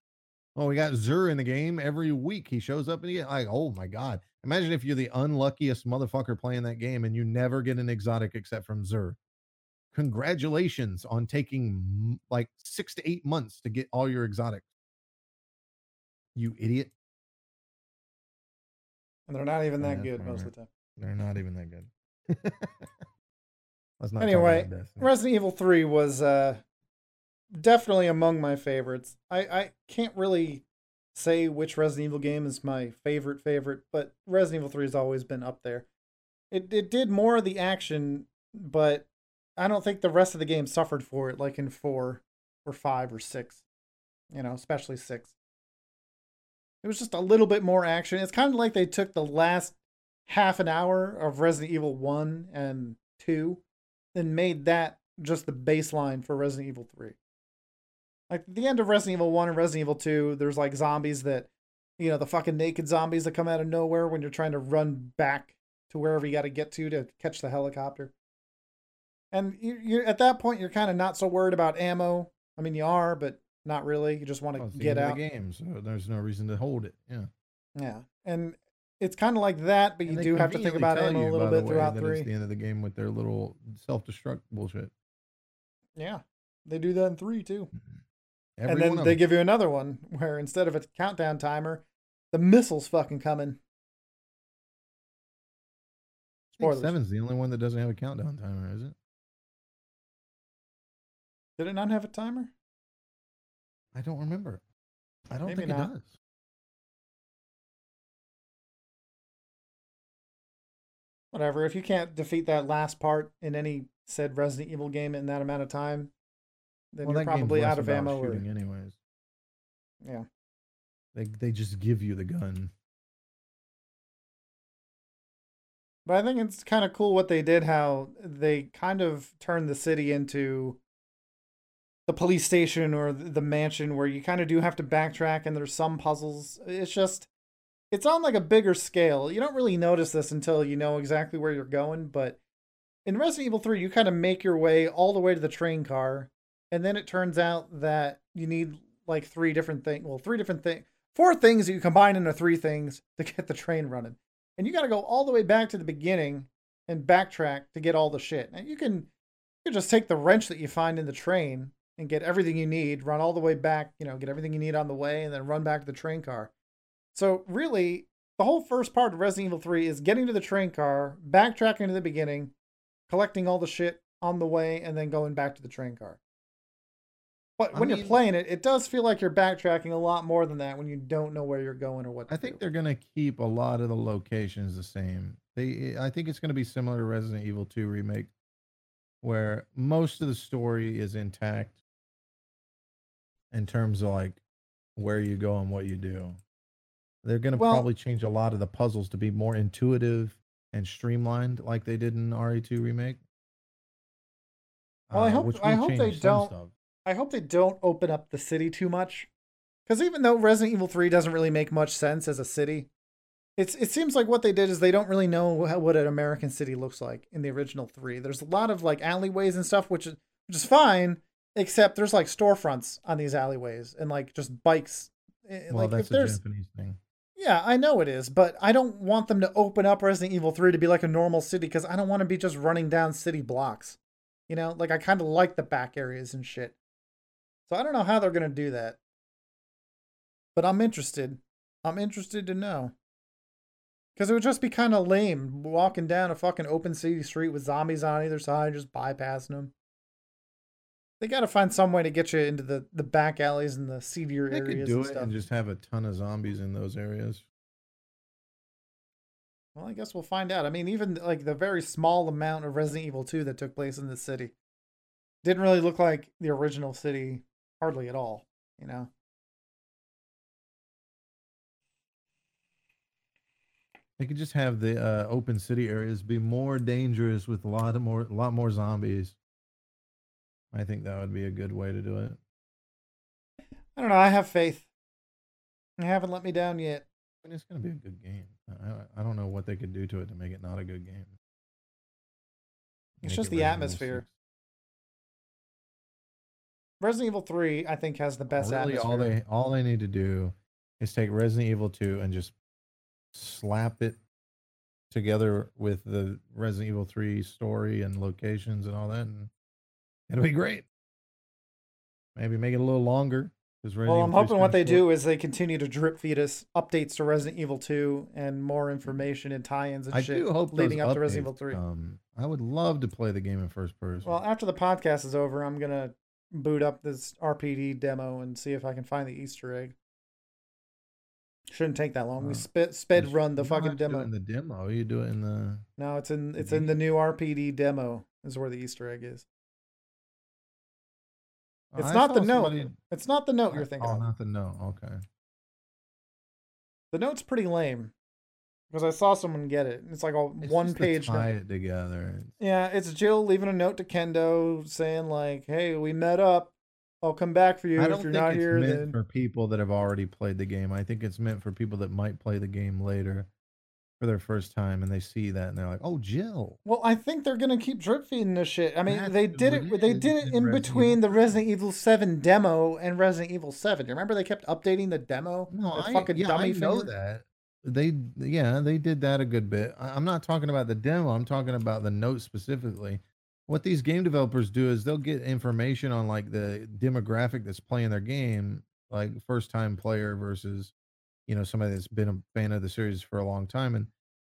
Oh, we got Xur in the game every week. He shows up and he like, oh my god! Imagine if you're the unluckiest motherfucker playing that game and you never get an exotic except from Xur. Congratulations on taking like six to eight months to get all your exotics. You idiot. And they're not even that good most right. of the time. They're not even that good. [LAUGHS] Let's not anyway, Resident Evil 3 was uh, definitely among my favorites. I, I can't really say which Resident Evil game is my favorite favorite, but Resident Evil 3 has always been up there. It it did more of the action, but I don't think the rest of the game suffered for it like in 4 or 5 or 6. You know, especially 6. It was just a little bit more action. It's kind of like they took the last half an hour of Resident Evil 1 and 2 and made that just the baseline for Resident Evil 3. Like the end of Resident Evil 1 and Resident Evil 2, there's like zombies that, you know, the fucking naked zombies that come out of nowhere when you're trying to run back to wherever you got to get to to catch the helicopter. And you, you're at that point, you're kind of not so worried about ammo. I mean, you are, but not really. You just want to well, get out the game, so there's no reason to hold it. Yeah. Yeah, and it's kind of like that, but you do have to think about ammo a little bit throughout three. The end of the game with their little self-destruct bullshit. Yeah, they do that in three too. Mm-hmm. Every and then they give you another one [LAUGHS] where instead of a countdown timer, the missiles fucking coming. Seven's the only one that doesn't have a countdown timer, is it? Did it not have a timer? I don't remember. I don't Maybe think not. it does. Whatever. If you can't defeat that last part in any said Resident Evil game in that amount of time, then well, you're probably out of ammo. Or... anyways. Yeah. They they just give you the gun. But I think it's kind of cool what they did. How they kind of turned the city into the police station or the mansion where you kind of do have to backtrack and there's some puzzles. It's just it's on like a bigger scale. You don't really notice this until you know exactly where you're going, but in Resident Evil 3 you kind of make your way all the way to the train car and then it turns out that you need like three different things, well, three different things, four things that you combine into three things [LAUGHS] to get the train running. and you got to go all the way back to the beginning and backtrack to get all the shit. And you can you can just take the wrench that you find in the train and get everything you need, run all the way back, you know, get everything you need on the way, and then run back to the train car. So really, the whole first part of Resident Evil 3 is getting to the train car, backtracking to the beginning, collecting all the shit on the way, and then going back to the train car. But I when mean- you're playing it, it does feel like you're backtracking a lot more than that when you don't know where you're going or what. To I think do. they're gonna keep a lot of the locations the same. They, I think it's gonna be similar to Resident Evil 2 remake, where most of the story is intact in terms of like where you go and what you do. They're gonna Well- probably change a lot of the puzzles to be more intuitive and streamlined, like they did in RE2 remake. Well, I uh, hope- I hope they don't- stuff. I hope they don't open up the city too much. Because even though Resident Evil 3 doesn't really make much sense as a city, it's it seems like what they did is they don't really know what an American city looks like in the original 3. There's a lot of like alleyways and stuff, which is, which is fine, except there's like storefronts on these alleyways and like just bikes. Eh, Well, like that's if a there's Japanese thing. Yeah, I know it is, but I don't want them to open up Resident Evil 3 to be like a normal city because I don't want to be just running down city blocks. You know, like I kind of like the back areas and shit. So I don't know how they're going to do that. But I'm interested. I'm interested to know. Because it would just be kind of lame walking down a fucking open city street with zombies on either side, just bypassing them. They got to find some way to get you into the, the back alleys and the seedier They areas could do and it stuff. and just have a ton of zombies in those areas. Well, I guess we'll find out. I mean, even like the very small amount of Resident Evil 2 that took place in the city didn't really look like the original city hardly at all, you know? They could just have the uh, open city areas be more dangerous with a lot of more, a lot more zombies. I think that would be a good way to do it. I don't know. I have faith. They haven't let me down yet. Mean, it's going to be a good game. I, I- I don't know what they could do to it to make it not a good game. It's Make just it the atmosphere. Resident Evil 3, I think, has the best really, atmosphere. all they all they need to do is take Resident Evil 2 and just slap it together with the Resident Evil 3 story and locations and all that, and it'll be great. Maybe make it a little longer. well, I'm Evil 2 's hoping what they do is they continue to drip feed us updates to Resident Evil 2 and more information and tie-ins and I shit do hope leading up to Resident Evil 3. come. I would love to play the game in first person. Well, after the podcast is over, I'm gonna boot up this RPD demo and see if I can find the Easter egg. Shouldn't take that long. we Uh, sped sped run the fucking have to do it demo. in the demo. You do it in the. No, it's in it's in the new RPD demo. Is where the Easter egg is. It's I not the note. somebody- It's not the note you're thinking Oh, of. not the note. Okay. The note's pretty lame because I saw someone get it. It's like a It's one just to page. tie note. it together. Yeah, it's Jill leaving a note to Kendo saying like, "Hey, we met up. I'll come back for you I if don't you're think not it's here." meant Then for people that have already played the game. I think it's meant for people that might play the game later for their first time, and they see that and they're like, "Oh, Jill." Well, I think they're gonna keep drip feeding this shit. I mean, That's they did it it. They did it in Resident between Evil the Resident Evil Seven demo and Resident Evil Seven. You remember they kept updating the demo? No, The I fucking yeah, dummy I know finger? that. They yeah, they did that a good bit. I, I'm not talking about the demo. I'm talking about the note specifically. What these game developers do is they'll get information on like the demographic that's playing their game, like first time player versus, you know, somebody that's been a fan of the series for a long time. And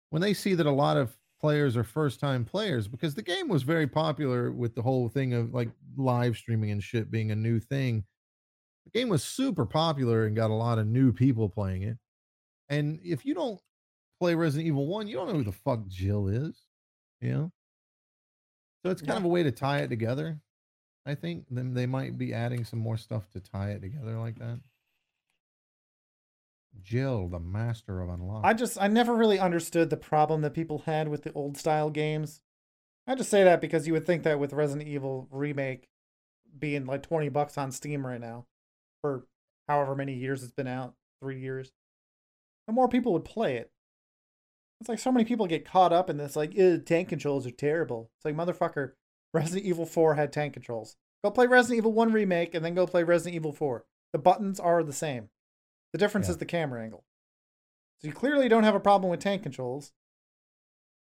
when they see that a lot of players are first time players, because the game was very popular with the whole thing of like live streaming and shit being a new thing. The game was super popular and got a lot of new people playing it. And if you don't play Resident Evil 1, you don't know who the fuck Jill is, you know? So it's kind Yeah. of a way to tie it together. I think then they might be adding some more stuff to tie it together like that. Jill, the master of unlock. I just I never really understood the problem that people had with the old style games. I just say that because you would think that with Resident Evil remake being like 20 bucks on Steam right now for however many years it's been out, 3 years. The more people would play it. It's like so many people get caught up in this like tank controls are terrible. It's like motherfucker, Resident Evil 4 had tank controls. Go play Resident Evil 1 remake and then go play Resident Evil 4. The buttons are the same. The difference Yeah. is the camera angle. So you clearly don't have a problem with tank controls.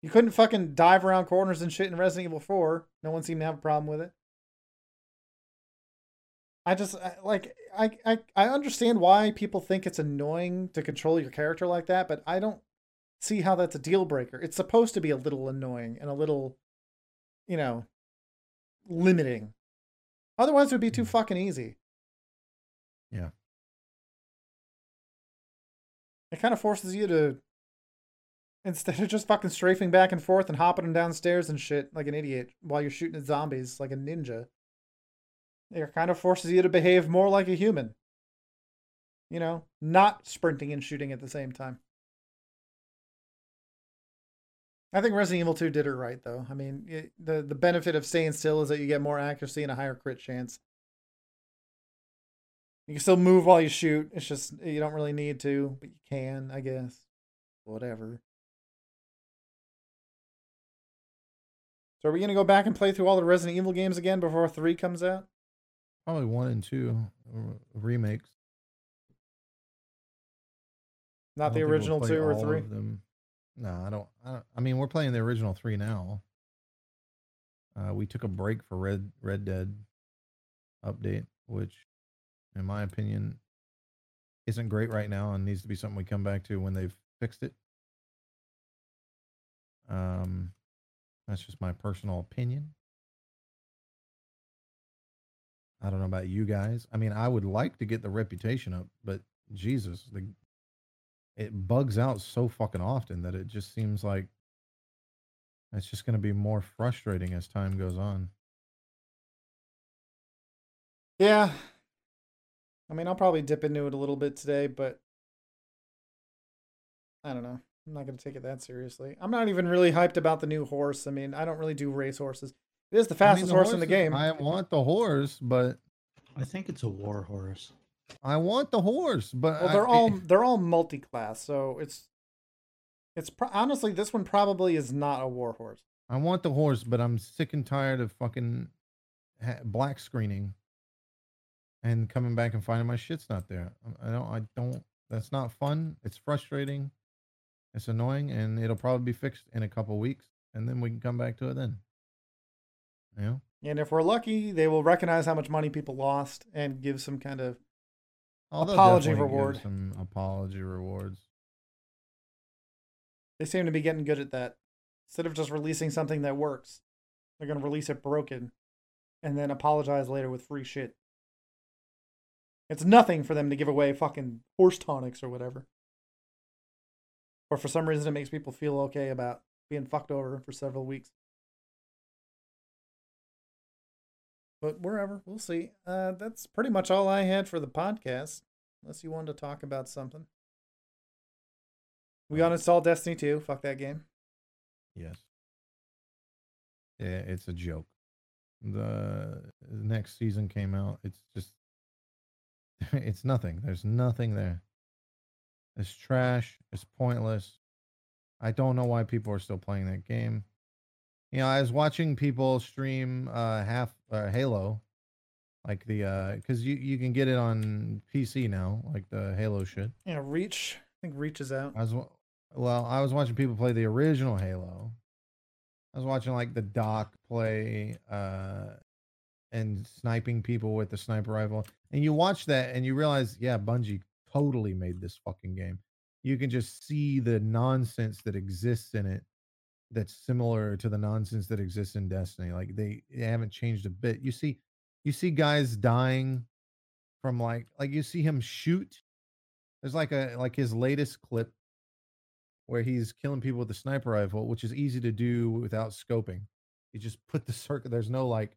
You couldn't fucking dive around corners and shit in Resident Evil 4. No one seemed to have a problem with it. I just I, like I, I I understand why people think it's annoying to control your character like that, but I don't see how that's a deal breaker. It's supposed to be a little annoying and a little, you know, limiting. Otherwise, it would be too mm-hmm. fucking easy. Yeah. It kind of forces you to, instead of just fucking strafing back and forth and hopping downstairs and shit like an idiot while you're shooting at zombies like a ninja, it kind of forces you to behave more like a human. You know, not sprinting and shooting at the same time. I think Resident Evil 2 did it right, though. I mean, it, the the benefit of staying still is that you get more accuracy and a higher crit chance. You can still move while you shoot. It's just you don't really need to, but you can, I guess. Whatever. So are we gonna go back and play through all the Resident Evil games again before three comes out? Probably one and two uh, remakes. Not the think we'll original two or three. No, I don't, I don't. I mean, we're playing the original three now. Uh, we took a break for Red Red Dead update, which, in my opinion, isn't great right now, and needs to be something we come back to when they've fixed it. Um, that's just my personal opinion. I don't know about you guys. I mean, I would like to get the reputation up, but Jesus, the it bugs out so fucking often that it just seems like it's just going to be more frustrating as time goes on. Yeah. I mean, I'll probably dip into it a little bit today, but I don't know. I'm not going to take it that seriously. I'm not even really hyped about the new horse. I mean, I don't really do race horses. It is the I mean, fastest the horse in the game. I want the horse, but I think it's a war horse. I want the horse, but Well, they're all they're all multi-class, so it's it's pro- honestly this one probably is not a war horse. I want the horse, but I'm sick and tired of fucking ha- black screening and coming back and finding my shit's not there. Um, I don't. I don't. That's not fun. It's frustrating. It's annoying, and it'll probably be fixed in a couple weeks, and then we can come back to it then. You know. And if we're lucky, they will recognize how much money people lost and give some kind of Oh, Apology reward. Some apology rewards. They seem to be getting good at that. Instead of just releasing something that works, they're going to release it broken and then apologize later with free shit. It's nothing for them to give away fucking horse tonics or whatever. Or for some reason, it makes people feel okay about being fucked over for several weeks. But wherever, we'll see. Uh, that's pretty much all I had for the podcast. Unless you wanted to talk about something. We uninstalled Destiny 2. Fuck that game. Yes. Yeah, it's a joke. The next season came out. It's just, [LAUGHS] it's nothing. There's nothing there. It's trash. It's pointless. I don't know why people are still playing that game. You know, I was watching people stream uh half uh, Halo, like the uh, because you you can get it on PC now, like the Halo shit. Yeah, Reach. I think Reach is out. I was well, I was watching people play the original Halo. I was watching like the Doc play uh and sniping people with the sniper rifle. And you watch that and you realize, yeah, Bungie totally made this fucking game. You can just see the nonsense that exists in it that's similar to the nonsense that exists in Destiny. Like they, they haven't changed a bit. You see you see guys dying from like like you see him shoot. There's like a like his latest clip where he's killing people with the sniper rifle, which is easy to do without scoping. You just put the circle. There's no like,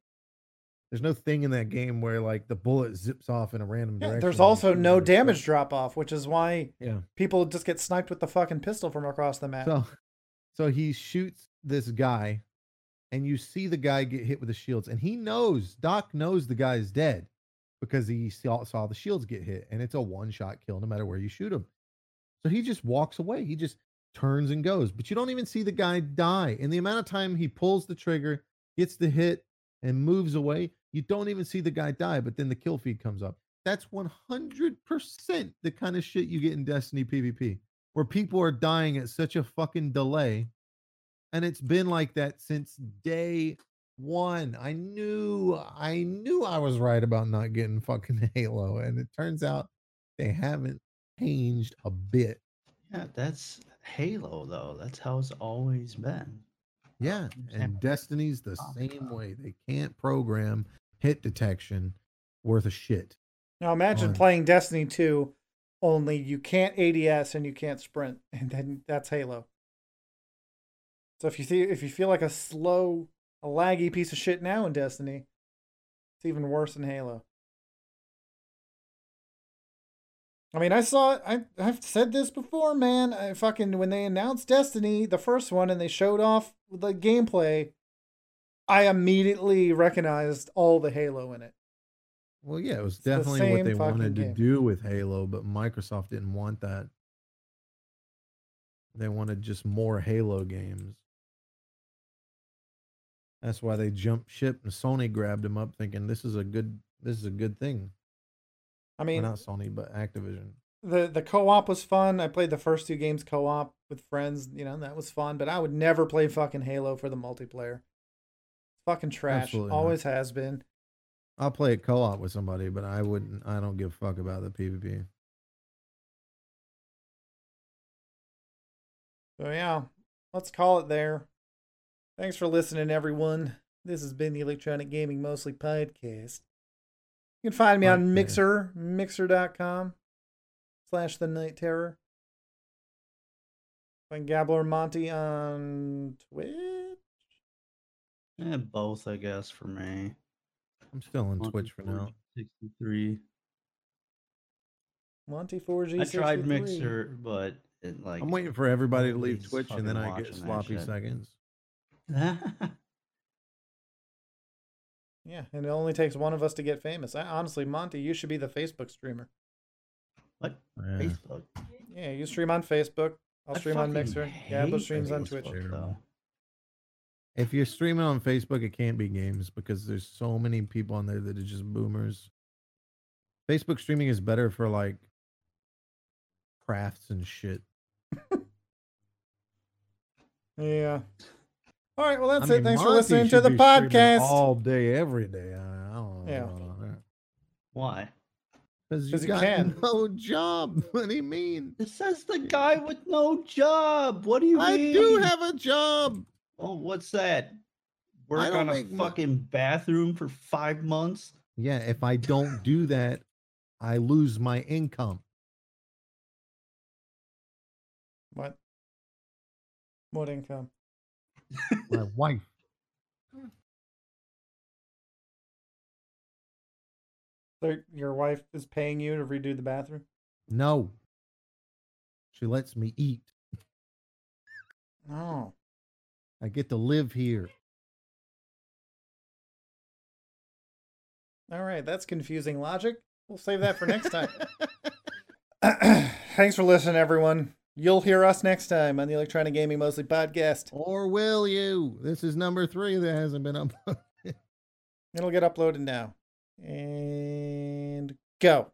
there's no thing in that game where like the bullet zips off in a random Yeah, direction. there's also no damage drop off, which is why Yeah. people just get sniped with the fucking pistol from across the map. So, so he shoots this guy, and you see the guy get hit with the shields, and he knows Doc knows the guy's dead because he saw, saw the shields get hit, and it's a one shot kill no matter where you shoot him. So he just walks away. He just turns and goes, but you don't even see the guy die. In the amount of time he pulls the trigger, gets the hit, and moves away, you don't even see the guy die. But then the kill feed comes up. That's 100% the kind of shit you get in Destiny PvP. where people are dying at such a fucking delay. And it's been like that since day one. I knew I knew I was right about not getting fucking [LAUGHS] Halo. And it turns out they haven't changed a bit. Yeah, that's Halo though. That's how it's always been. Yeah. And Destiny's the same way. They can't program hit detection worth a shit. Now imagine Fine. playing Destiny 2, only you can't ADS and you can't sprint, [LAUGHS] and then that's Halo. So if you see, if you feel like a slow, a laggy piece of shit now in Destiny, it's even worse than Halo. I mean, I saw I I've said this before, man. I fucking when they announced Destiny, the first one, and they showed off the gameplay, I immediately recognized all the Halo in it. Well, yeah, it was the definitely what they wanted to game. do with Halo, but Microsoft didn't want that. They wanted just more Halo games. That's why they jumped ship and Sony grabbed them up thinking this is a good this is a good thing. I mean, not Sony, but Activision. the the co-op was fun. I played the first two games co-op with friends, you know, that was fun, but I would never play fucking Halo for the multiplayer. Fucking trash. Absolutely not. Always has been. I'll play it co-op with somebody, but I wouldn't I don't give a fuck about the PvP. So yeah, let's call it there. Thanks for listening, everyone. This has been the Electronic Gaming Mostly podcast. You can find me on Podcast. Mixer, mixer.com slash the night terror. Find Gabler Monty on Twitch. Yeah, both, I guess, for me. I'm still on Twitch for now. 63. Monty 4G. I tried Mixer, but it like I'm waiting for everybody to leave Twitch and then I get sloppy seconds. [LAUGHS] Yeah, and it only takes one of us to get famous. I, honestly, Monty, you should be the Facebook streamer. what? Yeah. Facebook. Yeah, you stream on Facebook. I'll I stream on fucking Mixer. hate Gablo streams on Facebook, Twitch. though. If you're streaming on Facebook, it can't be games because there's so many people on there that are just boomers. Facebook streaming is better for like crafts and shit. [LAUGHS] Yeah. All right, well that's I it. mean, Thanks for listening to the be podcast. all day, every day. I, I don't know. Yeah. Why? Because 'Cause you you got can. no job. [LAUGHS] What do you mean? It says the guy with no job. What do you I mean? I do have a job. Oh, what's that? Work on a make mo- fucking bathroom for five months? Yeah, if I don't do that, I lose my income. What? What income? My wife. Hmm. So your wife is paying you to redo the bathroom? No. She lets me eat. No. I get to live here. All right, that's confusing logic. We'll save that for next time. [LAUGHS] [CLEARS THROAT] Thanks for listening, everyone. You'll hear us next time on the Electronic Gaming Mostly podcast. Or will you? This is number three that hasn't been uploaded. [LAUGHS] It'll get uploaded now. And go.